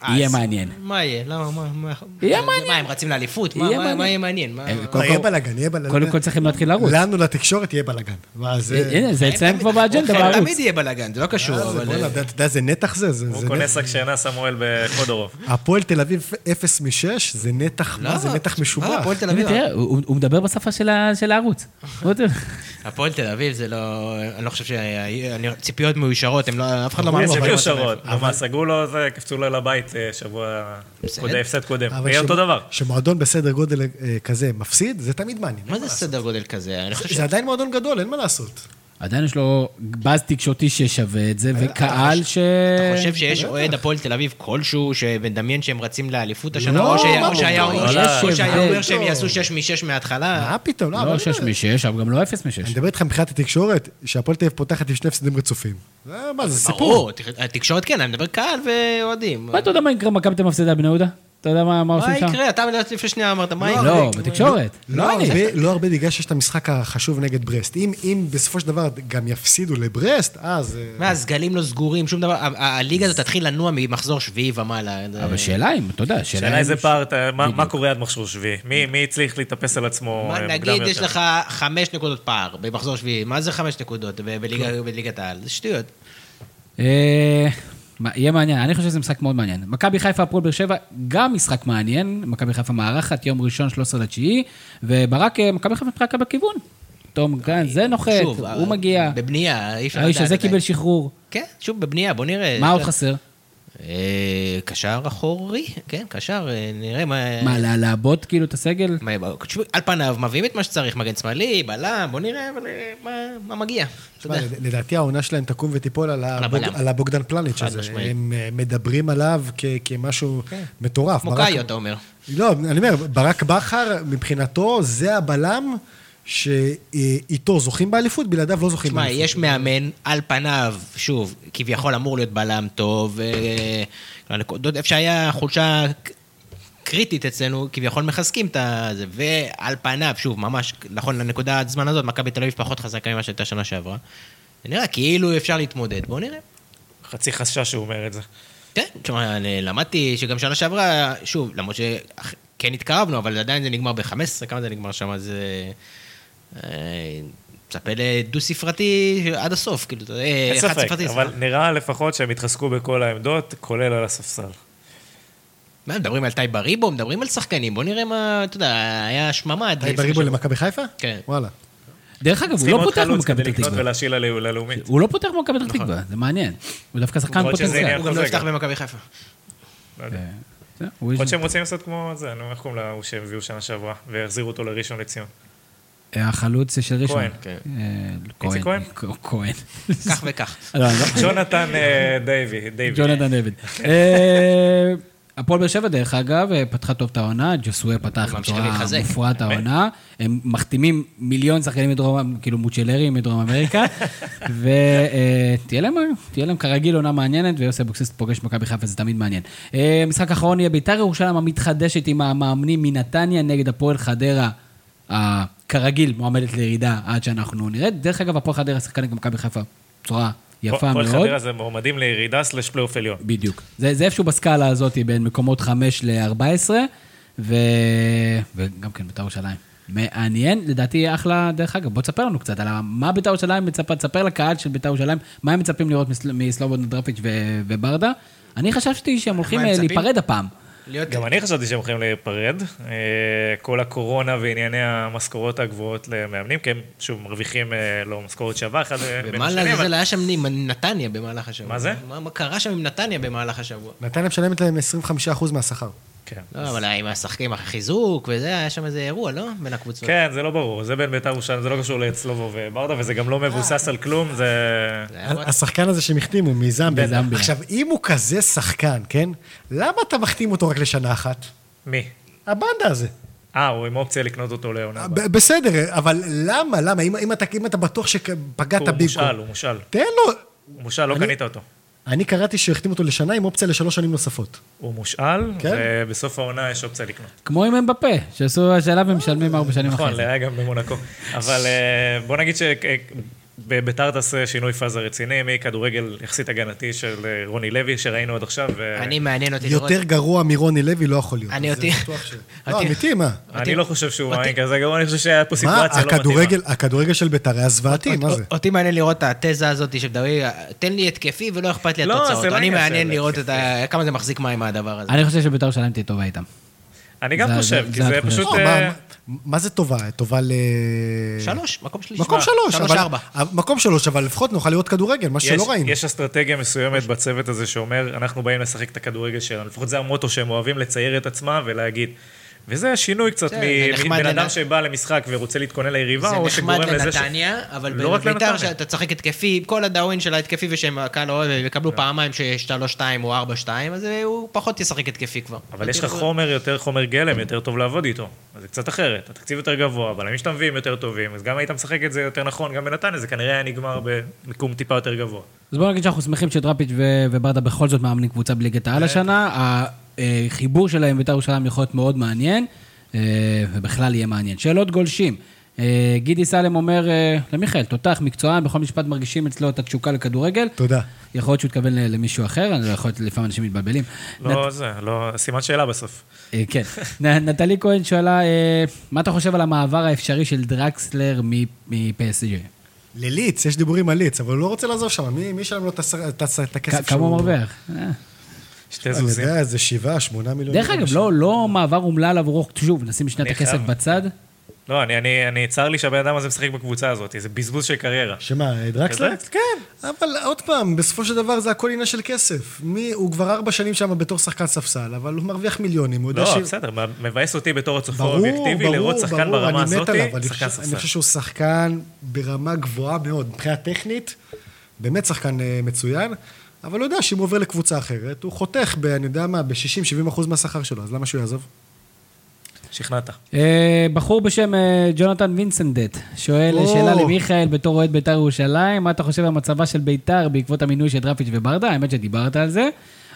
יהיה מעניין. מה יהיה? למה? מה? מה? יהיה מעניין. מה, הם רצים לאליפות? מה- יהיה מה- מעניין. יהיה אה, בלאגן, יהיה בלאגן. קודם כל צריכים להתחיל לרוץ. לנו לתקשורת יהיה בלאגן. אה, הנה, זה אצלם כבר באג'נדה כן, בערוץ. תמיד יהיה בלאגן, זה לא קשור, אה, זה- אבל... אתה יודע איזה נתח זה? הוא זה קונה שק שינה סמואל בקודורוב. הפועל תל אביב 0 מ-6, זה נתח, מה? זה נתח משובח. לא, הפועל תל אביב, הוא מדבר בשפה של הערוץ. הפועל תל אביב זה לא... אני לא חושב שהציפיות מאושרות, הם לא... אף אחד לא מאמין. יש אבל- יושרות. מה, סגרו לו זה, קפצו לו לבית אה, שבוע... הפסד קודם. ש- אותו דבר. שמועדון בסדר גודל אה, כזה מפסיד, זה תמיד מעניין. מה זה. סדר גודל כזה? זה עדיין מועדון גדול, אין מה לעשות. עדיין יש לו באז תקשורתי ששווה את זה, וקהל ש... אתה חושב שיש אוהד הפועל תל אביב כלשהו שמדמיין שהם רצים לאליפות השנה? לא, או שהיה-. אומר שהם יעשו 6 מ-6 מההתחלה? מה פתאום? לא, לא אבל- 6 מ-6, אבל גם לא 0 אני מ-6. מדבר איתך מבחינת התקשורת, שהפועל תל אביב פותחת עם שני הפסדים רצופים. זה- מה, זה סיפור. ברור, התקשורת כן, אני מדבר קהל ואוהדים. מה אתה יודע מה יקרה מכבי תל אביב מפסידה בני יהודה? אתה יודע מה מה מה עושים שם? יקרה? אתה לפני שנייה אמרת, מה לא, יקרה? לא, בתקשורת. לא לא. הרבה, לא הרבה בגלל שיש את המשחק החשוב נגד ברסט. אם, אם בסופו של דבר גם יפסידו לברסט, אז... אה, מה, הסגלים לא סגורים, שום דבר. הליגה הזאת תתחיל לנוע ממחזור שביעי ומעלה. אבל שאלה אם, אתה יודע, שאלה השאלה איזה אם- פער, מה- מה. קורה עד מחשור שביעי? מי מי הצליח להתאפס על עצמו מה, אה, נגיד יש? לך חמש נקודות פער במחזור שביעי, מה זה חמש נקודות בליגת העל? זה שטויות. אה, יהיה מעניין, אני חושב שזה משחק מאוד מעניין. מכבי חיפה, הפועל באר שבע, גם משחק מעניין. מכבי חיפה מארחת, יום ראשון, 13 לתשיעי, וברק, אה, מכבי חיפה מחכה בכיוון. תום, כן, זה נוחת, שוב, הוא מגיע. בבנייה, אי אפשר האיש הזה לדעת קיבל. שחרור. כן, שוב, בבנייה, בוא נראה. מה עוד חסר? אה, קשר אחורי, כן, קשר, אה, נראה מה... מה, לה- לעבות כאילו את הסגל? מה, תשמעו, על פניו מביאים את מה שצריך, מגן שמאלי, בלם, בוא נראה אבל, אה, מה- מה מגיע. תשמע. לדעתי העונה שלהם תקום ותיפול על, הבוג. על הבוגדן פלניץ' הזה. הם מדברים עליו כ, כמשהו מטורף. כמו ברק- אתה אומר. לא, אני אומר, ברק בכר, מבחינתו, זה הבלם שאיתו זוכים באליפות, בלעדיו לא זוכים תשמע, באליפות. יש מאמן, על פניו, שוב, כביכול אמור להיות בלם טוב, אה, איפה שהיה חולשה קריטית אצלנו, כביכול מחזקים את זה, ועל פניו, שוב, ממש, נכון לנקודת זמן הזאת, מכבי תל אביב פחות חזקה ממה שהייתה שנה שעברה. זה נראה כאילו אפשר להתמודד, בואו נראה. חצי חשש שהוא אומר את זה. כן, תשמע, למדתי שגם שנה שעברה, שוב, למרות שכן התקרבנו, אבל עדיין זה נגמר ב-15, כמה זה נגמר שם, אז... אה, מצפה לדו-ספרתי עד הסוף, כאילו, אתה יודע, אין ספק, חד-ספרתי. אבל. נראה לפחות שהם התחזקו בכל העמדות, כולל על הספסל. מה, מדברים על טייבה ריבו, מדברים על שחקנים, בוא נראה מה, אתה יודע, היה שממה. בריבו שבוע. למכבי חיפה? כן. וואלה. דרך אגב, הוא צריכים לא עוד פותח חלוץ במכבי כדי פתח לקנות תקווה. ולהשאיל ל- ללאומית. הוא לא פותח במכבי פתח תקווה, זה מעניין. הוא דווקא שחקן פוטנציאל. הוא גם לא יפתח. במכבי חיפה. לא יודע. יכול להיות יש- שהם רוצים לעשות כמו זה, נו, איך קוראים להוא שהם הביאו שנה שעברה, והחזירו אותו לראשון לציון. החלוץ של ראשון. כהן. כן. אה, איציק כהן? כהן. כך וכך. לא, לא- ג'ונתן אה, דיווי, דיווי. ג'ונתן דויד. אה, הפועל באר שבע, דרך אגב, פתחה טוב את העונה, ג'וסווה פתח בצורה. מופרעת העונה. הם מחתימים מיליון שחקנים מדרום, כאילו מוצ'לרים מדרום אמריקה, ותהיה להם, תהיה להם כרגיל עונה מעניינת, ויוסי אבוקסיס פוגש במכבי חיפה, זה תמיד מעניין. משחק אחרון יהיה ביתר ירושלים המתחדשת עם המאמנים מנתניה נגד הפועל חדרה. כרגיל, מועמדת לירידה עד שאנחנו נרד. דרך אגב, הפועל חדרה שיחקה נגד מכבי חיפה בצורה יפה כל מאוד. חדרה זה מועמדים לירידה slash פלייאוף עליון. בדיוק. זה, זה איפשהו בסקאלה הזאת בין מקומות 5 ל-14, ו... וגם כן בית"ר ירושלים. מעניין, לדעתי אחלה, דרך אגב, בוא תספר לנו קצת על מה בית"ר ירושלים מצפה, תספר לקהל של בית"ר ירושלים, מה הם מצפים לראות מסל- מסלובודן דרפיץ' ו- וברדה. אני חשבתי שהם הולכים אה? להיפרד הפעם. להיות... גם אני חשבתי שהם הולכים להיפרד. אה, כל הקורונה וענייני המשכורות הגבוהות למאמנים, כי הם שוב מרוויחים אה, לא משכורת שווה אחד בין ומה השני, אבל- לעזאזל היה שם עם נתניה במהלך השבוע? מה זה? מה מה קרה שם עם נתניה במהלך השבוע? נתניה משלמת להם 25% מהשכר. כן. לא, אבל עם השחקים, החיזוק וזה, היה שם איזה אירוע, לא? בין הקבוצות. כן, זה לא ברור, זה בין בית"ר ירושלים, זה לא קשור לאצלובו וברדה, וזה גם לא מבוסס על כלום, זה... השחקן הזה שהם החתימו, מזמביה. עכשיו, אם הוא כזה שחקן, כן? למה אתה מחתים אותו רק לשנה אחת? מי? הבנדה הזה. אה, הוא עם אופציה לקנות אותו לעונה הבאה. בסדר, אבל למה? למה? אם, אם, אתה, אם אתה בטוח שפגעת הוא במקום... מושאל, הוא מושאל. תן לו... הוא מושאל, לא אני- קנית אותו. אני קראתי שהחתימו אותו לשנה עם אופציה לשלוש שנים נוספות. הוא מושאל, כן. ובסוף העונה יש אופציה לקנות. כמו עם אמבפה, שעשו השאלה ומשלמים ארבע שנים נכון, אחרי זה. היה גם במונקו. אבל אה, בוא נגיד שביתר תעשה שינוי פאזה רציני מכדורגל יחסית הגנתי של אה, רוני לוי, שראינו עד עכשיו. ו- אני מעניין אותי לראות... יותר גרוע מרוני לוי לא יכול להיות. אני אותי- לא, אמיתי, מה? אני לא חושב שהוא עין כזה גרוע, אני חושב שהיה פה סיטואציה לא מתאימה. הכדורגל, הכדורגל של ביתר היה זוועתי, מה זה? אותי מעניין לראות את התזה הזאת שמדברים, תן לי התקפי ולא אכפת לי לא, התוצאות. לא אני עניין מעניין של לראות כמה זה מחזיק מים הדבר הזה. אני חושב שבית"ר ירושלים תהיה טובה איתם. אני גם חושב, כי זה זה התחושה פשוט... אה, מה- זה טובה? טובה ל... שלוש, מקום שלישי. מקום שלוש, שלוש אבל... ארבע. מקום שלוש, אבל לפחות נוכל לראות כדורגל, מה יש- שלא ראינו. יש אסטרטגיה מסוימת בצוות הזה שאומר, אנחנו באים לשחק את הכדורגל שלנו. לפחות זה המוטו שהם אוהבים לצייר את עצמם ולהגיד. וזה שינוי קצת זה- זה נחמד מבן אדם שבא למשחק ורוצה להתכונן ליריבה, זה או נחמד שגורם לזה ש... לנתניה, אבל לא רק בביתר לנתניה. שאתה תשחק התקפי, כל הדאווין של ההתקפי ושהם הקהל אוהב, והם יקבלו פעמיים שיש 3-2 או 4-2, אז הוא פחות ישחק התקפי כבר. אבל יש לך חומר, יותר חומר גלם, יותר טוב לעבוד איתו. אז זה קצת אחרת. התקציב יותר גבוה, אבל אם שאתה מביא הם יותר טובים, אז גם היית משחק את זה יותר נכון, גם בנתניה, זה כנראה היה נגמר במיקום טיפה יותר גבוה. אז בואו נגיד שאנחנו שמחים שדראפיץ' ו- וברדה בכל זאת מאמנים קבוצה בליגת העל השנה. החיבור שלהם בית"ר ירושלים יכול להיות מאוד מעניין, אה, ובכלל יהיה מעניין. שאלות גולשים. אה, גידי סלם אומר אה, למיכאל, תותח, מקצוען, בכל משפט מרגישים אצלו את התשוקה לכדורגל. תודה. יכול להיות שהוא התכוון למישהו אחר, אני לא יכול להיות, לפעמים אנשים מתבלבלים. לא זה, לא, סימן שאלה בסוף. אה, כן. נטלי כהן שואלה, מה אתה חושב על המעבר האפשרי של דרקסלר מ-PSG? לליץ, יש דיבורים על ליץ, אבל הוא לא רוצה לעזוב שם. מי מי ישלם לו את הכסף כמה הוא מרוויח? אה. שתי אני זוזים. יודע, איזה שבעה, שמונה מיליון. דרך אגב, לא, לא מעבר אומלל עבורו, שוב, נשים שנייה את אני הכסף בצד. לא, אני, אני, אני, צר לי שהבן אדם הזה משחק בקבוצה הזאת, זה בזבוז של קריירה. שמה, דרקסלר? כן. אבל עוד פעם, בסופו של דבר זה הכל עניין של כסף. מי, הוא כבר ארבע שנים שם בתור שחקן ספסל, אבל הוא מרוויח מיליונים, הוא יודע לא, ש... בסדר, מבאס אותי בתור הצופה האובייקטיבי לראות שחקן ברור, ברמה הזאת, שחקן חושב- אני ספסל. חושב שהוא שחקן ברמה גבוהה מאוד, מבחינה טכנית, באמת שחקן אה, מצוין, אבל הוא יודע שאם הוא עובר לקבוצה אחרת, הוא חותך, ב, אני יודע מה, ב-60-70% מהשכר שלו, אז למה שהוא יעזוב? שכנעת. אה, בחור בשם אה, ג'ונתן וינסנדט שואל. שאלה למיכאל בתור אוהד בית"ר ירושלים, מה אתה חושב על מצבה של בית"ר בעקבות המינוי של דראפיץ' וברדה? האמת שדיברת על זה,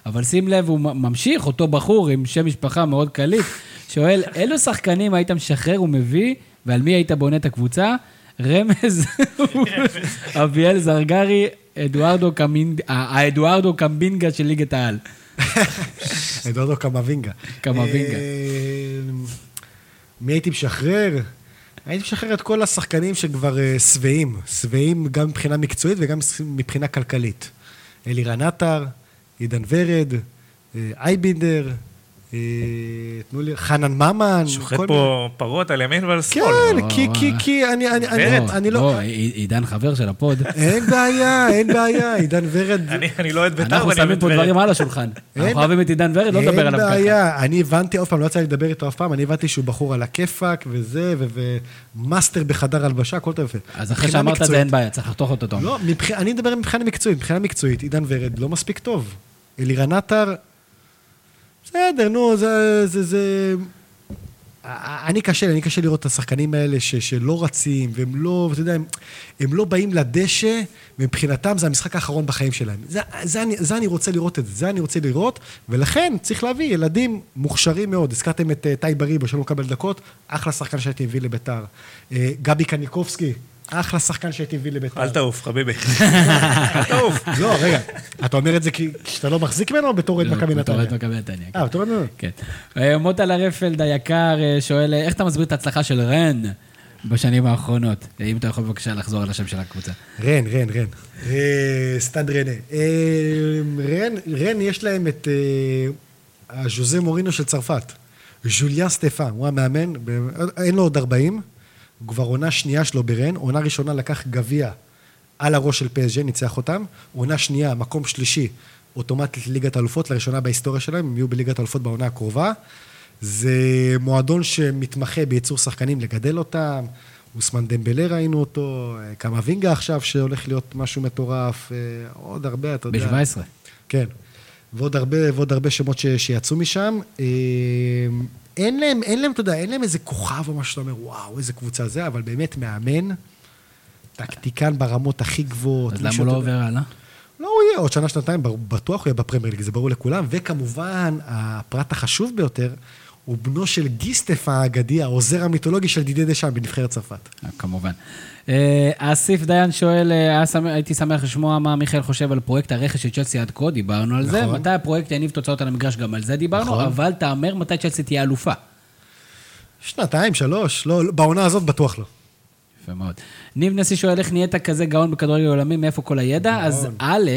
אבל שים לב, הוא ממשיך, אותו בחור עם שם משפחה מאוד קליט, שואל, אילו שחקנים היית משחרר ומביא, ועל מי היית בונה את הקבוצה? רמז, אביאל זרגרי, אדוארדו קמינג- ה- האדוארדו קמבינגה של ליגת העל. אדוארדו קמבינגה. קמבינגה. מי הייתי משחרר? הייתי משחרר את כל השחקנים שכבר אה, שבעים. שבעים גם מבחינה מקצועית וגם מבחינה כלכלית. אלירן עטר, עידן ורד, אה, אייבינדר, תנו לי, חנן ממן. שוחט פה פרות על ימין ועל שמאל. כן, או, כי, כי, אה. כי אני, אני, אני, ורד. אני לא... עי- עידן חבר של ה pod. אין בעיה, אין בעיה, עידן ורד. אני אני לא אוהד בית"ר אנחנו שמים פה. דברים על השולחן. אנחנו אוהבים את עידן ורד, לא נדבר עליו אין ככה. בעיה, אני הבנתי, עוד פעם, לא יצא לי לדבר איתו אף פעם, אני הבנתי שהוא בחור על הכיפאק וזה, ו master בחדר הלבשה, הכל טוב יפה. אז אחרי שאמרת את זה אין בעיה, צריך לחתוך אותו טוב. לא. אני מדבר מבחינה מקצועית, מבחינה מקצועית, עידן ורד לא מספיק טוב. אלירן עטר, בסדר, נו, זה... זה, זה... אני קשה אני קשה לראות את השחקנים האלה ש, שלא רצים, והם לא, אתה יודע, הם, הם לא באים לדשא, ומבחינתם זה המשחק האחרון בחיים שלהם. זה, זה, אני, זה אני רוצה לראות את זה, זה אני רוצה לראות, ולכן צריך להביא ילדים מוכשרים מאוד. הזכרתם את uh, טי בריבו, שלא מקבל דקות, אחלה שחקן שהייתי מביא לביתר. Uh, גבי קניקובסקי, אחלה שחקן שהייתי מביא לביתר. אל תעוף, חביבי. אל תעוף. לא, רגע, אתה אומר את זה כי כשאתה לא מחזיק ממנו או בתור אוהד מכבי בתור נתניה? אוהד מכבי נתניה. כן. אה, בתור אוהד מכבי כן. אה, מוטה לרפלד היקר אה, שואל, איך אתה מסביר את ההצלחה של רן בשנים האחרונות? אה, אם אתה יכול בבקשה לחזור על השם של הקבוצה. רן, רן, רן. אה, סטאד רנה. אה, רן, רן, יש להם את אה, הז'וזה מורינו של צרפת. ז'וליאן סטפן, הוא המאמן, אין לו עוד 40, הוא כבר עונה שנייה שלו ברן, עונה ראשונה לקח גביע על הראש של פסג'ה, ניצח אותם, עונה שנייה, מקום שלישי, אוטומטית לליגת האלופות, לראשונה בהיסטוריה שלהם, הם יהיו בליגת האלופות בעונה הקרובה. זה מועדון שמתמחה בייצור שחקנים, לגדל אותם. אוסמן דמבלה ראינו אותו, אה, קמבינגה עכשיו שהולך להיות משהו מטורף, אה, עוד הרבה, אתה יודע. ב-17. כן. ועוד הרבה, ועוד הרבה שמות ש, שיצאו משם. אין להם, אין להם, אתה יודע, אין להם איזה כוכב או משהו שאתה אומר, וואו, איזה קבוצה זה, אבל באמת מאמן, טקטיקן ברמות הכי גבוהות. אז למה הוא לא עובר הלאה? לא, הוא יהיה, עוד שנה, שנתיים, בטוח הוא יהיה בפרמייר ליג, זה ברור לכולם. וכמובן, הפרט החשוב ביותר, הוא בנו של גיסטף האגדי, העוזר המיתולוגי של דידי דשאן בנבחרת צרפת. כמובן. אה, אסיף דיין שואל, אה, הייתי שמח לשמוע מה מיכאל חושב על פרויקט הרכש של צ'לסי עד כה, דיברנו על זה. נכון. מתי הפרויקט יניב תוצאות על המגרש, גם על זה דיברנו, נכון. אבל תאמר מתי צ'לסי תהיה אלופה. שנתיים, שלוש, לא, לא, בעונה הזאת בטוח לא. יפה מאוד. ניב נשיא שואל איך נהיית כזה גאון בכדורגל עולמי, מאיפה כל הידע? אז א',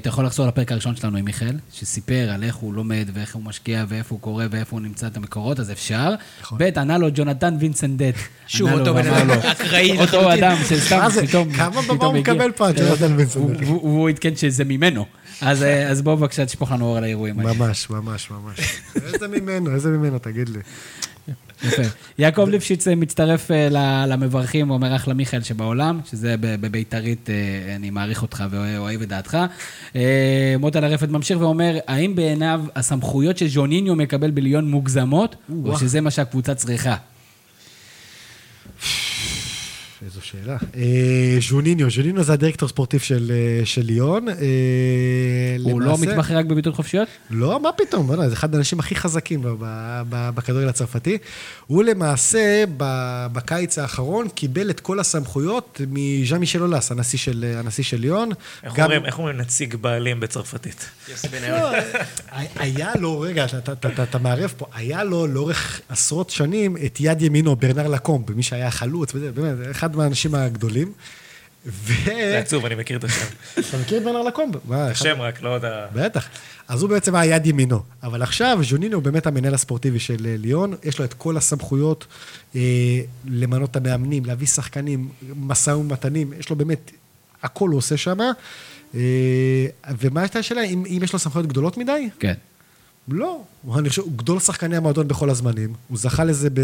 אתה יכול לחזור לפרק הראשון שלנו עם מיכאל, שסיפר על איך הוא לומד ואיך הוא משקיע ואיפה הוא קורא ואיפה הוא נמצא את המקורות, אז אפשר. ב', ענה לו ג'ונתן וינסנדט. לו אותו בן אדם אקראי אותו. אדם שסתם? פתאום כמה במה הוא. מקבל פה, ג'ונתן וינסנדט? הוא- עדכן שזה ממנו. אז אה, אז בוא בבקשה תשפוך לנו אור על האירועים האלה. ממש, ממש, ממש. איזה ממנו, איזה ממנו, תגיד לי. יפה. יעקב ליפשיץ אה, מצטרף אה, למברכים ואומר אחלה מיכאל שבעולם, שזה בבית"רית, אה, אני מעריך אותך ואוהב את דעתך. מוטה לרפת ממשיך ואומר, האם בעיניו הסמכויות שז'וניניו מקבל בליון מוגזמות, או שזה מה שהקבוצה צריכה? איזו שאלה. אה, ז'וניניו, ז'וניניו זה הדירקטור ספורטיב של, אה, של ליון. אה, הוא לא מתמחה רק בביטול חופשיות? לא, מה פתאום, בוא'נה, זה אחד האנשים הכי חזקים בכדורגל הצרפתי. הוא למעשה, בקיץ האחרון, קיבל את כל הסמכויות מז'אן מישל אולס, הנשיא של, הנשיא של ליון. איך גם- אומרים- איך אומרים נציג בעלים בצרפתית? לא, היה לו, רגע, אתה- אתה- אתה אתה מערב פה, היה לו לאורך עשרות שנים את יד ימינו, ברנר לקומב, מי שהיה חלוץ, באמת, אחד מהאנשים הגדולים. ו... זה עצוב, אני מכיר את השם. אתה מכיר את ברנר לקומב? מה, אחד- השם רק, לא יודע. בטח. אז הוא בעצם היה יד ימינו. אבל עכשיו, ז'ונינו הוא באמת המנהל הספורטיבי של אה, ליון, יש לו את כל הסמכויות אה, למנות את המאמנים, להביא שחקנים, משא ומתנים, יש לו באמת, הכל הוא עושה שם. אה, ומה הייתה השאלה, אם, אם יש לו סמכויות גדולות מדי? כן. לא. הוא, אני חושב, הוא גדול שחקני המועדון בכל הזמנים, הוא זכה לזה ב,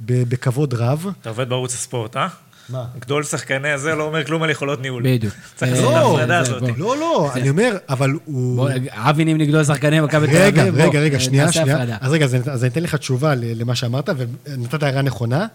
ב, בכבוד רב. אתה עובד בערוץ הספורט, אה? מה? גדול שחקני הזה לא אומר כלום על יכולות ניהול. בדיוק. צריך אה, לעשות את לא, ההפרדה זה, הזאת. לא, לא, אני אומר, אבל הוא... אבי נים נגדו שחקני מכבי תל אביב. רגע, רגע, רגע, אה, שנייה, שנייה. אז רגע, אז אני- אתן לך תשובה למה שאמרת, ונתת הערה נכונה.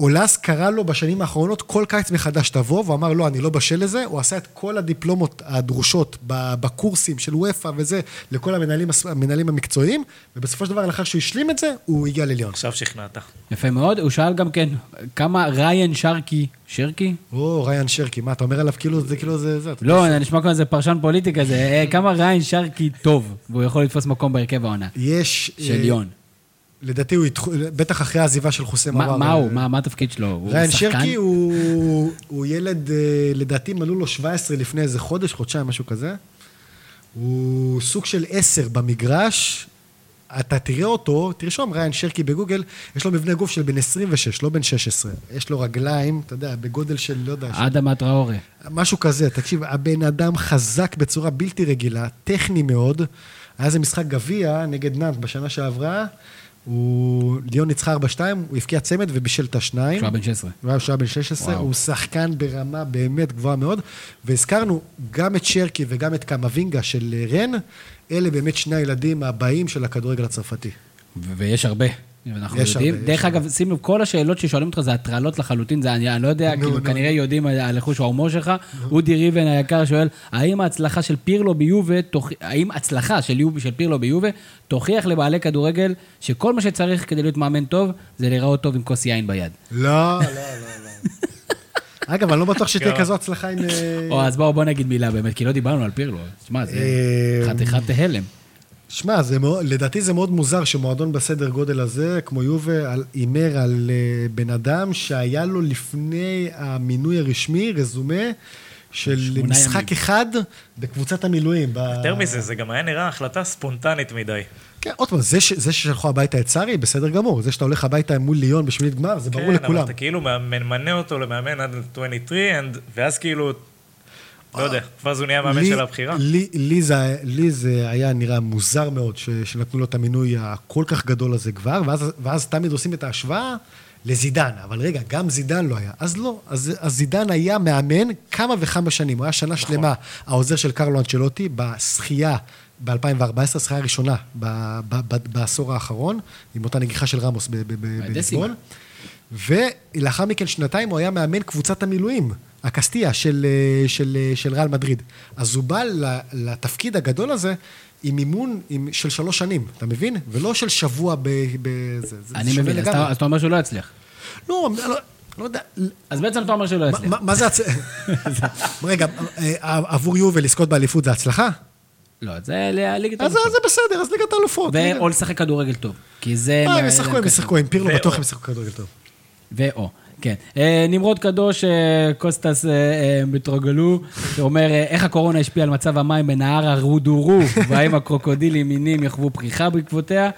אולס קרא לו בשנים האחרונות כל קיץ מחדש תבוא, והוא אמר, לא, אני לא בשל לזה. הוא עשה את כל הדיפלומות הדרושות ב- בקורסים של וופא וזה, לכל המנהלים, המנהלים המקצועיים, ובסופו של דבר, לאחר שהוא השלים את זה, הוא הגיע לליון. עכשיו שכנעת. יפה מאוד. הוא שאל גם כן, כמה ריין שרקי, שרקי? או, ריין שרקי, מה, אתה אומר עליו כאילו זה, כאילו זה, זה. לא, זה נשמע כמו איזה פרשן פוליטי כזה. אה, כמה ריין שרקי טוב, והוא יכול לתפוס מקום בהרכב העונה. יש... של אה, ליון. לדעתי הוא, יתח- בטח אחרי העזיבה של חוסם עבר. מה הוא? מה מה התפקיד שלו? הוא ריין? שרקי הוא, הוא ילד, אה, לדעתי מלאו לו 17 לפני איזה חודש, חודשיים, משהו כזה. הוא סוג של 10 במגרש. אתה תראה אותו, תרשום ריין שרקי בגוגל, יש לו מבנה גוף של בן 26, לא בן 16. יש לו רגליים, אתה יודע, בגודל של, לא יודע, אדם טראורי. משהו כזה, תקשיב, הבן אדם חזק בצורה בלתי רגילה, טכני מאוד. היה איזה משחק גביע נגד נאנט בשנה שעברה, הוא... ליון ניצחה 4-2, הוא הבקיע צמד ובישל את השניים. כשהוא היה בן 16. הוא היה בן 16, וואו. הוא שחקן ברמה באמת גבוהה מאוד. והזכרנו גם את שרקי וגם את קמבינגה של רן, אלה באמת שני הילדים הבאים של הכדורגל הצרפתי. ויש הרבה. אנחנו יש יודעים. הרבה, דרך יש אגב, שים לב, כל השאלות ששואלים אותך זה הטרלות לחלוטין, זה אני אני לא יודע, נו, כאילו, נו. כנראה יודעים על- חוש ההומור שלך. אודי ריבן היקר שואל, האם ההצלחה של פירלו ביובה, תוכ- האם הצלחה של יוב- של פירלו ביובה תוכיח לבעלי כדורגל שכל מה שצריך כדי להיות מאמן טוב, זה להיראות טוב עם כוס יין ביד. לא, לא, לא, לא. אגב, אני לא בטוח שתהיה כזו הצלחה עם... אה, או, אז בואו בוא נגיד מילה באמת, כי לא דיברנו על פירלו. שמע, זה אה, חתיכת הלם. שמע, לדעתי זה מאוד מוזר שמועדון בסדר גודל הזה, כמו יובה, על- הימר על אה, בן אדם שהיה לו לפני המינוי הרשמי, רזומה, של משחק ימים. אחד בקבוצת המילואים. ב- יותר מזה, זה גם היה נראה החלטה ספונטנית מדי. כן, עוד פעם, זה, ש- זה ששלחו הביתה את סארי, בסדר גמור. זה שאתה הולך הביתה מול ליון בשמינית גמר, זה ברור כן, לכולם. אבל אתה כאילו ממנה אותו למאמן עד 23, and- ואז כאילו, לא יודע, ואז הוא נהיה מאמן של הבחירה. לי, לי, זה, לי זה היה נראה מוזר מאוד ש, שנתנו לו את המינוי הכל כך גדול הזה כבר, ואז, ואז תמיד עושים את ההשוואה לזידן. אבל רגע, גם זידן לא היה. אז לא, אז, אז זידן היה מאמן כמה וכמה שנים. הוא היה שנה נכון. שלמה העוזר של קרלו אנצ'לוטי בשחייה ב-2014, שחייה ראשונה ב- ב- ב- בעשור האחרון, עם אותה נגיחה של רמוס ב- ב- ב- בדסימה. בליסבון. ולאחר מכן שנתיים הוא היה מאמן קבוצת המילואים, הקסטיה של, אה, של, אה, של ריאל מדריד. אז הוא בא ל- לתפקיד הגדול הזה עם מימון עם, של שלוש שנים, אתה מבין? ולא של שבוע ב... ב זה, זה אני מבין, אז. אתה- אז אתה אומר שהוא לא יצליח. לא, לא, לא יודע, אז בעצם אתה אומר שהוא לא יצליח. מה, זה הצ... רגע, אה, עבור יובל לזכות באליפות זה הצלחה? לא, זה ליגת אז זה בסדר, אז ליגת האלופות. ליגת- ואו לשחק כדורגל טוב. כי זה... אה, הם ישחקו, הם ישחקו, עם פירלו. בטוח הם ישחקו כדורגל טוב. ואו, כן. אה, נמרוד קדוש, אה, קוסטס אה, מטרוגלו, שאומר, איך הקורונה השפיעה על מצב המים בנהר הרודורו, והאם הקרוקודילים מינים יחוו פריחה בעקבותיה?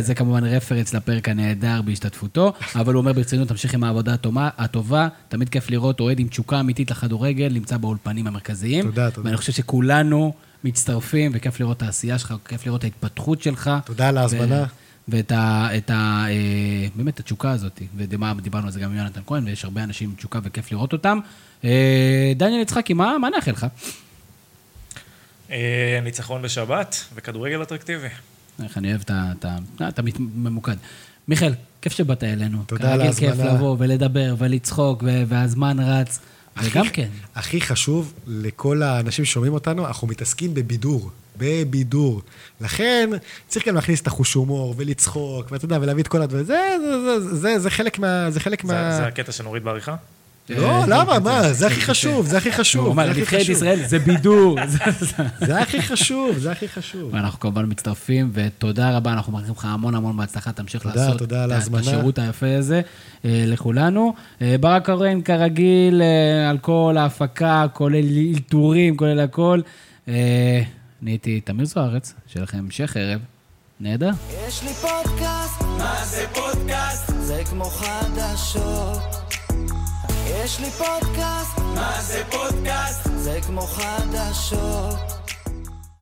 זה כמובן רפרנס לפרק הנהדר בהשתתפותו, אבל הוא אומר ברצינות, תמשיך עם העבודה הטובה, הטובה, תמיד כיף לראות אוהד עם תשוקה אמיתית לכדורגל, נמצא באולפנים המרכזיים. תודה, תודה. ואני חושב שכולנו מצטרפים, וכיף לראות את העשייה שלך, כיף לראות את ההתפתחות שלך. תודה על ההזמנה. ואת ה... את ה אה, באמת, התשוקה הזאת. ודיברנו על זה גם עם יונתן כהן, ויש הרבה אנשים עם תשוקה וכיף לראות אותם. אה, דניאל יצחקי, מה מה נאחל לך? אה, ניצחון בשבת וכדורגל אטרקטיבי. איך אני אוהב את ה... את ה- אתה מת- ממוקד. מיכאל, כיף שבאת אלינו. תודה על כרגיל כיף ההזמנה. לבוא ולדבר ולצחוק, ו- והזמן רץ. וגם כן, הכי חשוב לכל האנשים ששומעים אותנו, אנחנו מתעסקים בבידור. בבידור. לכן, צריך גם להכניס את החוש הומור ולצחוק, ואתה יודע, ולהביא את כל הדברים. זה, זה, זה, זה, זה חלק מה... זה חלק זה מה... זה הקטע שנוריד בעריכה? לא, אה, למה? כן, מה? כן, זה הכי כן, חשוב, זה הכי הוא חשוב. אומר, זה הכי נבחרת. ישראל זה בידור. זה- הכי חשוב, זה הכי חשוב. ואנחנו כמובן מצטרפים, ותודה רבה, אנחנו מאחלים לך המון המון בהצלחה, תמשיך לעשות את. השירות היפה הזה אה, לכולנו. אה, ברק קורן, כרגיל, על כל ההפקה, כולל אלתורים, כולל הכל. אני הייתי תמיר זוארץ, שיהיה לכם המשך ערב נהדר. יש לי פודקאסט, מה זה פודקאסט? זה כמו חדשות. יש לי פודקאסט, מה זה פודקאסט? זה כמו חדשות.